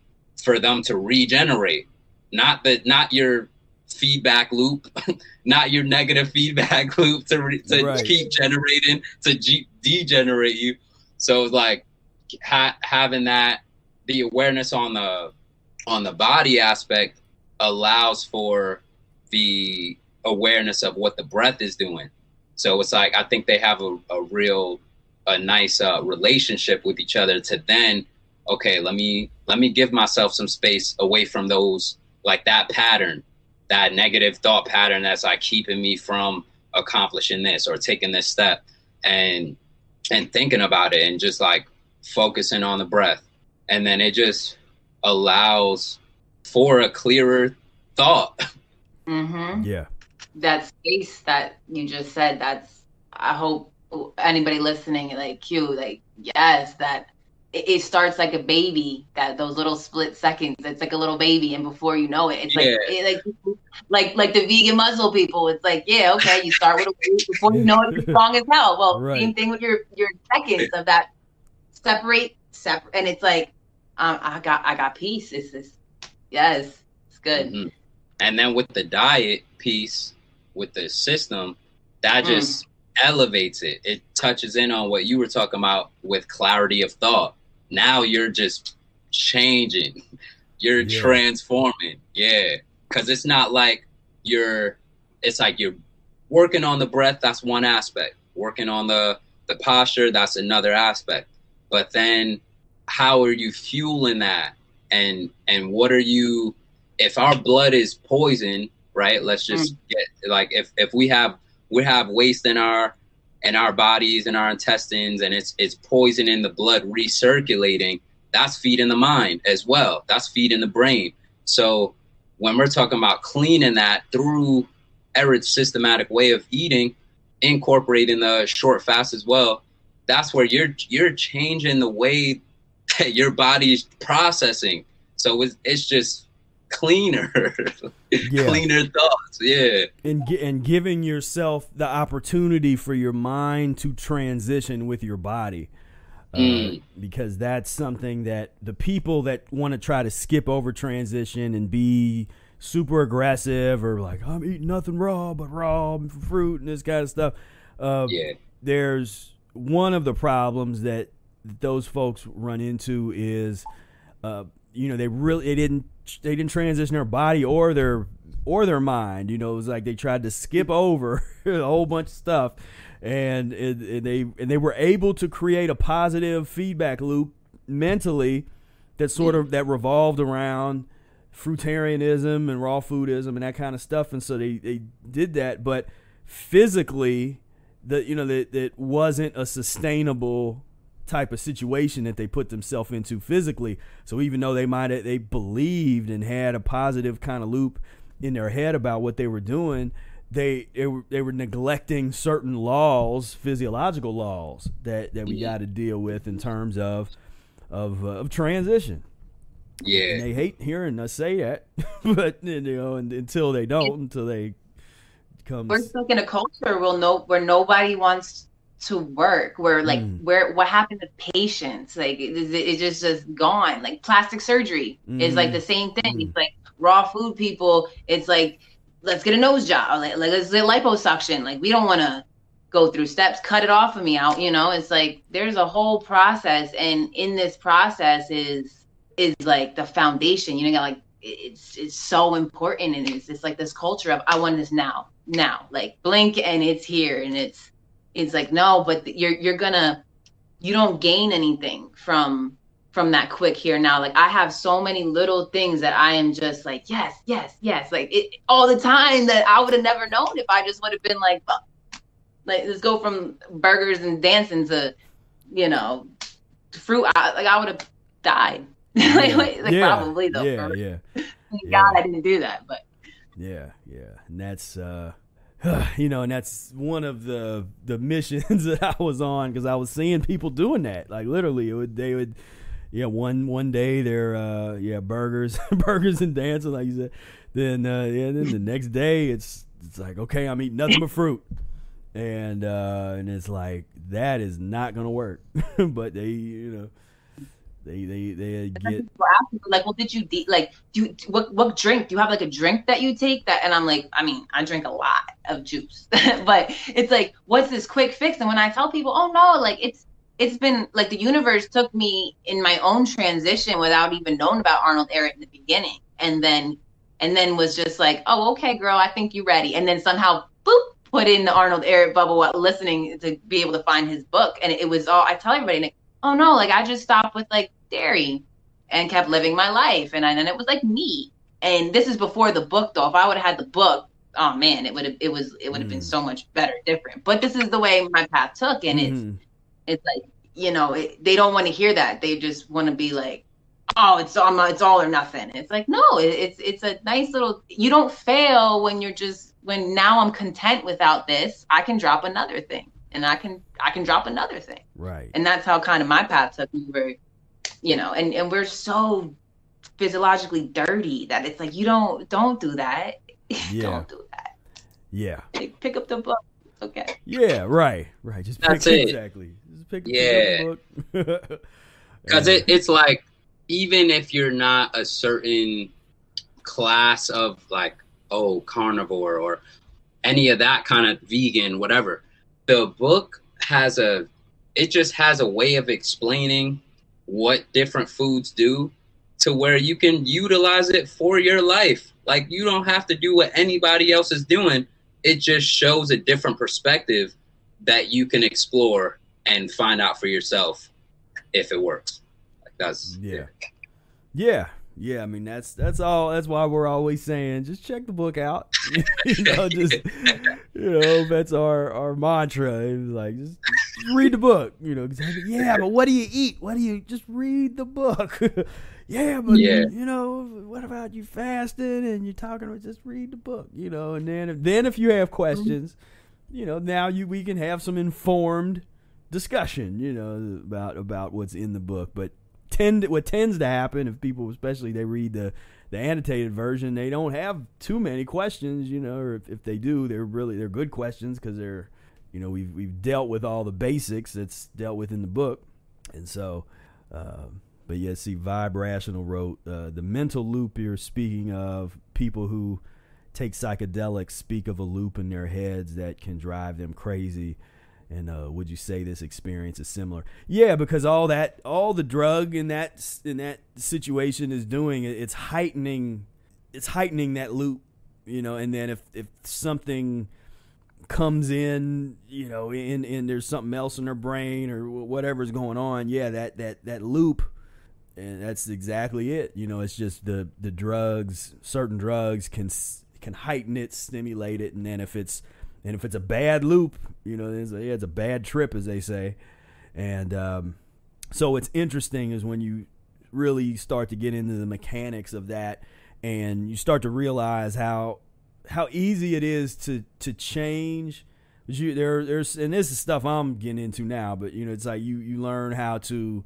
for them to regenerate. Not that, not your feedback loop, not your negative feedback loop to re, to Right. keep generating to ge- degenerate you. So like ha- having that the awareness on the on the body aspect allows for the awareness of what the breath is doing. So it's like I think they have a, a real a nice uh, relationship with each other to then okay let me let me give myself some space away from those like that pattern that negative thought pattern that's like keeping me from accomplishing this or taking this step and and thinking about it and just like focusing on the breath and then it just allows for a clearer thought Mm-hmm. Yeah. That space that you just said, that's, I hope anybody listening, like you, like, yes, that it, it starts like a baby, that those little split seconds, it's like a little baby. And before you know it, it's like, it, like, like, like the vegan muzzle people, it's like, yeah, okay, you start with a weight before you know it, it's strong as hell. Well, Right. same thing with your, your seconds of that separate, separate. And it's like, um, I got, I got peace. It's this, yes, it's good. Mhm. And then with the diet piece, with the system, that Mm. just elevates it. It touches in on what you were talking about with clarity of thought. Now you're just changing, you're Yeah. transforming. Yeah. Cause it's not like you're, it's like you're working on the breath. That's one aspect. Working on the, the posture. That's another aspect. But then how are you fueling that? And, and what are you, if our blood is poison, right? Let's just mm. get like if if we have we have waste in our in our bodies and our intestines and it's it's poison in the blood recirculating, that's feeding the mind as well. That's feeding the brain. So when we're talking about cleaning that through Ehret's systematic way of eating, incorporating the short fast as well, that's where you're you're changing the way that your body's processing. So it's it's just cleaner, Yeah. cleaner thoughts. Yeah, and and giving yourself the opportunity for your mind to transition with your body uh, Mm. because that's something that the people that want to try to skip over transition and be super aggressive or like I'm eating nothing raw but raw fruit and this kind of stuff uh, yeah, there's one of the problems that those folks run into is uh, you know they really they didn't they didn't transition their body or their or their mind you know it was like they tried to skip over a whole bunch of stuff. And, and they and they were able to create a positive feedback loop mentally that sort of that revolved around fruitarianism and raw foodism and that kind of stuff. And so they, they did that. But physically that you know that that wasn't a sustainable type of situation that they put themselves into physically. So even though they might have, they believed and had a positive kind of loop in their head about what they were doing, they they were, they were neglecting certain laws, physiological laws that that we got to deal with in terms of of uh, of transition. And yeah, they hate hearing us say that, but you know, and, until they don't, until they come. we're stuck in a culture where no where nobody wants to work where like Mm. where what happened to patients? Like it, it, it just just gone? Like plastic surgery is like the same thing. Mm. it's like raw food people it's like let's get a nose job. Like, like let's get liposuction. Like we don't want to go through steps. Cut it off of me out you know? It's like there's a whole process and in this process is is like the foundation. You know like it's it's so important and it's it's like this culture of i want this now now. Like blink and it's here and it's it's like no but you're you're gonna you don't gain anything from from that quick here now. Like i have so many little things that i am just like yes yes yes. Like it all the time that i would have never known if i just would have been like fuck. like let's go from burgers and dancing to you know fruit. I, like i would have died. Like, like, like, yeah, probably though yeah, yeah. thank yeah. god i didn't do that but Yeah, yeah, and that's uh, you know, and that's one of the the missions that I was on because I was seeing people doing that. Like literally, it would they would, yeah, one one day they're uh, yeah burgers, burgers and dancing like you said. Then uh, yeah, then the next day it's it's like okay, I'm eating nothing but fruit. and uh, and it's like that is not gonna work. but they, you know, they they they get like, well, did you de- like do you, what what drink? Do you have like a drink that you take that? And I'm like, I mean, I drink a lot of juice, but it's like, what's this quick fix? And when I tell people, oh no, like it's it's been like the universe took me in my own transition without even knowing about Arnold Ehret in the beginning, and then and then was just like, oh okay, girl, I think you're ready, and then somehow boop put in the Arnold Ehret bubble while listening to be able to find his book, and it was all I tell everybody like oh no, like I just stopped with like dairy and kept living my life. And, I, and it was like me. And this is before the book though. If I would have had the book, oh man, it would have it was it would have been Mm. so much better, different. But this is the way my path took, and it's Mhm. it's like you know it, they don't want to hear that. They just want to be like, oh, it's all it's all or nothing. It's like no, it, it's it's a nice little. You don't fail when you're just when now I'm content without this. I can drop another thing, and I can I can drop another thing right. and that's how kind of my path took me where you know and and we're so physiologically dirty that it's like you don't don't do that Yeah. don't do that Yeah. pick, pick up the book okay Yeah, right, right. Just pick That's it. exactly. Just pick, Yeah. pick up the book. because it, it's like even if you're not a certain class of like oh carnivore or any of that kind of vegan whatever the book has a it just has a way of explaining what different foods do to where you can utilize it for your life like you don't have to do what anybody else is doing it just shows a different perspective that you can explore and find out for yourself if it works like that's Yeah. Yeah. Yeah, I mean that's that's all that's why we're always saying just check the book out. you know, just you know, that's our our mantra. It's like just, read the book, you know, yeah, but what do you eat? What do you just read the book? yeah, but Yeah. you know, what about you fasting and you're talking about just read the book, you know, and then if, then if you have mm-hmm. questions, you know, now you we can have some informed discussion, you know, about about what's in the book. But tend what tends to happen if people, especially they read the the annotated version, they don't have too many questions, you know, or if, if they do, they're really they're good questions because they're, you know, we've we've dealt with all the basics that's dealt with in the book, and so. Uh, but yeah, see, Vibe Rational wrote uh, the mental loop you're speaking of. People who take psychedelics speak of a loop in their heads that can drive them crazy. And uh, would you say this experience is similar? Yeah, because all that, all the drug in that in that situation is doing, it's heightening, it's heightening that loop, you know. And then if if something comes in, you know, in and there's something else in their brain or wh- whatever's going on, yeah, that that that loop, and that's exactly it. You know, it's just the the drugs, certain drugs can can heighten it, stimulate it, and then if it's and if it's a bad loop, you know, it's a, it's a bad trip, as they say. And um, so what's interesting is when you really start to get into the mechanics of that, and you start to realize how how easy it is to to change. But you there there's and this is stuff I'm getting into now, but you know, it's like you you learn how to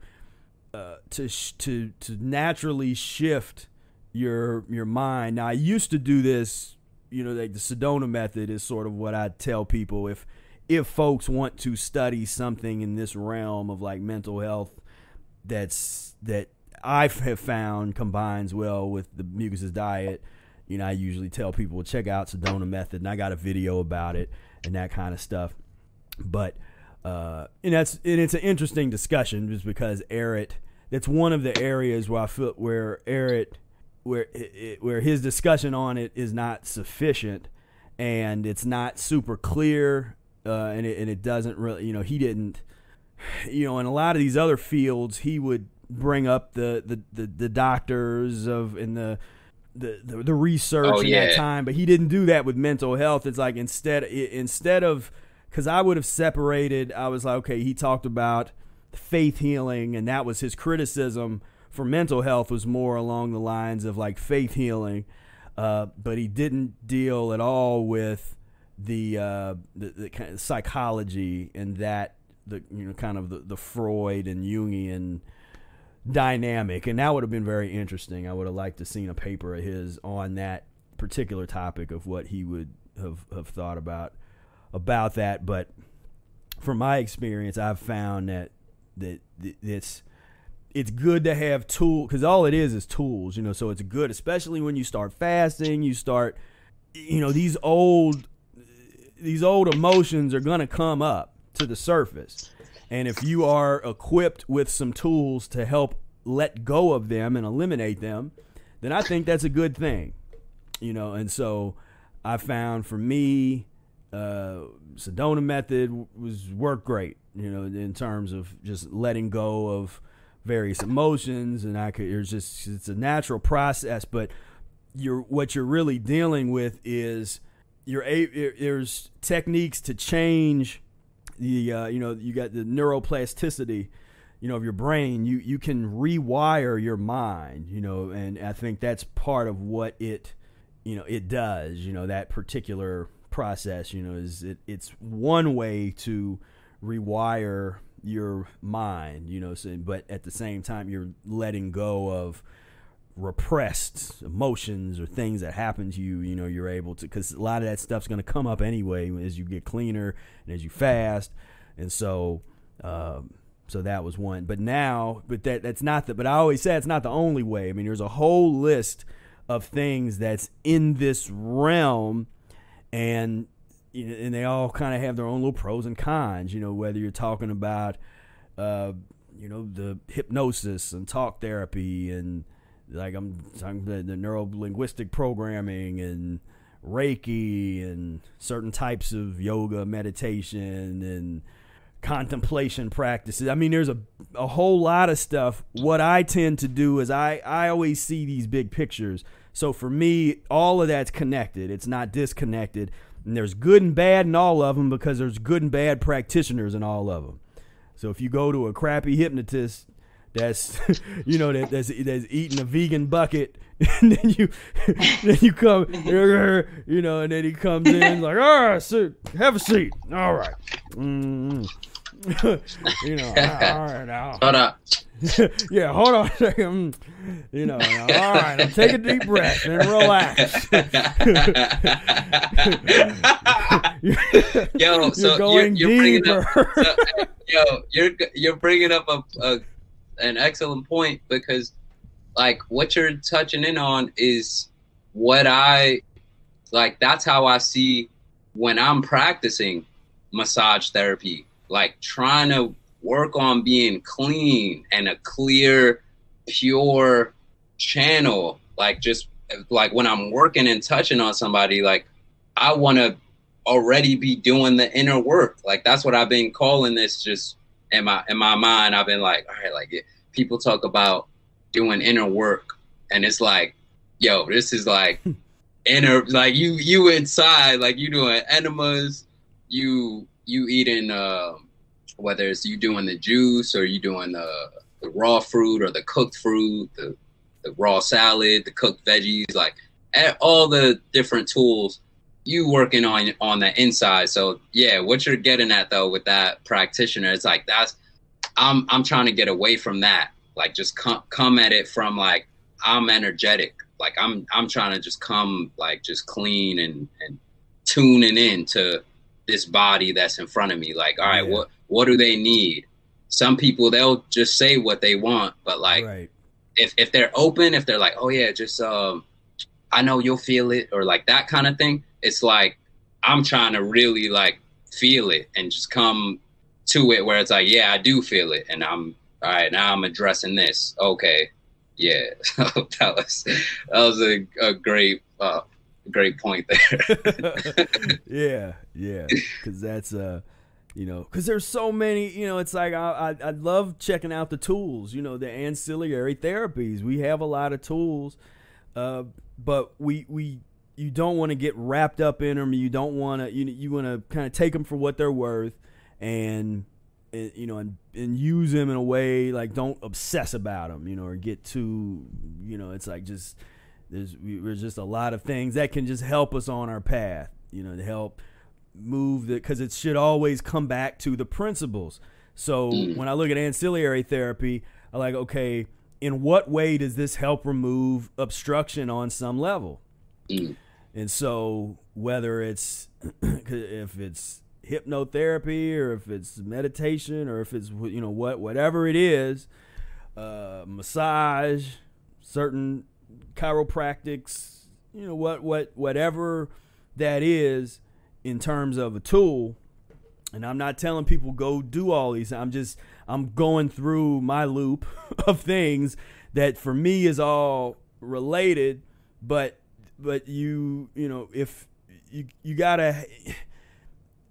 uh, to to to naturally shift your your mind. Now I used to do this, you know, like the Sedona method is sort of what I tell people if if folks want to study something in this realm of like mental health that's that I have found combines well with the mucusless diet. You know, I usually tell people check out Sedona method, and I got a video about it and that kind of stuff. But uh, and that's and it's an interesting discussion just because Ehret. That's one of the areas where I feel where Ehret, where it, where his discussion on it is not sufficient, and it's not super clear, uh, and it and it doesn't really, you know, he didn't, you know, in a lot of these other fields, he would bring up the the the, the doctors of in the the, the, the research Oh, in that time, but he didn't do that with mental health. It's like instead instead of because I would have separated. I was like, okay, he talked about faith healing, and that was his criticism for mental health was more along the lines of like faith healing, uh, but he didn't deal at all with the uh, the, the kind of psychology and that the you know kind of the, the Freud and Jungian dynamic, and that would have been very interesting. I would have liked to seen a paper of his on that particular topic of what he would have, have thought about about that, but from my experience, I've found that that it's it's good to have tool because all it is is tools, you know. So it's good, especially when you start fasting. You start, you know, these old these old emotions are gonna come up to the surface, and if you are equipped with some tools to help let go of them and eliminate them, then I think that's a good thing, you know. And so I found for me, uh, Sedona method was worked great, you know, in terms of just letting go of various emotions, and I could. It's just it's a natural process, but you're what you're really dealing with is you're a there's techniques to change the uh, you know you got the neuroplasticity you know of your brain you you can rewire your mind you know and i think that's part of what it you know it does you know that particular process you know is it, it's one way to rewire your mind you know so, but at the same time you're letting go of repressed emotions or things that happen to you you know you're able to because a lot of that stuff's going to come up anyway as you get cleaner and as you fast. And so um, so that was one. But now but that that's not the but i always say it's not the only way. I mean there's a whole list of things that's in this realm and and they all kind of have their own little pros and cons you know whether you're talking about uh, you know the hypnosis and talk therapy and like I'm talking the, the neuro linguistic programming and Reiki and certain types of yoga, meditation, and contemplation practices. I mean, there's a, a whole lot of stuff. What I tend to do is I, I always see these big pictures. So for me, all of that's connected. It's not disconnected. And there's good and bad in all of them because there's good and bad practitioners in all of them. So if you go to a crappy hypnotist, that's you know that that's that's eating a vegan bucket and then you then you come you know and then he comes in like all right sit have a seat. All right. Mm you know all right now Hold up. yeah hold on a second mm, you know all right now take a deep breath and relax Yo, so you're, going you're bringing up, so, yo, you're you're bringing up a, a an excellent point because, like, what you're touching in on is what I like. That's how I see when I'm practicing massage therapy, like trying to work on being clean and a clear, pure channel. Like, just like when I'm working and touching on somebody, like I want to already be doing the inner work. Like that's what I've been calling this. Just in my in my mind, I've been like, all right, like it, people talk about doing inner work, and it's like, yo, this is like inner, like you you inside, like you doing enemas, you you eating, uh, whether it's you doing the juice or you doing the the raw fruit or the cooked fruit, the the raw salad, the cooked veggies, like all the different tools you working on on the inside. So yeah, what you're getting at though with that practitioner, it's like that's I'm I'm trying to get away from that. Like just come come at it from like I'm energetic. Like I'm I'm trying to just come like just clean and and tuning in to this body that's in front of me. Like, all right, Yeah. what what do they need? Some people they'll just say what they want, but like right if if they're open, if they're like, oh yeah, just um, I know you'll feel it, or like that kind of thing. It's like I'm trying to really like feel it and just come to it where it's like, yeah, I do feel it, and I'm all right. Now I'm addressing this. Okay, yeah, that was that was a, a great uh, great point there. yeah, yeah, because that's uh, you know, because there's so many, you know, it's like I, I I love checking out the tools, you know, the ancillary therapies. We have a lot of tools, uh, but we we you don't want to get wrapped up in them. You don't want to you you want to kind of take them for what they're worth, and and, you know, and and use them in a way like don't obsess about them, you know, or get too, you know, it's like just there's we- there's just a lot of things that can just help us on our path, you know, to help move the because it should always come back to the principles. So when I look at ancillary therapy, I like okay, in what way does this help remove obstruction on some level? Mm. And so whether it's if it's hypnotherapy or if it's meditation or if it's you know what whatever it is, uh, massage, certain chiropractics, you know what what whatever that is in terms of a tool. And I'm not telling people go do all these. I'm just I'm going through my loop of things that for me is all related, but but you you know if you you gotta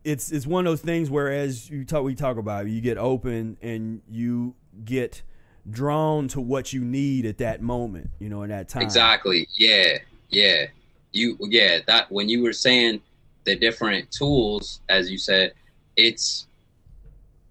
it's it's one of those things where as you talk we talk about you get open and you get drawn to what you need at that moment you know in that time Exactly. Yeah. Yeah. You yeah, that when you were saying the different tools, as you said, it's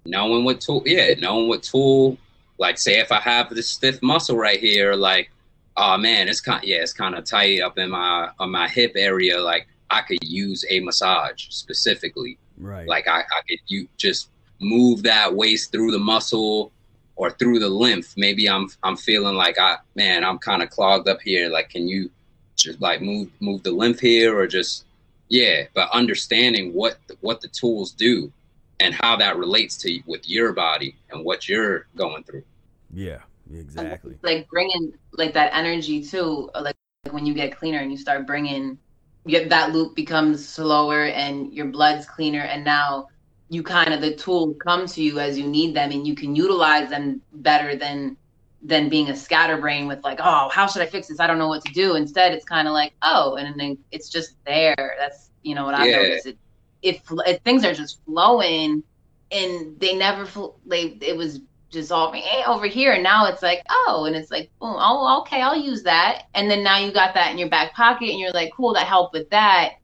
knowing what tool yeah, knowing what tool like say if I have this stiff muscle right here, like, oh man, it's kind yeah, it's kinda tight up in my on my hip area, like I could use a massage specifically. right Like I, I could you just move that waist through the muscle or through the lymph. Maybe I'm I'm feeling like I man, I'm kind of clogged up here. Like can you just like move move the lymph here or just yeah, but understanding what what the tools do and how that relates to with your body and what you're going through. yeah exactly like bringing like that energy too like when you get cleaner and you start bringing you get that loop becomes slower and your blood's cleaner and now you kind of the tools come to you as you need them and you can utilize them better than than being a scatterbrain with like oh how should i fix this? I don't know what to do. Instead it's kind of like oh and then it's just there. That's you know what i've Yeah. noticed. It, it, it things are just flowing and they never they it was dissolving all eh, over here. And now it's like oh and it's like boom oh okay i'll use that. And then now you got that in your back pocket and you're like cool that helped with that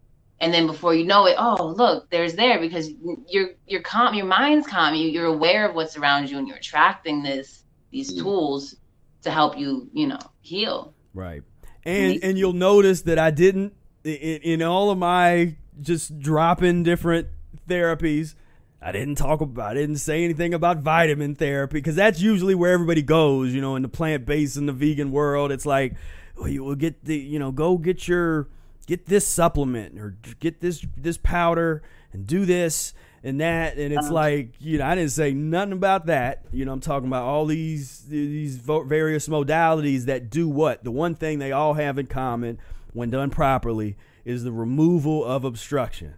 and then before you know it oh look there's there because you're you're calm your mind's calm you, you're aware of what's around you and you're attracting this these Mm. tools to help you you know heal Right. And and you'll notice that I didn't in, in all of my just dropping different therapies. I didn't talk about, I didn't say anything about vitamin therapy because that's usually where everybody goes, you know, in the plant based and the vegan world. It's like, well, you will get the, you know, go get your, get this supplement or get this, this powder and do this and that. And it's like, you know, I didn't say nothing about that. You know, I'm talking about all these, these various modalities that do what? The one thing they all have in common when done properly is the removal of obstruction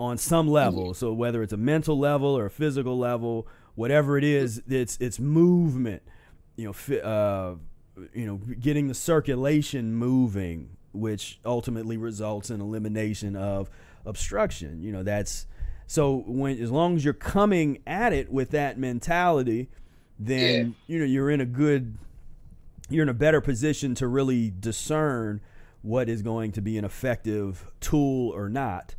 on some level. So whether it's a mental level or a physical level, whatever it is, it's it's movement. You know, uh, you know, getting the circulation moving, which ultimately results in elimination of obstruction. You know, that's so when as long as you're coming at it with that mentality, then you know you're in a good you're in a better position to really discern what is going to be an effective tool or not.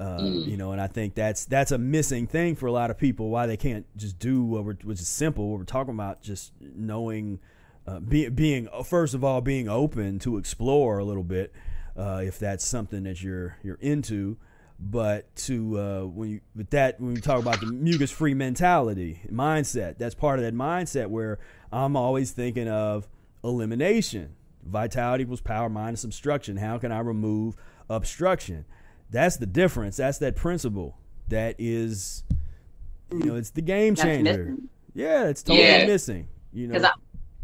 Uh, Mm. You know, and I think that's that's a missing thing for a lot of people. Why they can't just do what we're, which is simple. What we're talking about, just knowing, uh, be, being first of all being open to explore a little bit, uh, if that's something that you're you're into. But to uh, when you with that when we talk about the mucus free mentality mindset, that's part of that mindset where I'm always thinking of elimination. Vitality equals power minus obstruction. How can I remove obstruction? That's the difference. That's that principle. That is, you know, it's the game changer. Yeah, it's totally Yeah. missing. You know,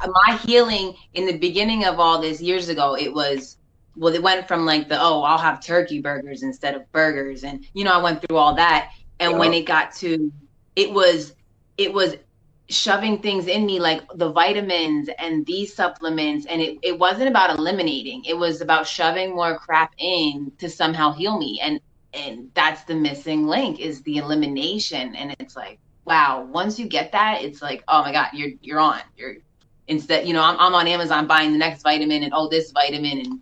my healing in the beginning of all this years ago it was well it went from like the oh i'll have turkey burgers instead of burgers. And you know i went through all that. And when it got to it was it was shoving things in me like the vitamins and these supplements. And it, it wasn't about eliminating. It was about shoving more crap in to somehow heal me. And and that's the missing link is the elimination. And it's like wow once you get that it's like oh my god you're you're on. You're instead you know I'm, I'm on amazon buying the next vitamin and oh this vitamin and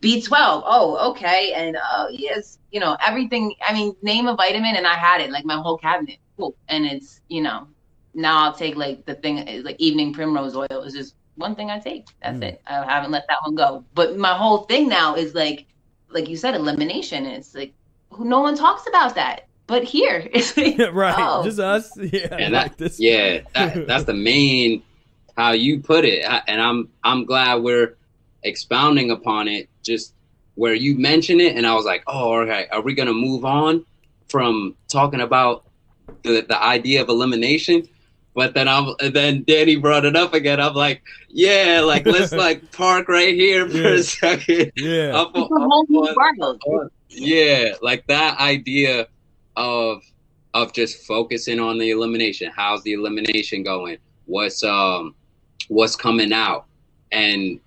b12 oh okay and oh yes you know everything i mean name a vitamin and i had it like my whole cabinet cool and it's you know now i'll take like the thing is like evening primrose oil is just one thing i take that's Mm. it i haven't let that one go but my whole thing now is like like you said elimination it's like who no one talks about that but here it's like, right? oh. Just us. Yeah, And like that, this. yeah, that, that's the main how you put it, and I'm I'm glad we're expounding upon it. Just where you mention it, and I was like, oh, okay, are we gonna move on from talking about the the idea of elimination? But then I'm and then Danny brought it up again. I'm like, yeah, like let's like park right here for Yeah. a second. Yeah. Up It's on- a whole up new world. on- yeah, like that idea of of just focusing on the elimination. How's the elimination going? What's um what's coming out? And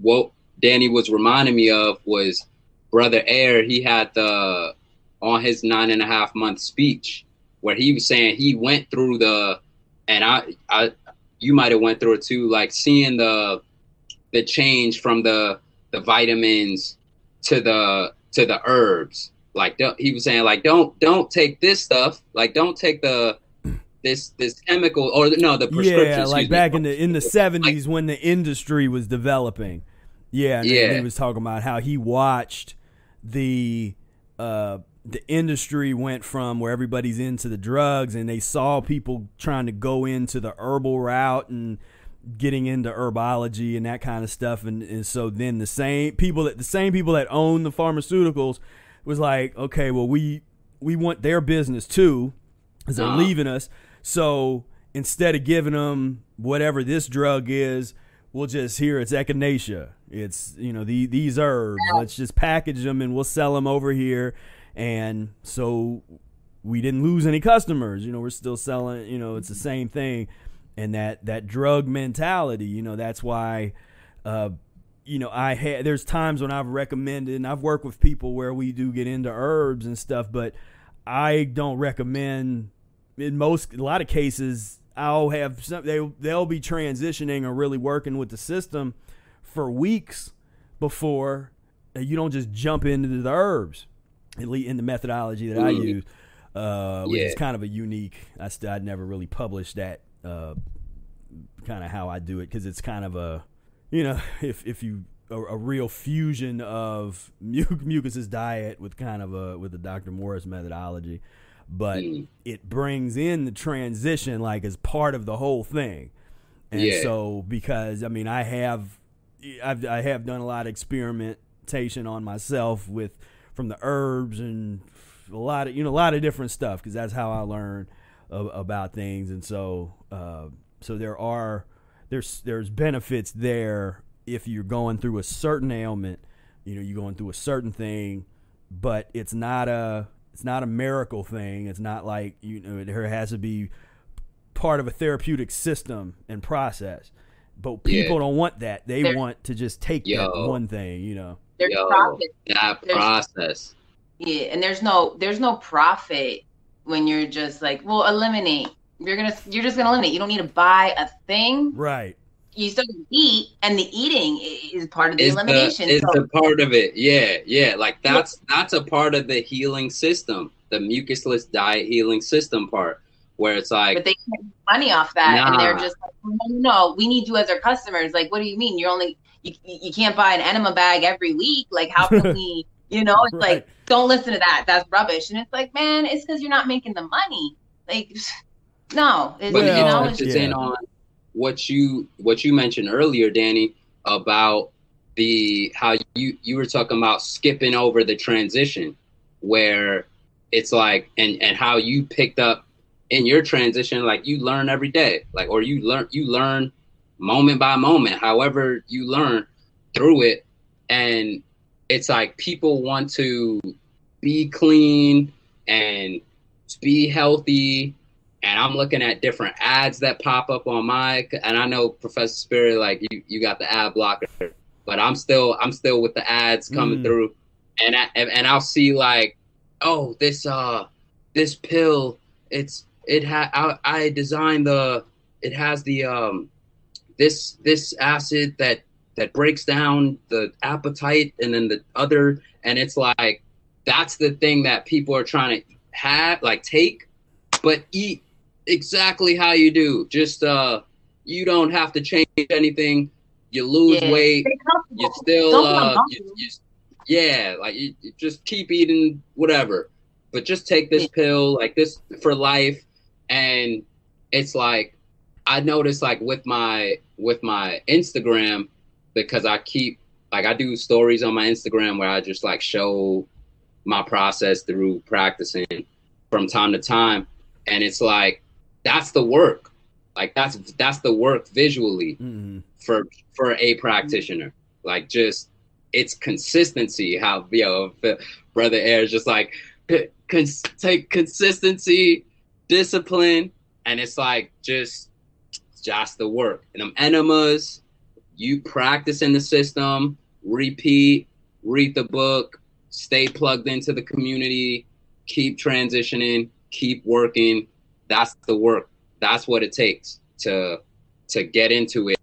what Danny was reminding me of was Brother Air, he had the on his nine and a half month speech where he was saying he went through the and I I you might have went through it too, like seeing the the change from the the vitamins to the to the herbs. Like he was saying, like don't don't take this stuff. Like don't take the this this chemical or no the prescription. Yeah, like excuse me. back in the in the seventies when the industry was developing. Yeah, and Yeah. he was talking about how he watched the uh the industry went from where everybody's into the drugs and they saw people trying to go into the herbal route and getting into herbology and that kind of stuff and, and so then the same people that the same people that own the pharmaceuticals was like okay well we we want their business too because they're Uh-huh. leaving us so instead of giving them whatever this drug is we'll just here it's echinacea. It's you know the, these herbs. Let's just package them and we'll sell them over here. And so we didn't lose any customers. You know we're still selling you know it's the same thing. And that that drug mentality you know that's why uh you know i had there's times when i've recommended and i've worked with people where we do get into herbs and stuff but i don't recommend in most a lot of cases i'll have some they they'll be transitioning or really working with the system for weeks before you don't just jump into the herbs at least in the methodology that i Mhm. use uh, which is kind of a unique I st- I'd never really published that uh, kind of how I do it because it's kind of a you know if if you a, a real fusion of mu- mucusless diet with kind of a with the Dr. Morse methodology but Mm. it brings in the transition like as part of the whole thing and Yeah. so because I mean I have I've, I have done a lot of experimentation on myself with from the herbs and a lot of you know a lot of different stuff because that's how I learn about things and so uh, so there are there's there's benefits there if you're going through a certain ailment you know you're going through a certain thing but it's not a it's not a miracle thing it's not like you know there has to be part of a therapeutic system and process but people Yeah. don't want that they There- want to just take that one thing you know There's Yo, profit. that There's- process. Yeah, and there's no there's no profit when you're just like, well, eliminate. You're gonna you're just gonna eliminate. You don't need to buy a thing. right You still eat, and the eating is part of the is the elimination. is so the part of it. Yeah, yeah. Like that's that's a part of the healing system, the mucusless diet healing system part, where it's like but they can't make money off that, and they're just like, no, no, no, we need you as our customers. Like, what do you mean? You're only you, you can't buy an enema bag every week. Like, how can we? You know, it's Right. like don't listen to that. That's rubbish. And it's like, man, it's because you're not making the money. Like, no, it's, but you know, it it's touches yeah. in on what you what you mentioned earlier, Danny, about the how you you were talking about skipping over the transition, where it's like and and how you picked up in your transition, like you learn every day, like or you learn you learn moment by moment, however you learn through it, and it's like people want to be clean and be healthy and I'm looking at different ads that pop up on my and I know Professor Spira like you you got the ad blocker but I'm still I'm still with the ads coming Mm. through. And I, and I'll see like oh this uh this pill it's it ha I, I designed the it has the um this this acid that that breaks down the appetite and then the other. And it's like that's the thing that people are trying to have like take but eat exactly how you do. Just uh you don't have to change anything. You lose Yeah. weight. You still uh you, you, yeah like you, you just keep eating whatever. But just take this pill like this for life. And it's like i noticed like with my with my instagram because i keep like I do stories on my Instagram where I just like show my process through practicing from time to time, and it's like that's the work. Like that's that's the work visually Mhm. for for a practitioner. Like just it's consistency. How yo brother Air is just like cons- take consistency, discipline, and it's like just just the work. And them enemas, you practice in the system, repeat, read the book, stay plugged into the community, keep transitioning, keep working. That's the work. That's what it takes to to get into it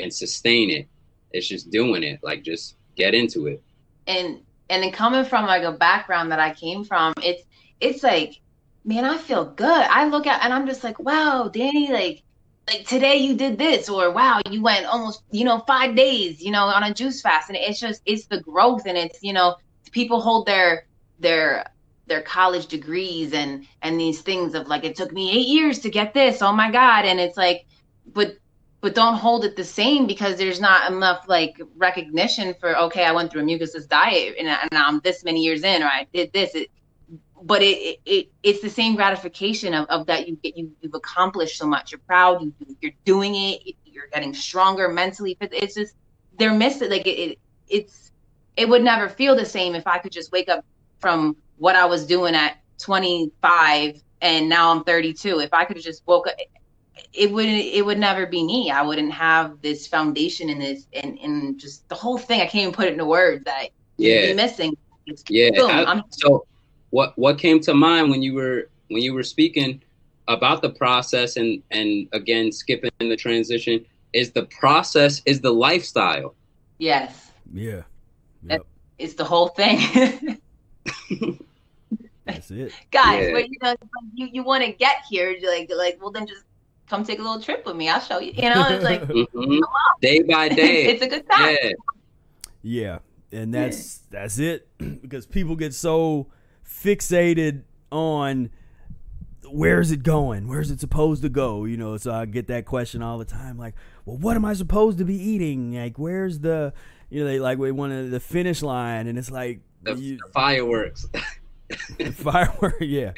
and sustain it. It's just doing it. Like just get into it. and and then coming from like a background that I came from, it's it's like, man, I feel good. I look at and I'm just like, wow, Danny, like like today you did this, or wow, you went almost, you know, five days, you know, on a juice fast. And it's just it's the growth and it's, you know, people hold their their their college degrees and and these things of like it took me eight years to get this. Oh my God. And it's like, but but don't hold it the same because there's not enough like recognition for okay i went through a mucusless diet and, and i'm this many years in or i did this it, but it, it, it it's the same gratification of, of that you get you you've accomplished so much you're proud you, you're doing it you're getting stronger mentally it's just they're missing like it, it it's it would never feel the same if i could just wake up from what i was doing at 25 and now i'm 32 if i could have just woke up it would it would never be me. I wouldn't have this foundation in this and and just the whole thing. I can't even put it into words that Yeah. be missing. It's Yeah. boom, I- I'm- so what what came to mind when you were when you were speaking about the process and and again skipping the transition is the process is the lifestyle. yes, Yeah. Yep. it's the whole thing. That's it. Guys, Yeah. but you know, you you want to get here, you're like like well then just come take a little trip with me. I'll show you. You know, it's like Mhm. Day by day. it's a good time. yeah. Yeah, and that's that's it because people get so fixated on where's it going? Where's it supposed to go? You know, so I get that question all the time like, "Well, what am I supposed to be eating? Like where's the you know, they like we want the finish line and it's like The, you, the fireworks. firework, yeah.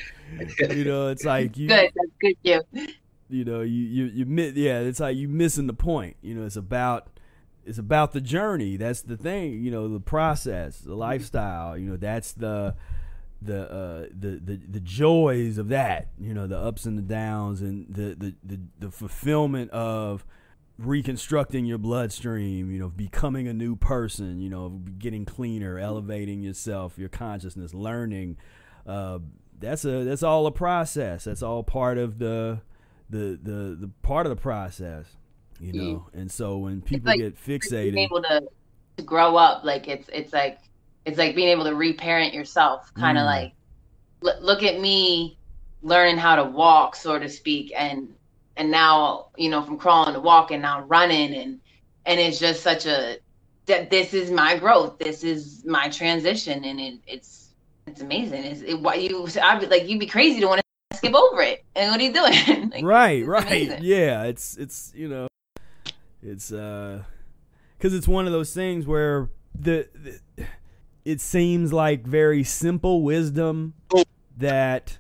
You know, it's like you Good, that's good. You. you know you you you mi- yeah it's like you missing the point you know it's about it's about the journey that's the thing you know the process the lifestyle you know that's the the uh the the, the joys of that you know the ups and the downs and the the the, the fulfillment of reconstructing your bloodstream you know becoming a new person you know getting cleaner elevating yourself your consciousness learning uh that's a that's all a process. That's all part of the the the the part of the process you know? And so when people like get being fixated able to, to grow up like it's it's like it's like being able to reparent yourself kind of Mm. like look at me learning how to walk so to speak and and now you know from crawling to walking now running and and it's just such a that this is my growth this is my transition and it, it's it's amazing. It's it, what you I'd be like you'd be crazy to want to skip over it. And what are you doing? Like, right right amazing. yeah it's it's you know it's uh because it's one of those things where the, the it seems like very simple wisdom that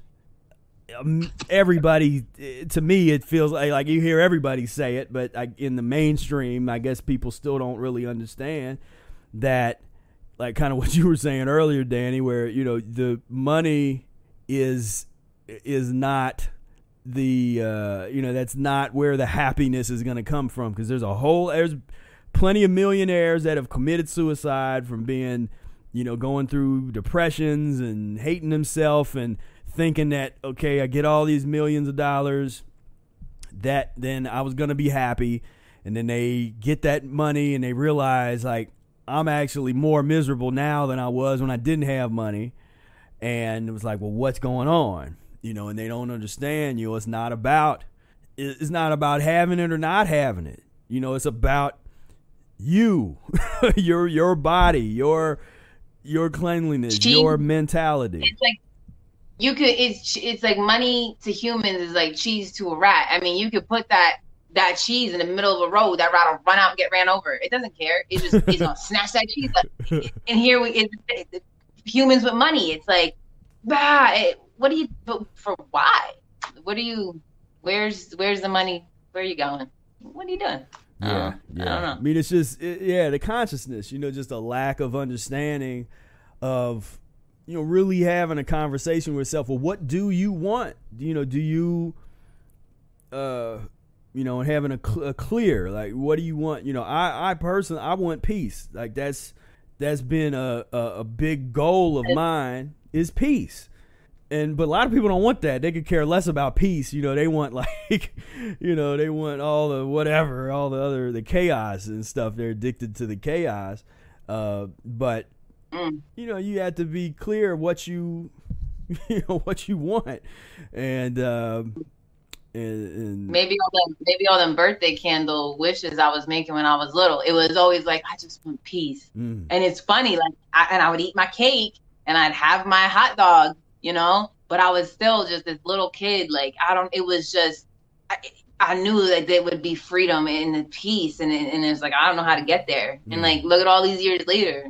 um, everybody to me it feels like, like you hear everybody say it but I, in the mainstream i guess people still don't really understand that like kind of what you were saying earlier danny where you know the money is is not the uh, you know that's not where the happiness is going to come from because there's a whole there's plenty of millionaires that have committed suicide from being you know going through depressions and hating himself and thinking that okay I get all these millions of dollars that then I was going to be happy. And then they get that money and they realize like I'm actually more miserable now than I was when I didn't have money. And it was like well what's going on? You know and they don't understand you know it's not about it's not about having it or not having it. You know it's about you your your body your your cleanliness Cheese. your mentality. it's like you could it's it's like money to humans is like cheese to a rat i mean you could put that that cheese in the middle of a road, that rat will run out and get ran over. It doesn't care. It just it's gonna snatch that cheese up. And here we it, it, humans with money. It's like, bah, it, what do you? But for why? What are you? Where's where's the money? Where are you going? What are you doing? Yeah, Uh, yeah. I don't know. I mean, it's just it, yeah, the consciousness. You know, just a lack of understanding of you know really having a conversation with yourself. Well, what do you want? You know, do you uh you know, and having a, cl- a clear like what do you want? You know, I I personally I want peace. Like that's that's been a a, a big goal of mine is peace and but a lot of people don't want that. They could care less about peace. You know, they want like, you know, they want all the whatever, all the other the chaos and stuff. They're addicted to the chaos. Uh, but Mm. you know, you have to be clear what you, you know, what you want, and um, and, and Maybe all them maybe all them birthday candle wishes I was making when I was little. It was always like I just want peace. mm, And it's funny, like, I, and I would eat my cake and I'd have my hot dog, you know, but I was still just this little kid. Like, I don't, it was just, I, I knew that there would be freedom and the peace. And, and it's like, I don't know how to get there. And Mm. like, look at all these years later,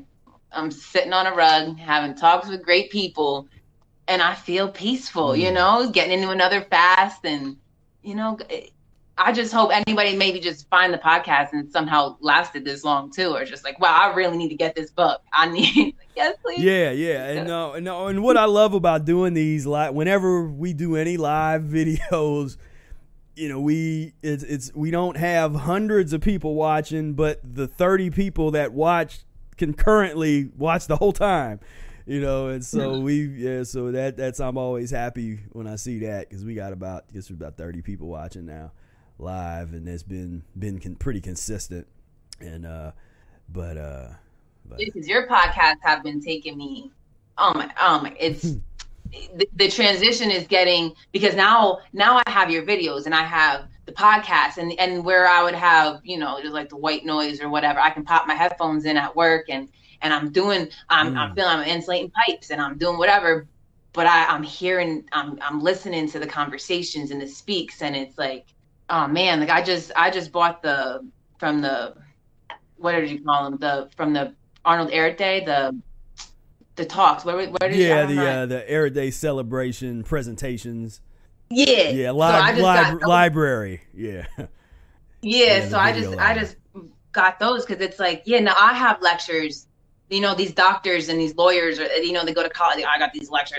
I'm sitting on a rug, having talks with great people, and I feel peaceful, you Mm. know, getting into another fast. And, you know, I just hope anybody maybe just find the podcast and somehow lasted this long too, or just like, wow, I really need to get this book. I need, yes, please. Yeah, yeah, and no, and no, and what I love about doing these live, whenever we do any live videos, you know, we it's it's we don't have hundreds of people watching, but the thirty people that watch concurrently watch the whole time, you know, and so we yeah, so that that's I'm always happy when I see that because we got about I guess we're about thirty people watching now live, and it's been been con- pretty consistent, and uh, but uh, but because your podcasts have been taking me oh my oh my it's the, the transition is getting because now now i have your videos and i have the podcast and and where i would have you know just like the white noise or whatever i can pop my headphones in at work and and i'm doing i'm, I'm Mm. feeling i'm insulating pipes and i'm doing whatever but I, i'm hearing i'm i'm listening to the conversations and the speaks and it's like oh man like i just i just bought the from the what did you call them the from the Arnold Ehret Day, the the talks. Where, where did yeah, the uh, the Ehret Day celebration presentations. Yeah, Yeah, So li- I just lib- got library. Yeah, yeah. yeah, so I just I just got those because it's like yeah. Now I have lectures. You know these doctors and these lawyers, or you know they go to college. I got these lectures,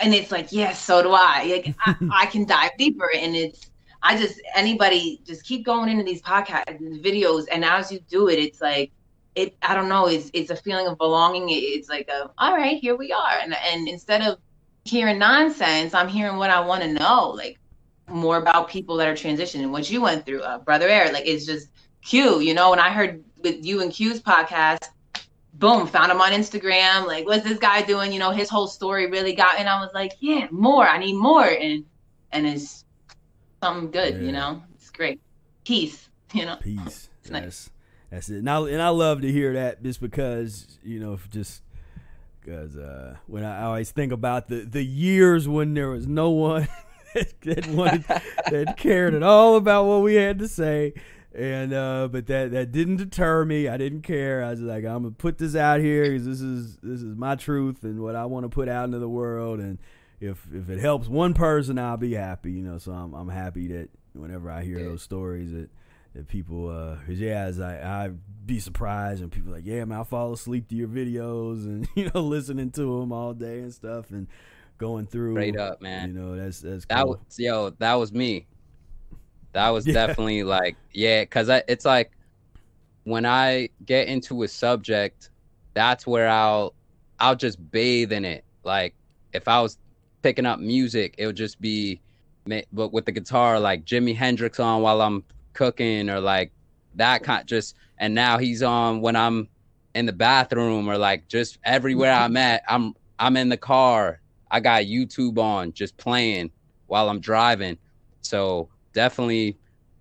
and it's like yes, so do I. Like I, I can dive deeper, and it's I just anybody just keep going into these podcasts, videos, and as you do it, it's like it. I don't know. It's it's a feeling of belonging. It's like a all right, here we are, and and instead of hearing nonsense, I'm hearing what I want to know, like more about people that are transitioning, what you went through, uh, brother Eric, Like it's just Q. You know, when I heard with you and Q's podcast. Boom, found him on Instagram. Like, what's this guy doing? You know, his whole story really got, and I was like, yeah, more. I need more, and and it's something good. Yeah. You know, it's great. Peace. You know. peace. It's nice. That's that's it. And I and I love to hear that just because you know just because uh, when I, always think about the the years when there was no one that wanted that cared at all about what we had to say. And uh, but that that didn't deter me. I didn't care. I was like, I'm gonna put this out here because this is this is my truth and what I want to put out into the world. And if if it helps one person, I'll be happy. You know, so I'm I'm happy that whenever I hear Yeah. those stories that that people uh yeah as I I'd be surprised and people like yeah man I fall asleep to your videos and you know listening to them all day and stuff and going through Straight up, man. you know that's that's That cool. was yo, that was me. That was Yeah. definitely like yeah, cuz it's like when I get into a subject, that's where I'll I'll just bathe in it. Like if I was picking up music, it would just be but with the guitar like Jimi Hendrix on while I'm cooking or like that kind just and now he's on when I'm in the bathroom or like just everywhere I'm at. I'm I'm in the car. I got YouTube on just playing while I'm driving. So definitely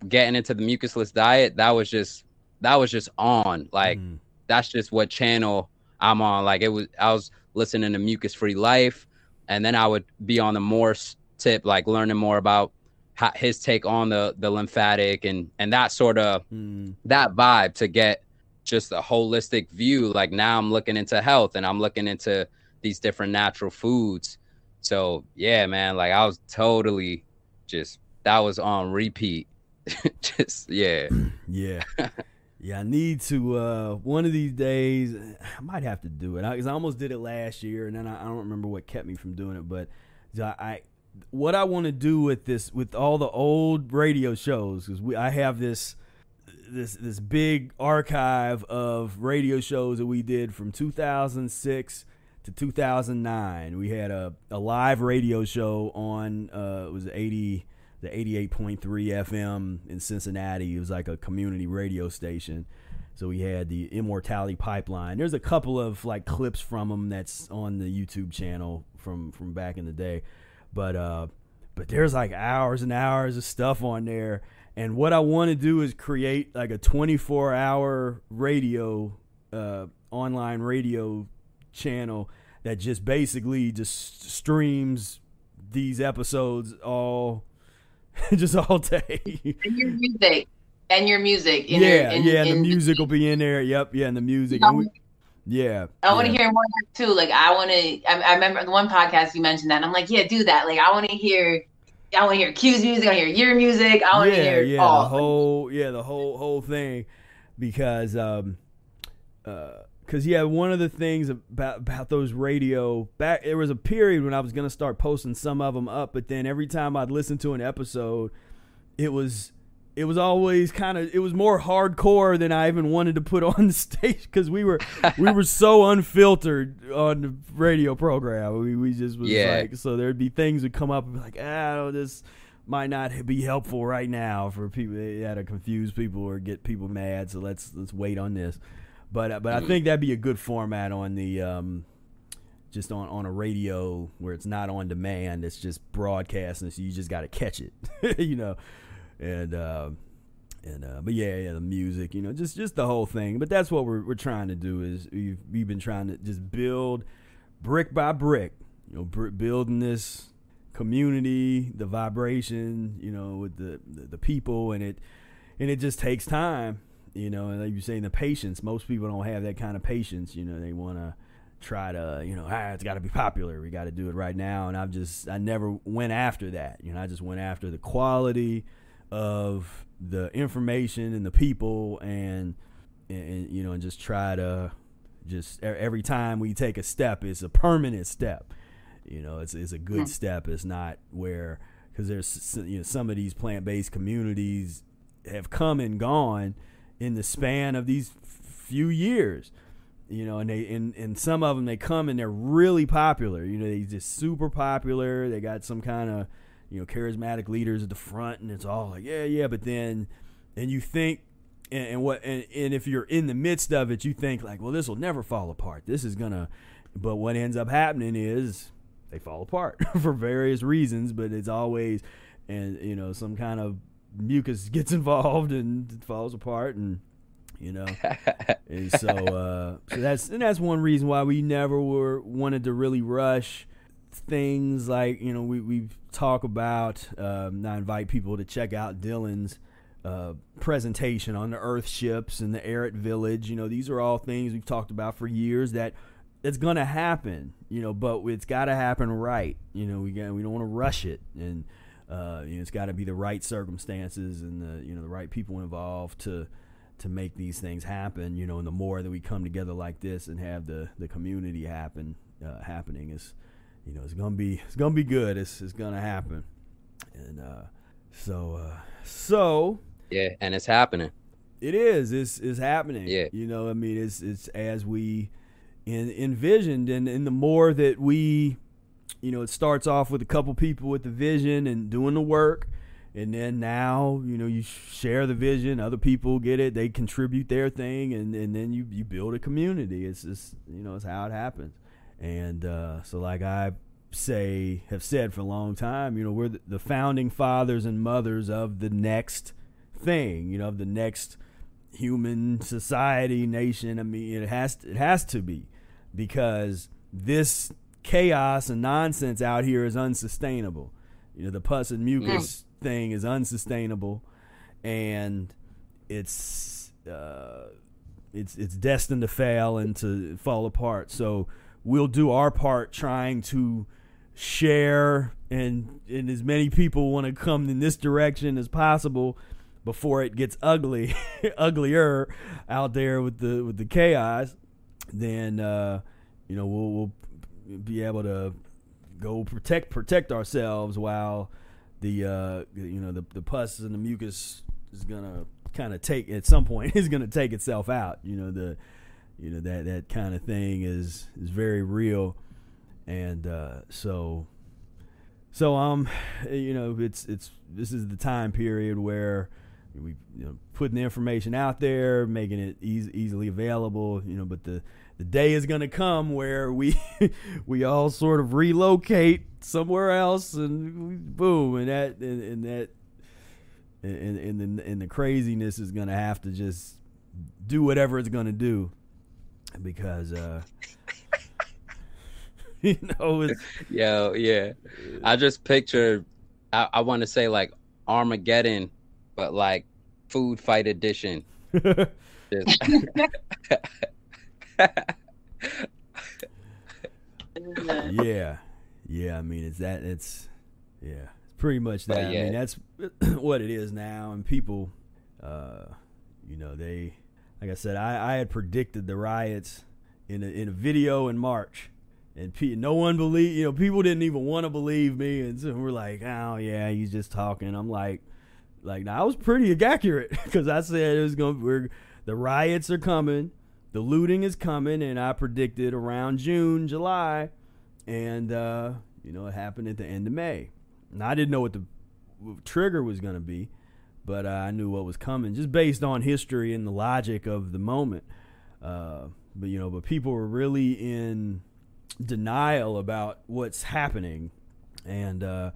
getting into the mucusless diet, that was just that was just on. Like Mhm. that's just what channel I'm on. Like it was I was listening to mucus free life and then I would be on the Morse tip, like learning more about his take on the the lymphatic and and that sort of Mm, that vibe to get just a holistic view. Like now I'm looking into health and I'm looking into these different natural foods. So yeah, man, like I was totally just that was on repeat. just yeah. yeah. Yeah, I need to. Uh, one of these days, I might have to do it because I, almost did it last year, and then I, I don't remember what kept me from doing it. But I, I what I want to do with this, with all the old radio shows, because we, I have this, this, this big archive of radio shows that we did from 2006 to 2009. We had a, a live radio show on, uh, it was 80 the 88.3 FM in Cincinnati. It was like a community radio station. So we had the Immortality Pipeline. There's a couple of like clips from them that's on the YouTube channel from from back in the day. But uh but there's like hours and hours of stuff on there. And what I want to do is create like a 24 hour radio uh online radio channel that just basically just streams these episodes all just all day. And your music. And your music. in yeah, your- in- yeah, and in- the music will be in there. Yep, yeah, and the music. You and we- yeah, I want to yeah. hear more too. Like I want to. I, I remember the one podcast you mentioned that. And I'm like, yeah, do that. Like I want to hear. I want to hear Q's music. I want to hear your music. I want to yeah, hear yeah, all. the whole, yeah, the whole whole thing, because um, uh, because yeah, one of the things about about those radio back, there was a period when I was gonna start posting some of them up, but then every time I'd listen to an episode, it was. It was always kind of it was more hardcore than I even wanted to put on the stage because we were we were so unfiltered on the radio program. We, we just was Yeah. like so there'd be things that come up and be like ah this might not be helpful right now for people yeah, to confuse people or get people mad. So let's let's wait on this. But uh, but I think that'd be a good format on the um, just on on a radio where it's not on demand. It's just broadcasting, so you just got to catch it, you know. And uh, and uh, but yeah, yeah, the music, you know, just just the whole thing. But that's what we're we're trying to do is we've we've been trying to just build brick by brick, you know, br- building this community, the vibration, you know, with the, the the people, and it and it just takes time, you know. And like you're saying, the patience. Most people don't have that kind of patience. You know, they want to try to, you know, ah, it's got to be popular. We got to do it right now. And I've just, I never went after that. You know, I just went after the quality of the information and the people, and and you know, and just try to just every time we take a step, it's a permanent step. You know, it's it's a good hmm. step. It's not where because there's you know some of these plant based communities have come and gone in the span of these few years. You know, and they and, and some of them they come and they're really popular. You know, they just super popular. They got some kind of you know charismatic leaders at the front, and it's all like yeah, yeah. But then, and you think and, and what and, and if you're in the midst of it you think like well this will never fall apart this is gonna but what ends up happening is they fall apart for various reasons but it's always and you know some kind of mucus gets involved and it falls apart and you know and so uh so that's and that's one reason why we never were wanted to really rush things like you know we we talk about um I invite people to check out Dylan's uh, presentation on the Earth ships and the Ehret Village. You know, these are all things we've talked about for years that it's gonna happen. You know, but it's got to happen right. You know, we got we don't want to rush it, and uh, you know, it's got to be the right circumstances and the you know the right people involved to to make these things happen. You know, and the more that we come together like this and have the the community happen uh, happening is, you know, it's gonna be it's gonna be good. It's it's gonna happen, and uh, so uh, so Yeah, and it's happening. it is. It's it's happening. Yeah. You know, I mean, it's it's as we in, envisioned, and and the more that we, you know, it starts off with a couple people with the vision and doing the work, and then now you know you share the vision, other people get it, they contribute their thing, and and then you you build a community. It's just you know it's how it happens, and uh, so like I say have said for a long time, you know, we're the, founding fathers and mothers of the next thing, you know, of the next human society, nation. I mean, it has it has to be because this chaos and nonsense out here is unsustainable. You know, the pus and mucus thing is unsustainable, and it's uh, it's it's destined to fail and to fall apart. So we'll do our part trying to share and and as many people want to come in this direction as possible before it gets ugly uglier out there with the with the chaos then uh you know we'll we'll be able to go protect protect ourselves while the uh you know the the pus and the mucus is gonna kind of take at some point is gonna take itself out you know the you know that that kind of thing is is very real. And uh so so um you know it's it's this is the time period where we you know putting the information out there making it easy, easily available you know but the the day is going to come where we we all sort of relocate somewhere else and boom and that and, and that and, and the and the craziness is going to have to just do whatever it's going to do because uh you know it's Yo, yeah. I just picture I, I want to say like Armageddon, but like food fight edition. Just- yeah yeah i mean it's that it's yeah it's pretty much But that i mean that's what it is now and people uh you know they like i said i i had predicted the riots in a, in a video in march. And pe- no one believe you know people didn't even want to believe me. And so we're like oh yeah he's just talking. I'm like like now i was pretty accurate because i said it was gonna we're the riots are coming. The looting is coming. And i predicted around june july. And uh, you know it happened at the end of May. And I didn't know what the trigger was going to be, but uh, I knew what was coming just based on history and the logic of the moment. Uh, but you know, but people were really in denial about what's happening, and uh,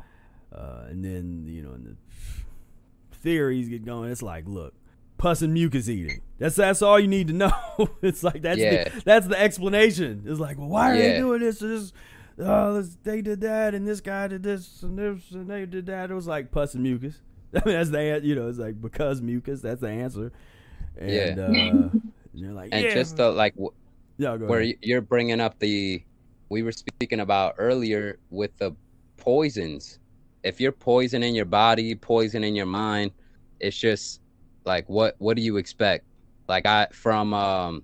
uh, and then you know, and the theories get going. It's like, look. Pus and mucus eating. That's that's all you need to know. it's like that's Yeah. the, that's the explanation. It's like, well, why are they doing this? This oh, this, they did that, and this guy did this, and this, and they did that. It was like pus and mucus. I mean, that's the you know, it's like because mucus. That's the answer. And, Yeah. uh, and you're like, and yeah, just the like w- yeah, where ahead. you're bringing up the we were speaking about earlier with the poisons if you're poisoning your body poisoning your mind it's just like what what do you expect like i from um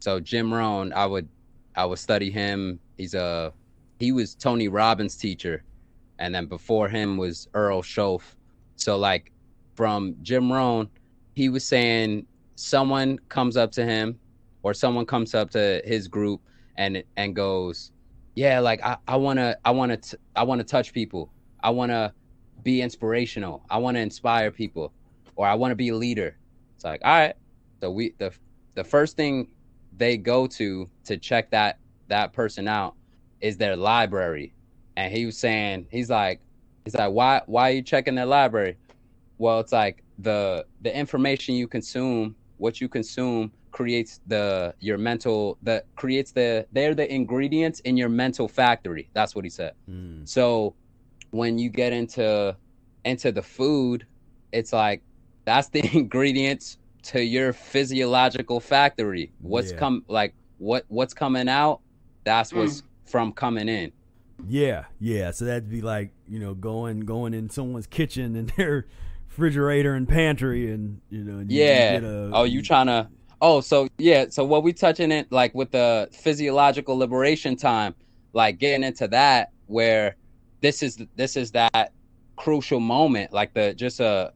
so jim rohn i would i would study him he's a he was tony robbins teacher and then before him was earl shoaff so like from jim rohn he was saying someone comes up to him or someone comes up to his group and and goes yeah like i i want to i want to i want to touch people. I want to be inspirational. I want to inspire people or i want to be a leader. It's like all right. So we the the first thing they go to to check that that person out is their library. And he was saying he's like he's like why why are you checking their library well it's like the the information you consume what you consume creates the your mental that creates the they're the ingredients in your mental factory that's what he said Mm. so when you get into into the food it's like that's the ingredients to your physiological factory what's Yeah. come like what what's coming out that's what's from coming in Yeah, yeah. So that'd be like you know going going in someone's kitchen and their refrigerator and pantry, and you know. you- you Yeah. get a- oh, you trying to? Oh, so yeah. So what we touching it like with the physiological liberation time, like getting into that where this is this is that crucial moment, like the just uh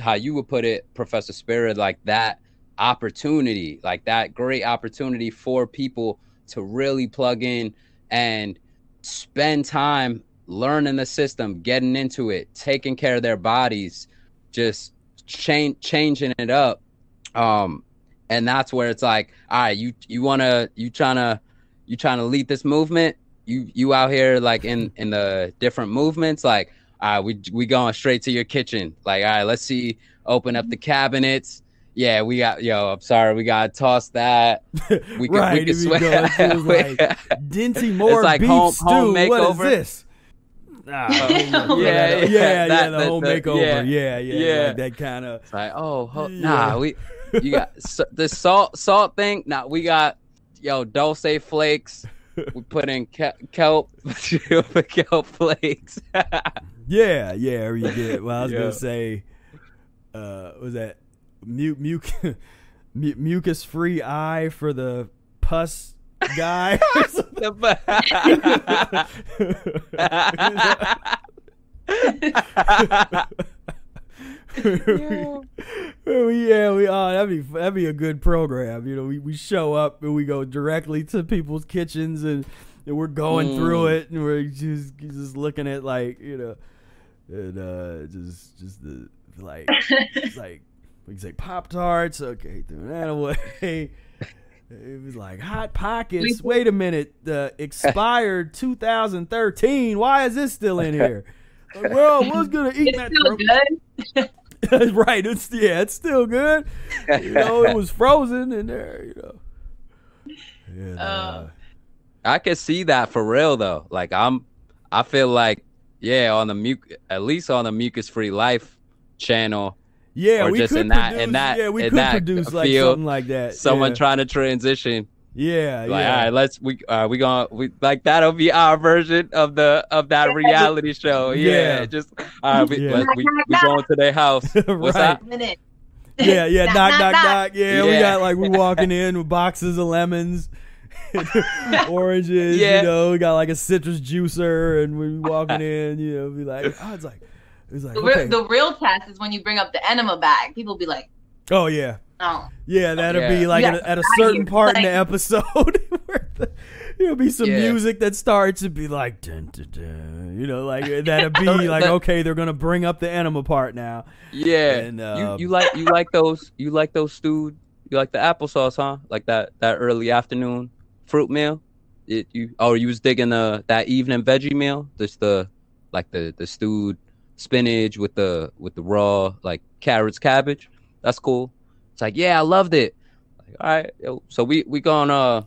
how you would put it, Professor Spira, like that opportunity, like that great opportunity for people to really plug in and spend time learning the system, getting into it, taking care of their bodies, just change changing it up. Um, and that's where it's like, all right, you you wanna you trying to you trying to lead this movement. You you out here like in in the different movements, like all right, we we going straight to your kitchen. Like, all right, let's see, open up the cabinets. Yeah, we got yo. I'm sorry, we got to toss that. We can, right. we can sweat. go like, Dinty Moore like beef home- stew. home what is makeover. this? Ah, Yeah, yeah, yeah, that- the the- whole the- makeover. yeah, Yeah, yeah. Like that kind of. It's like, oh, ho- nah, we you got s- the salt salt thing. Nah, we got yo dulse flakes. We put in ke- kelp kelp flakes. Yeah, yeah, you did. Well, I was Yeah. gonna say, uh, was that mu- mu- mucus free eye for the pus guy? yeah, we oh that'd be that'd be a good program. You know, we, we show up and we go directly to people's kitchens and, and we're going through Mm. it and we're just just looking at like you know and uh just just the like it's like we say pop tarts okay throwing that away. It was like hot pockets. Wait a minute, the expired 2013. Why is this still in here? Like, well, I was gonna eat It's that. still good. right. It's yeah, it's still good. You know, it was frozen in there. You know. And, uh, Uh, I could see that for real though. Like I'm, I feel like yeah, on the muc, at least on the mucus free life channel, yeah, or we just could in that- produce, in that- yeah, we in could that produce like field, something like that. someone yeah. trying to transition. Yeah, Like, yeah. all right, let's we uh, we gonna we like that'll be our version of the of that reality show. Yeah, Yeah. just all right, we, Yeah. let's, we we going to their house. What's Right. that? Yeah, yeah, knock, knock, knock, knock. Yeah, we got like we walking in with boxes of lemons, oranges. Yeah. You know, we got like a citrus juicer, and we walking in. You know, be like, oh, it's like, it's like, The, real, okay. the real test is when you bring up the enema bag. People be like, oh yeah, oh. yeah, that'll Yeah. be like Yeah, at, a, at a I certain hear. part in the episode where the, there'll be some Yeah. music that starts and be like, dun, dun, dun, you know, like that'll be like, okay, they're gonna bring up the enema part now. Yeah, And, um, you you like you like those you like those stewed you like the applesauce, huh? Like that that early afternoon fruit meal. It, you oh you was digging the that evening veggie meal, just the like the the stewed spinach with the with the raw like carrots, cabbage. That's cool. It's like yeah, I loved it. Like, all right, yo, so we we gonna uh,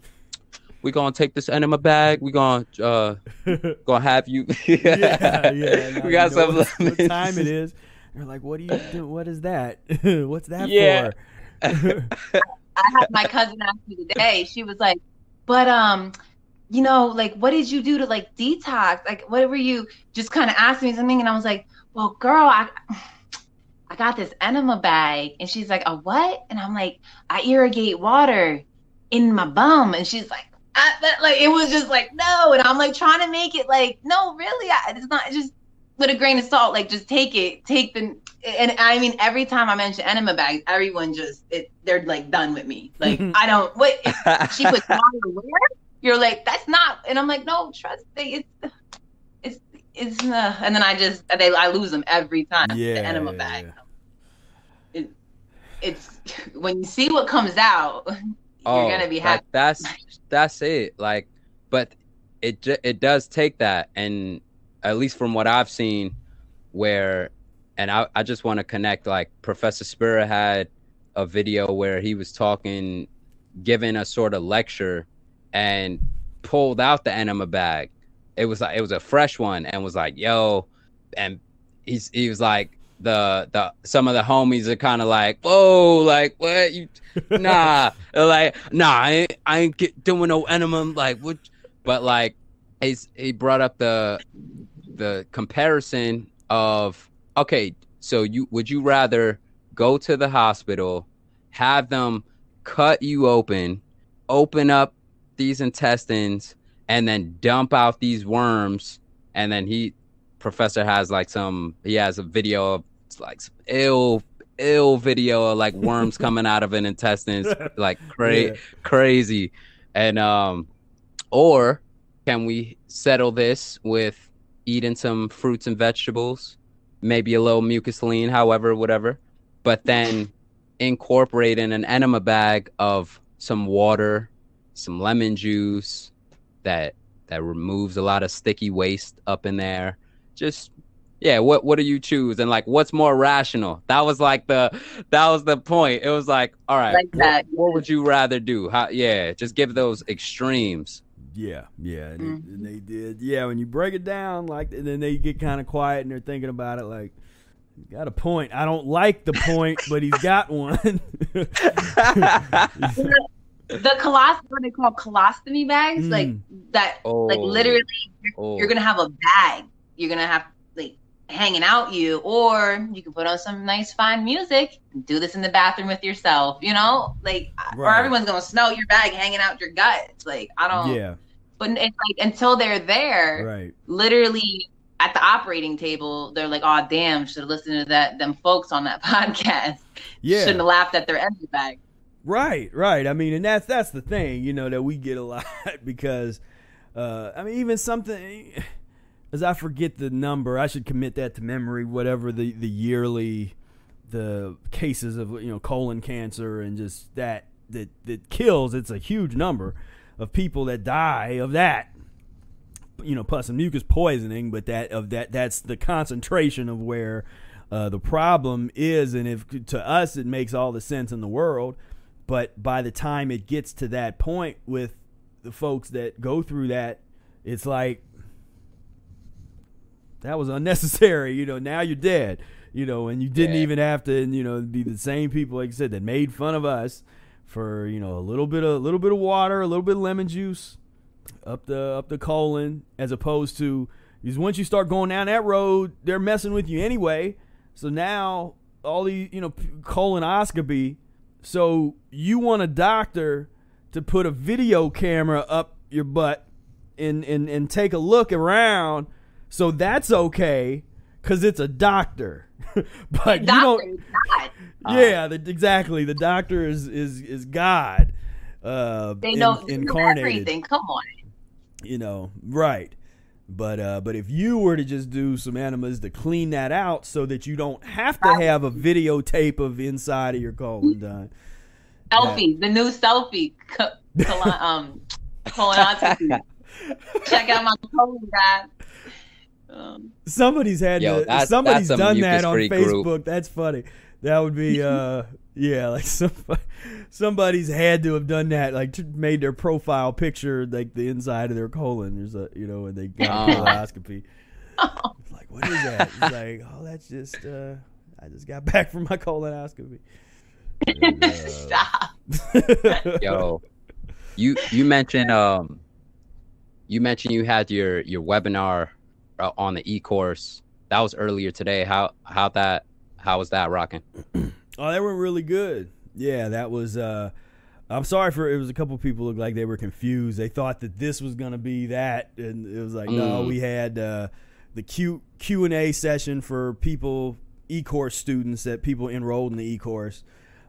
we gonna take this enema bag. We gonna uh gonna have you. yeah, yeah. now we you got know some what, what time it is. You're like, what do you do? What is that? What's that Yeah. for? I had my cousin ask me today. She was like, "But um, you know, like, what did you do to like detox? Like, what were you just kind of asking me something?" And I was like, "Well, girl, I." I got this enema bag, and she's like, "A what?" And I'm like, "I irrigate water in my bum," and she's like, I, but, "Like, it was just like no," and I'm like trying to make it like, "No, really, I, it's not just with a grain of salt. Like, just take it, take the." And I mean, every time I mention enema bags, everyone just it, they're like done with me. Like, mm-hmm. I don't. What she puts water where? You're like, that's not. And I'm like, no, trust me, it's it's. Uh, and then I just they I lose them every time. Yeah, the enema yeah, bag. yeah. It, it's when you see what comes out, you're gonna be like, happy. that's that's it. Like, but it it does take that, and at least from what I've seen, where, and I I just want to connect. Like Professor Spira had a video where he was talking, giving a sort of lecture, and pulled out the enema bag. It was like it was a fresh one, and was like, "Yo," and he's he was like. The the some of the homies are kind of like, whoa, like what you nah, like nah, I ain't, I ain't get, doing no enema. Like what? But like, he's he brought up the the comparison of okay, so you would you rather go to the hospital, have them cut you open, open up these intestines, and then dump out these worms, and then he professor has like some he has a video of like some ill ill video of like worms coming out of an intestines like cra- Yeah. crazy and um or can we settle this with eating some fruits and vegetables maybe a little mucus lean however whatever but then incorporating an enema bag of some water some lemon juice that that removes a lot of sticky waste up in there just yeah what what do you choose and like what's more rational that was like the that was the point it was like all right Like what- that. what, would you rather do how yeah just give those extremes Yeah, yeah, and, it- and they mm-hmm. did. Yeah, when you break it down, like, and then they get kind of quiet and they're thinking about it, like, got a point. I don't like the point, but he's got one. The colos what they call colostomy bags, Mm. like that, like Oh. literally, Oh. you're gonna have a bag. You're gonna have like hanging out you, or you can put on some nice fine music and do this in the bathroom with yourself. You know, like, or everyone's gonna smell your bag hanging out your guts. Like I don't. yeah, But it's like until they're there, right. literally at the operating table, they're like, "Oh, damn! Should have listened to that them folks on that podcast. Yeah, Shouldn't have laughed at their empty bag." Right, right. I mean, and that's that's the thing, you know, that we get a lot because, uh, I mean, even something as I forget the number, I should commit that to memory. Whatever the the yearly the cases of you know colon cancer and just that that that kills, it's a huge number of people that die of that. You know, pus and mucus poisoning, but that of that that's the concentration of where uh, the problem is, and if to us it makes all the sense in the world but by the time it gets to that point with the folks that go through that it's like that was unnecessary you know now you're dead you know and you didn't Yeah. even have to you know be the same people like i said that made fun of us for you know a little bit of a little bit of water a little bit of lemon juice up the up the colon as opposed to because once you start going down that road they're messing with you anyway so now all the you know colonoscopy so you want a doctor to put a video camera up your butt and and, and take a look around. So that's okay because it's a doctor. but you Doctor, don't. God, Yeah, the, exactly. The doctor is is is God. Uh, they in- know, know incarnated everything. Come on. you know, right. But uh, but if you were to just do some enemas to clean that out, so that you don't have to have a videotape of inside of your colon done. Selfie, the new selfie. Co- colon, um, colonoscopy. Check out my colon, guys. Um, Somebody's had Yo, to, that's- somebody's that's done that on Facebook. group. That's funny. That would be uh yeah, like somebody, somebody's had to have done that, like t- made their profile picture like the inside of their colon. There's a you know, and they got a Oh. colonoscopy. It's like, what is that? It's like, oh, that's just uh I just got back from my colonoscopy. And, uh, stop. Yo, you you mentioned um, you mentioned you had your your webinar uh, on the e course. That was earlier today. How how that how was that rocking? Oh, they were really good. Yeah, that was. uh I'm sorry for it. Was a couple people looked like they were confused. They thought that this was gonna be that, and it was like, no, Mm. we had uh, the Q Q and A session for people e course students that people enrolled in the e course.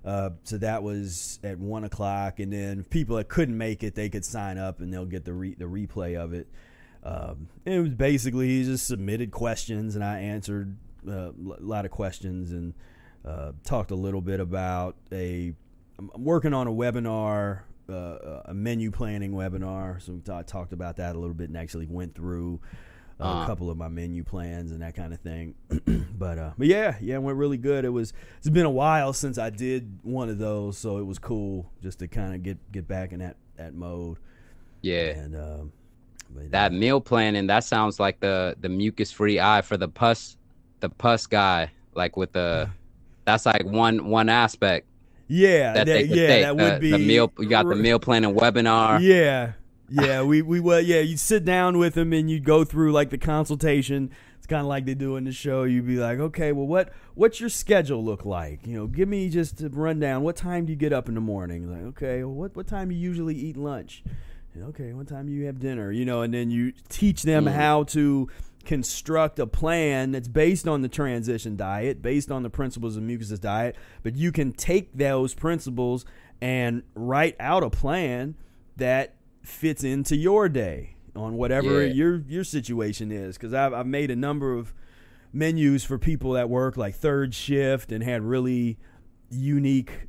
Uh, so that was at one o'clock, and then people that couldn't make it, they could sign up and they'll get the re- the replay of it. Um, it was basically he just submitted questions and I answered uh, a lot of questions and uh, talked a little bit about a. I'm working on a webinar, uh, a menu planning webinar. So we ta- talked about that a little bit and actually went through uh, a Uh. couple of my menu plans and that kind of thing. but uh, but yeah, yeah, it went really good. It was it's been a while since I did one of those, so it was cool just to kind of get get back in that that mode. Yeah, And um, that meal planning. That sounds like the the mucus free eye for the pus the pus guy. Like with the that's like one one aspect yeah, that that, yeah, take. that the, would be the meal. You got the meal planning webinar. Yeah, yeah. We we well, yeah. You sit down with them and you go through like the consultation. It's kind of like they do in the show. You'd be like, okay, well, what what's your schedule look like? You know, give me just a rundown. What time do you get up in the morning? Like, okay, well, what what time you usually eat lunch? And, okay, what time you have dinner? You know, and then you teach them Mm. how to construct a plan that's based on the transition diet, based on the principles of mucusless diet, but you can take those principles and write out a plan that fits into your day on whatever Yeah. your your situation is because I've, I've made a number of menus for people that work like third shift and had really unique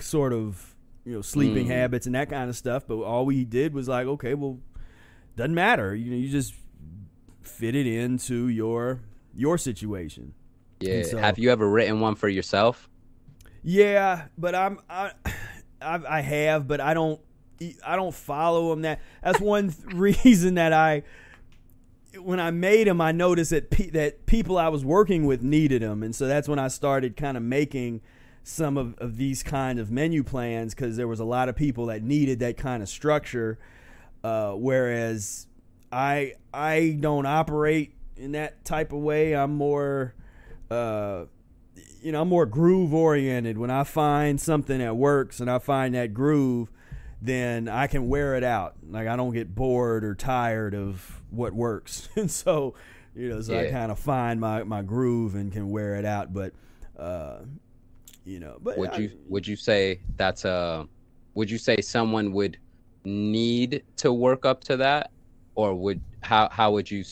sort of you know sleeping Mm. habits and that kind of stuff but all we did was like okay well doesn't matter you know you just fit it into your your situation Yeah. So- Have you ever written one for yourself? yeah, but I'm I, I I have, but I don't I don't follow them. That that's one th- reason that I when I made them, I noticed that pe- that people I was working with needed them, and so that's when I started kind of making some of, of these kind of menu plans because there was a lot of people that needed that kind of structure. Uh, whereas I I don't operate in that type of way. I'm more uh, you know, I'm more groove oriented. When I find something that works and I find that groove, then I can wear it out. Like I don't get bored or tired of what works. and so, you know, so I kind of find my, my groove and can wear it out. But, uh, you know, but would I- you would you say that's a would you say someone would need to work up to that or would how how would you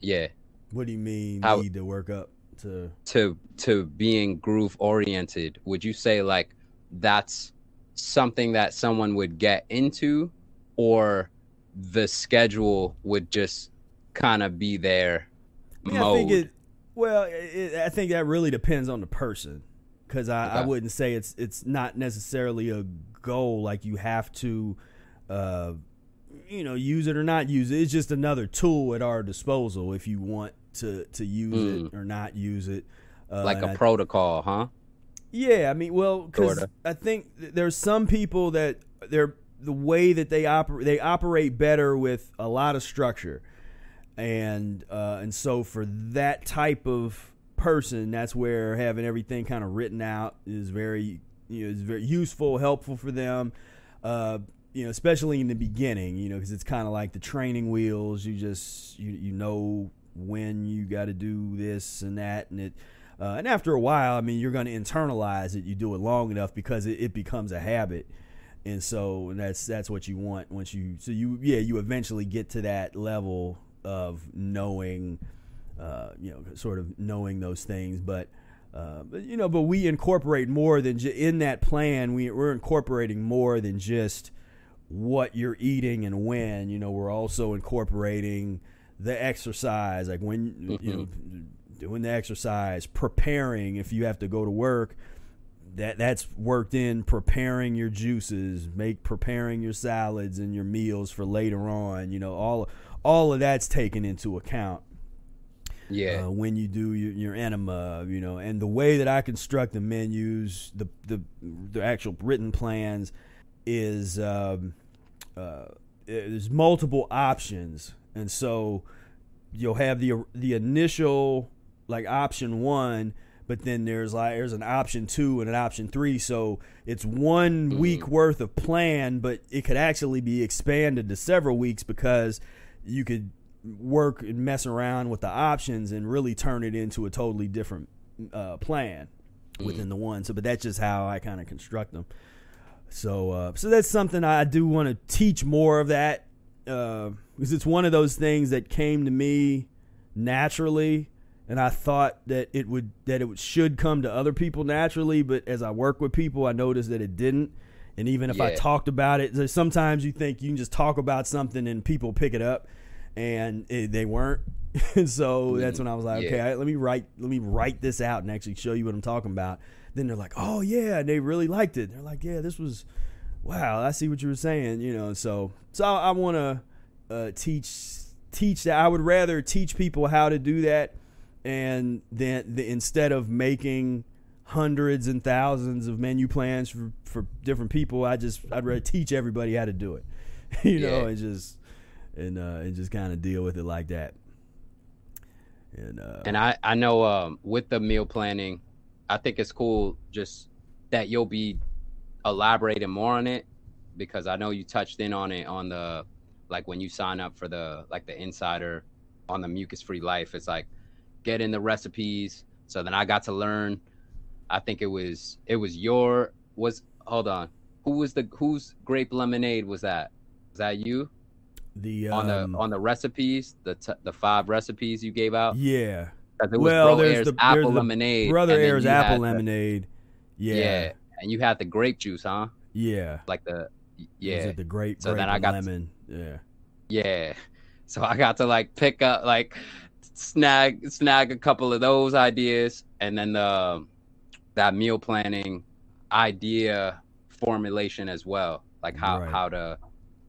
yeah what do you mean how- need to work up to? to to being groove oriented would you say like that's something that someone would get into or the schedule would just kind of be there I, mean, I think it. Well, it, I think that really depends on the person, because I, I wouldn't say it's it's not necessarily a goal like you have to, uh, you know, use it or not use it. It's just another tool at our disposal if you want to to use it or not use it. Uh, like a I- protocol huh yeah, I mean, well, because I think there's some people that they're the way that they operate they operate better with a lot of structure, and uh, and so for that type of person, that's where having everything kind of written out is very you know is very useful, helpful for them. Uh, you know, especially in the beginning, you know, because it's kind of like the training wheels. You just you you know when you got to do this and that, and it. Uh, and after a while, I mean, you're going to internalize it. You do it long enough because it, it becomes a habit, and so and that's that's what you want once you. So you yeah, you eventually get to that level of knowing, uh, you know, sort of knowing those things. But uh, but you know, but we incorporate more than ju- in that plan. We we're incorporating more than just what you're eating and when. You know, we're also incorporating the exercise, like when you know doing the exercise, preparing if you have to go to work. That that's worked in preparing your juices, make preparing your salads and your meals for later on. You know, all all of that's taken into account yeah uh, when you do your, your enema, you know, and the way that I construct the menus, the the, the actual written plans is um, uh, there's multiple options, and so you'll have the the initial like option one. But then there's like there's an option two and an option three, so it's one week worth of plan, but it could actually be expanded to several weeks because you could work and mess around with the options and really turn it into a totally different uh, plan within the one. So, but that's just how I kind of construct them. So, uh, so that's something I do want to teach more of that uh, because it's one of those things that came to me naturally, and I thought that it would that it should come to other people naturally. But as I work with people, I noticed that it didn't. And even if I talked about it, sometimes you think you can just talk about something and people pick it up, and it, they weren't. and so that's when I was like, Yeah. okay, I, let me write let me write this out and actually show you what I'm talking about. Then they're like, oh yeah, and they really liked it. They're like, yeah, this was wow. I see what you were saying, you know. So so I, I want to uh, teach teach that. I would rather teach people how to do that, and then the, instead of making hundreds and thousands of menu plans for, for different people, I just I'd rather teach everybody how to do it, you know, and just and uh, and just kind of deal with it like that. And uh, and I I know um with the meal planning, I think it's cool just that you'll be elaborating more on it because I know you touched in on it on the like when you sign up for the like the insider on the mucus free life. It's like get in the recipes. So then I got to learn. I think it was it was your was hold on who was the whose grape lemonade was that? Was that you the on um, the on the recipes the t- the five recipes you gave out? yeah, 'Cause it was well, Bro there's Ehret's the apple lemonade. Brother Ehret's apple had the- lemonade. yeah. Yeah, and you had the grape juice, huh? yeah, Like the yeah, it the grape, So grape then I got- lemon. Yeah, yeah. So I got to like pick up like snag snag a couple of those ideas, and then the that meal planning idea formulation as well, like how Right. how to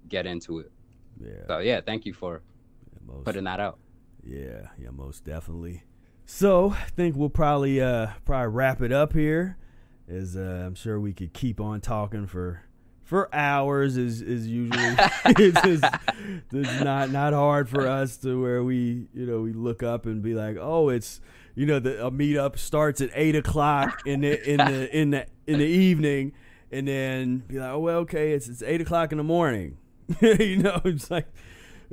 get into it. Yeah. So yeah, thank you for most, putting that out. Yeah, yeah, most definitely. So I think we'll probably uh probably wrap it up here. As uh, I'm sure we could keep on talking for for hours is is usually it's, just, it's not not hard for us to where we you know we look up and be like oh it's you know the a meetup starts at eight o'clock in the in the in the in the evening and then be like oh well okay it's it's eight o'clock in the morning you know it's like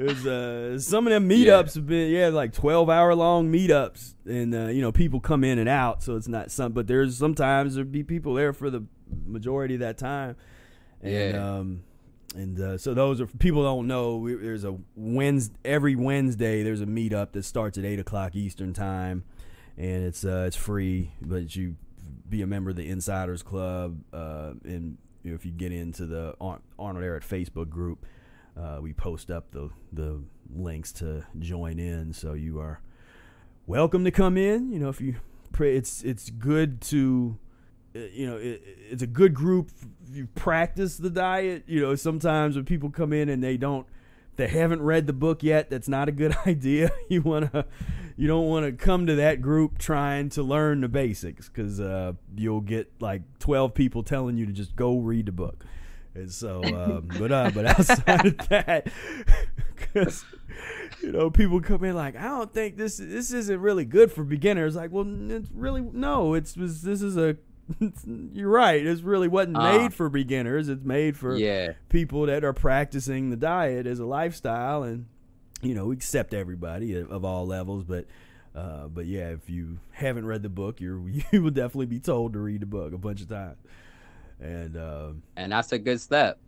there's uh some of them meetups have been yeah like 12 hour long meetups. And uh, you know people come in and out so it's not some but there's sometimes there'd be people there for the majority of that time. And Yeah. um and uh, so those are people don't know we, there's a Wednesday every Wednesday there's a meetup that starts at eight o'clock Eastern time. And it's uh it's free but you be a member of the Insiders Club uh and you know, if you get into the Ar- Arnold Ehret Facebook group uh, we post up the the links to join in so you are welcome to come in. You know if you pray it's it's good to uh, you know it, it's a good group. You practice the diet. You know sometimes when people come in and they don't they haven't read the book yet that's not a good idea. You want to you don't want to come to that group trying to learn the basics because uh, you'll get like 12 people telling you to just go read the book and so um, but uh, but outside of that because you know people come in like i don't think this this isn't really good for beginners like well it's really no it's was this is a you're right it really wasn't Ah. made for beginners it's made for Yeah. people that are practicing the diet as a lifestyle and you know we accept everybody of, of all levels but uh, but yeah if you haven't read the book you're you will definitely be told to read the book a bunch of times and um And that's a good step.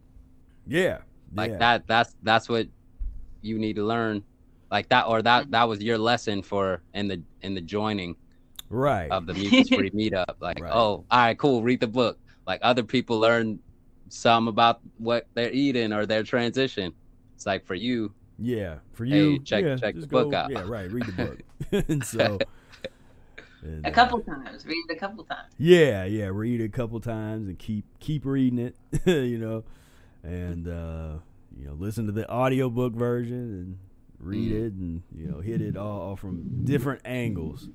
yeah Like yeah. that that's that's what you need to learn. Like that or that that was your lesson for in the in the joining right of the mucus free meetup. Like, Right. oh, all right, cool, read the book. Like other people learn some about what they're eating or their transition. It's like for you, Yeah, for Hey, you, check- yeah, check just the book out. Yeah, right. Read the book, and so and, A uh, couple times, read it a couple times. Yeah, yeah. Read it a couple times and keep keep reading it, you know, and uh, you know listen to the audiobook version and read Mm. it and you know hit it all, all from different angles,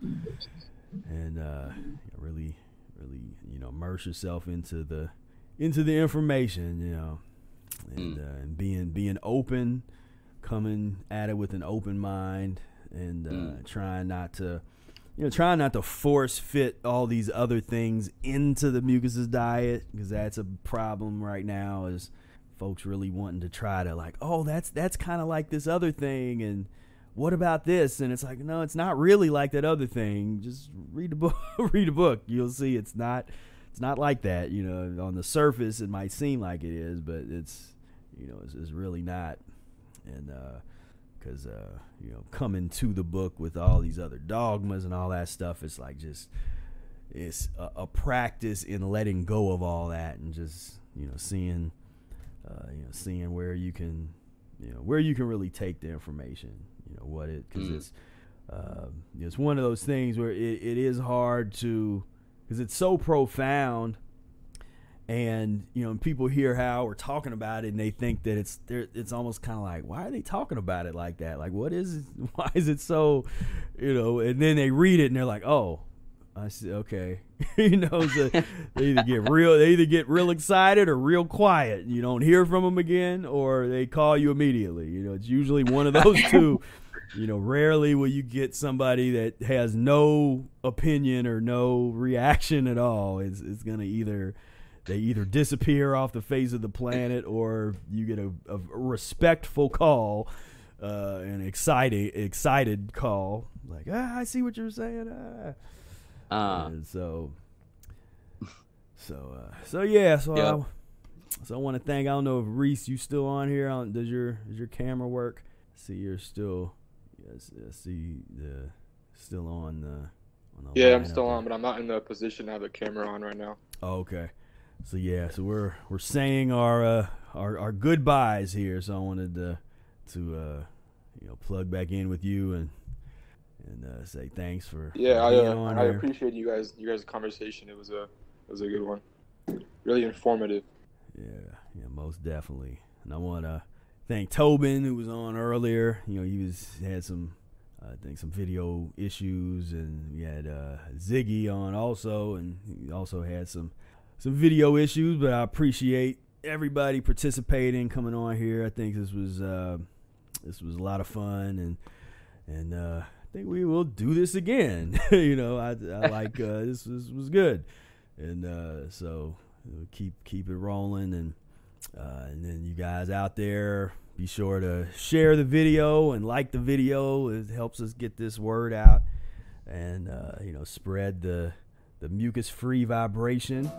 and uh, really really you know immerse yourself into the into the information, you know, and Mm. uh, and being being open, coming at it with an open mind, and uh, Mm. trying not to you know, trying not to force fit all these other things into the mucusless diet because that's a problem right now. Is folks really wanting to try to like, oh, that's that's kind of like this other thing, and what about this? And it's like, no, it's not really like that other thing. Just read the book. read a book. You'll see it's not. It's not like that. You know, on the surface it might seem like it is, but it's you know, it's, it's really not. And uh, because uh, you know coming to the book with all these other dogmas and all that stuff it's like just it's a, a practice in letting go of all that and just you know seeing uh, you know seeing where you can you know where you can really take the information you know what it because Mm. it's uh, it's one of those things where it, it is hard to because it's so profound and you know people hear how we're talking about it and they think that it's it's almost kind of like why are they talking about it like that? Like what is why is it so you know? And then they read it and they're like oh i see okay. You know so they either get real they either get real excited or real quiet. You don't hear from them again or they call you immediately. You know it's usually one of those two. You know rarely will you get somebody that has no opinion or no reaction at all. It's, it's gonna either they either disappear off the face of the planet or you get a, a respectful call uh, an excited excited call like ah, i see what you're saying ah. uh, And so so uh, so yeah so Yeah. I, so I want to thank I don't know if Reese you still on here on does your does your camera work see you're still yes I see the still on the on the Yeah, I'm up still there. on, but I'm not in the position to have the camera on right now. Oh, okay. So yeah, so we're we're saying our uh, our our goodbyes here. So I wanted to to uh, you know plug back in with you and and uh, say thanks for Yeah, I uh, I here. appreciate you guys you guys' conversation. It was a it was a good one, really informative. Yeah, yeah, most definitely. And I want to thank Tobin who was on earlier. You know, he was had some I think some video issues, and we had uh, Ziggy on also, and he also had some some video issues. But I appreciate everybody participating, coming on here. I think this was uh, this was a lot of fun, and and uh, I think we will do this again. you know, I, I like uh, this was was good, and uh, so keep keep it rolling, and uh, and then you guys out there, be sure to share the video and like the video. It helps us get this word out, and uh, you know, spread the the mucus free vibration.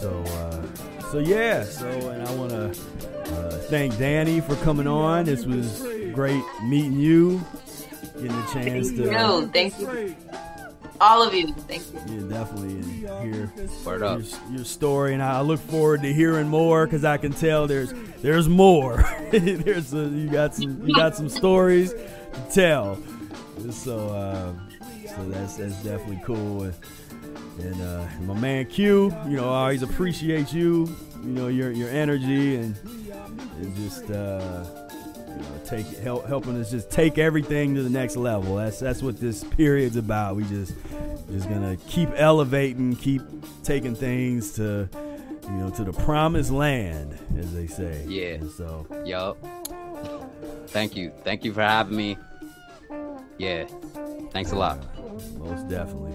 So, uh, so yeah. So, and I want to uh, thank Danny for coming on. This was great meeting you, getting a chance to. you. Thank you. All of you. Thank you. Yeah, definitely and hear Word up. your, your story, and I look forward to hearing more because I can tell there's there's more. there's a, you got some you got some stories to tell. So uh, so that's that's definitely cool. And, and uh, my man Q, you know, I always appreciate you. You know your your energy and and just uh, you know take help helping us just take everything to the next level. That's that's what this period's about. We just just gonna keep elevating, keep taking things to you know to the promised land, as they say. Yeah. And so Yup. Thank you. Thank you for having me. Yeah. Thanks a lot. most definitely.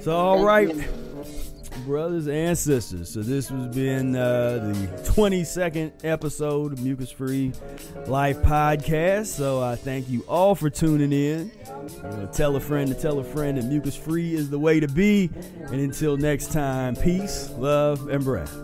So all right, brothers and sisters. So this has been uh, the 22nd episode of Mucus Free Life Podcast. So I thank you all for tuning in. You know, tell a friend to tell a friend that mucus free is the way to be. And until next time, peace, love, and breath.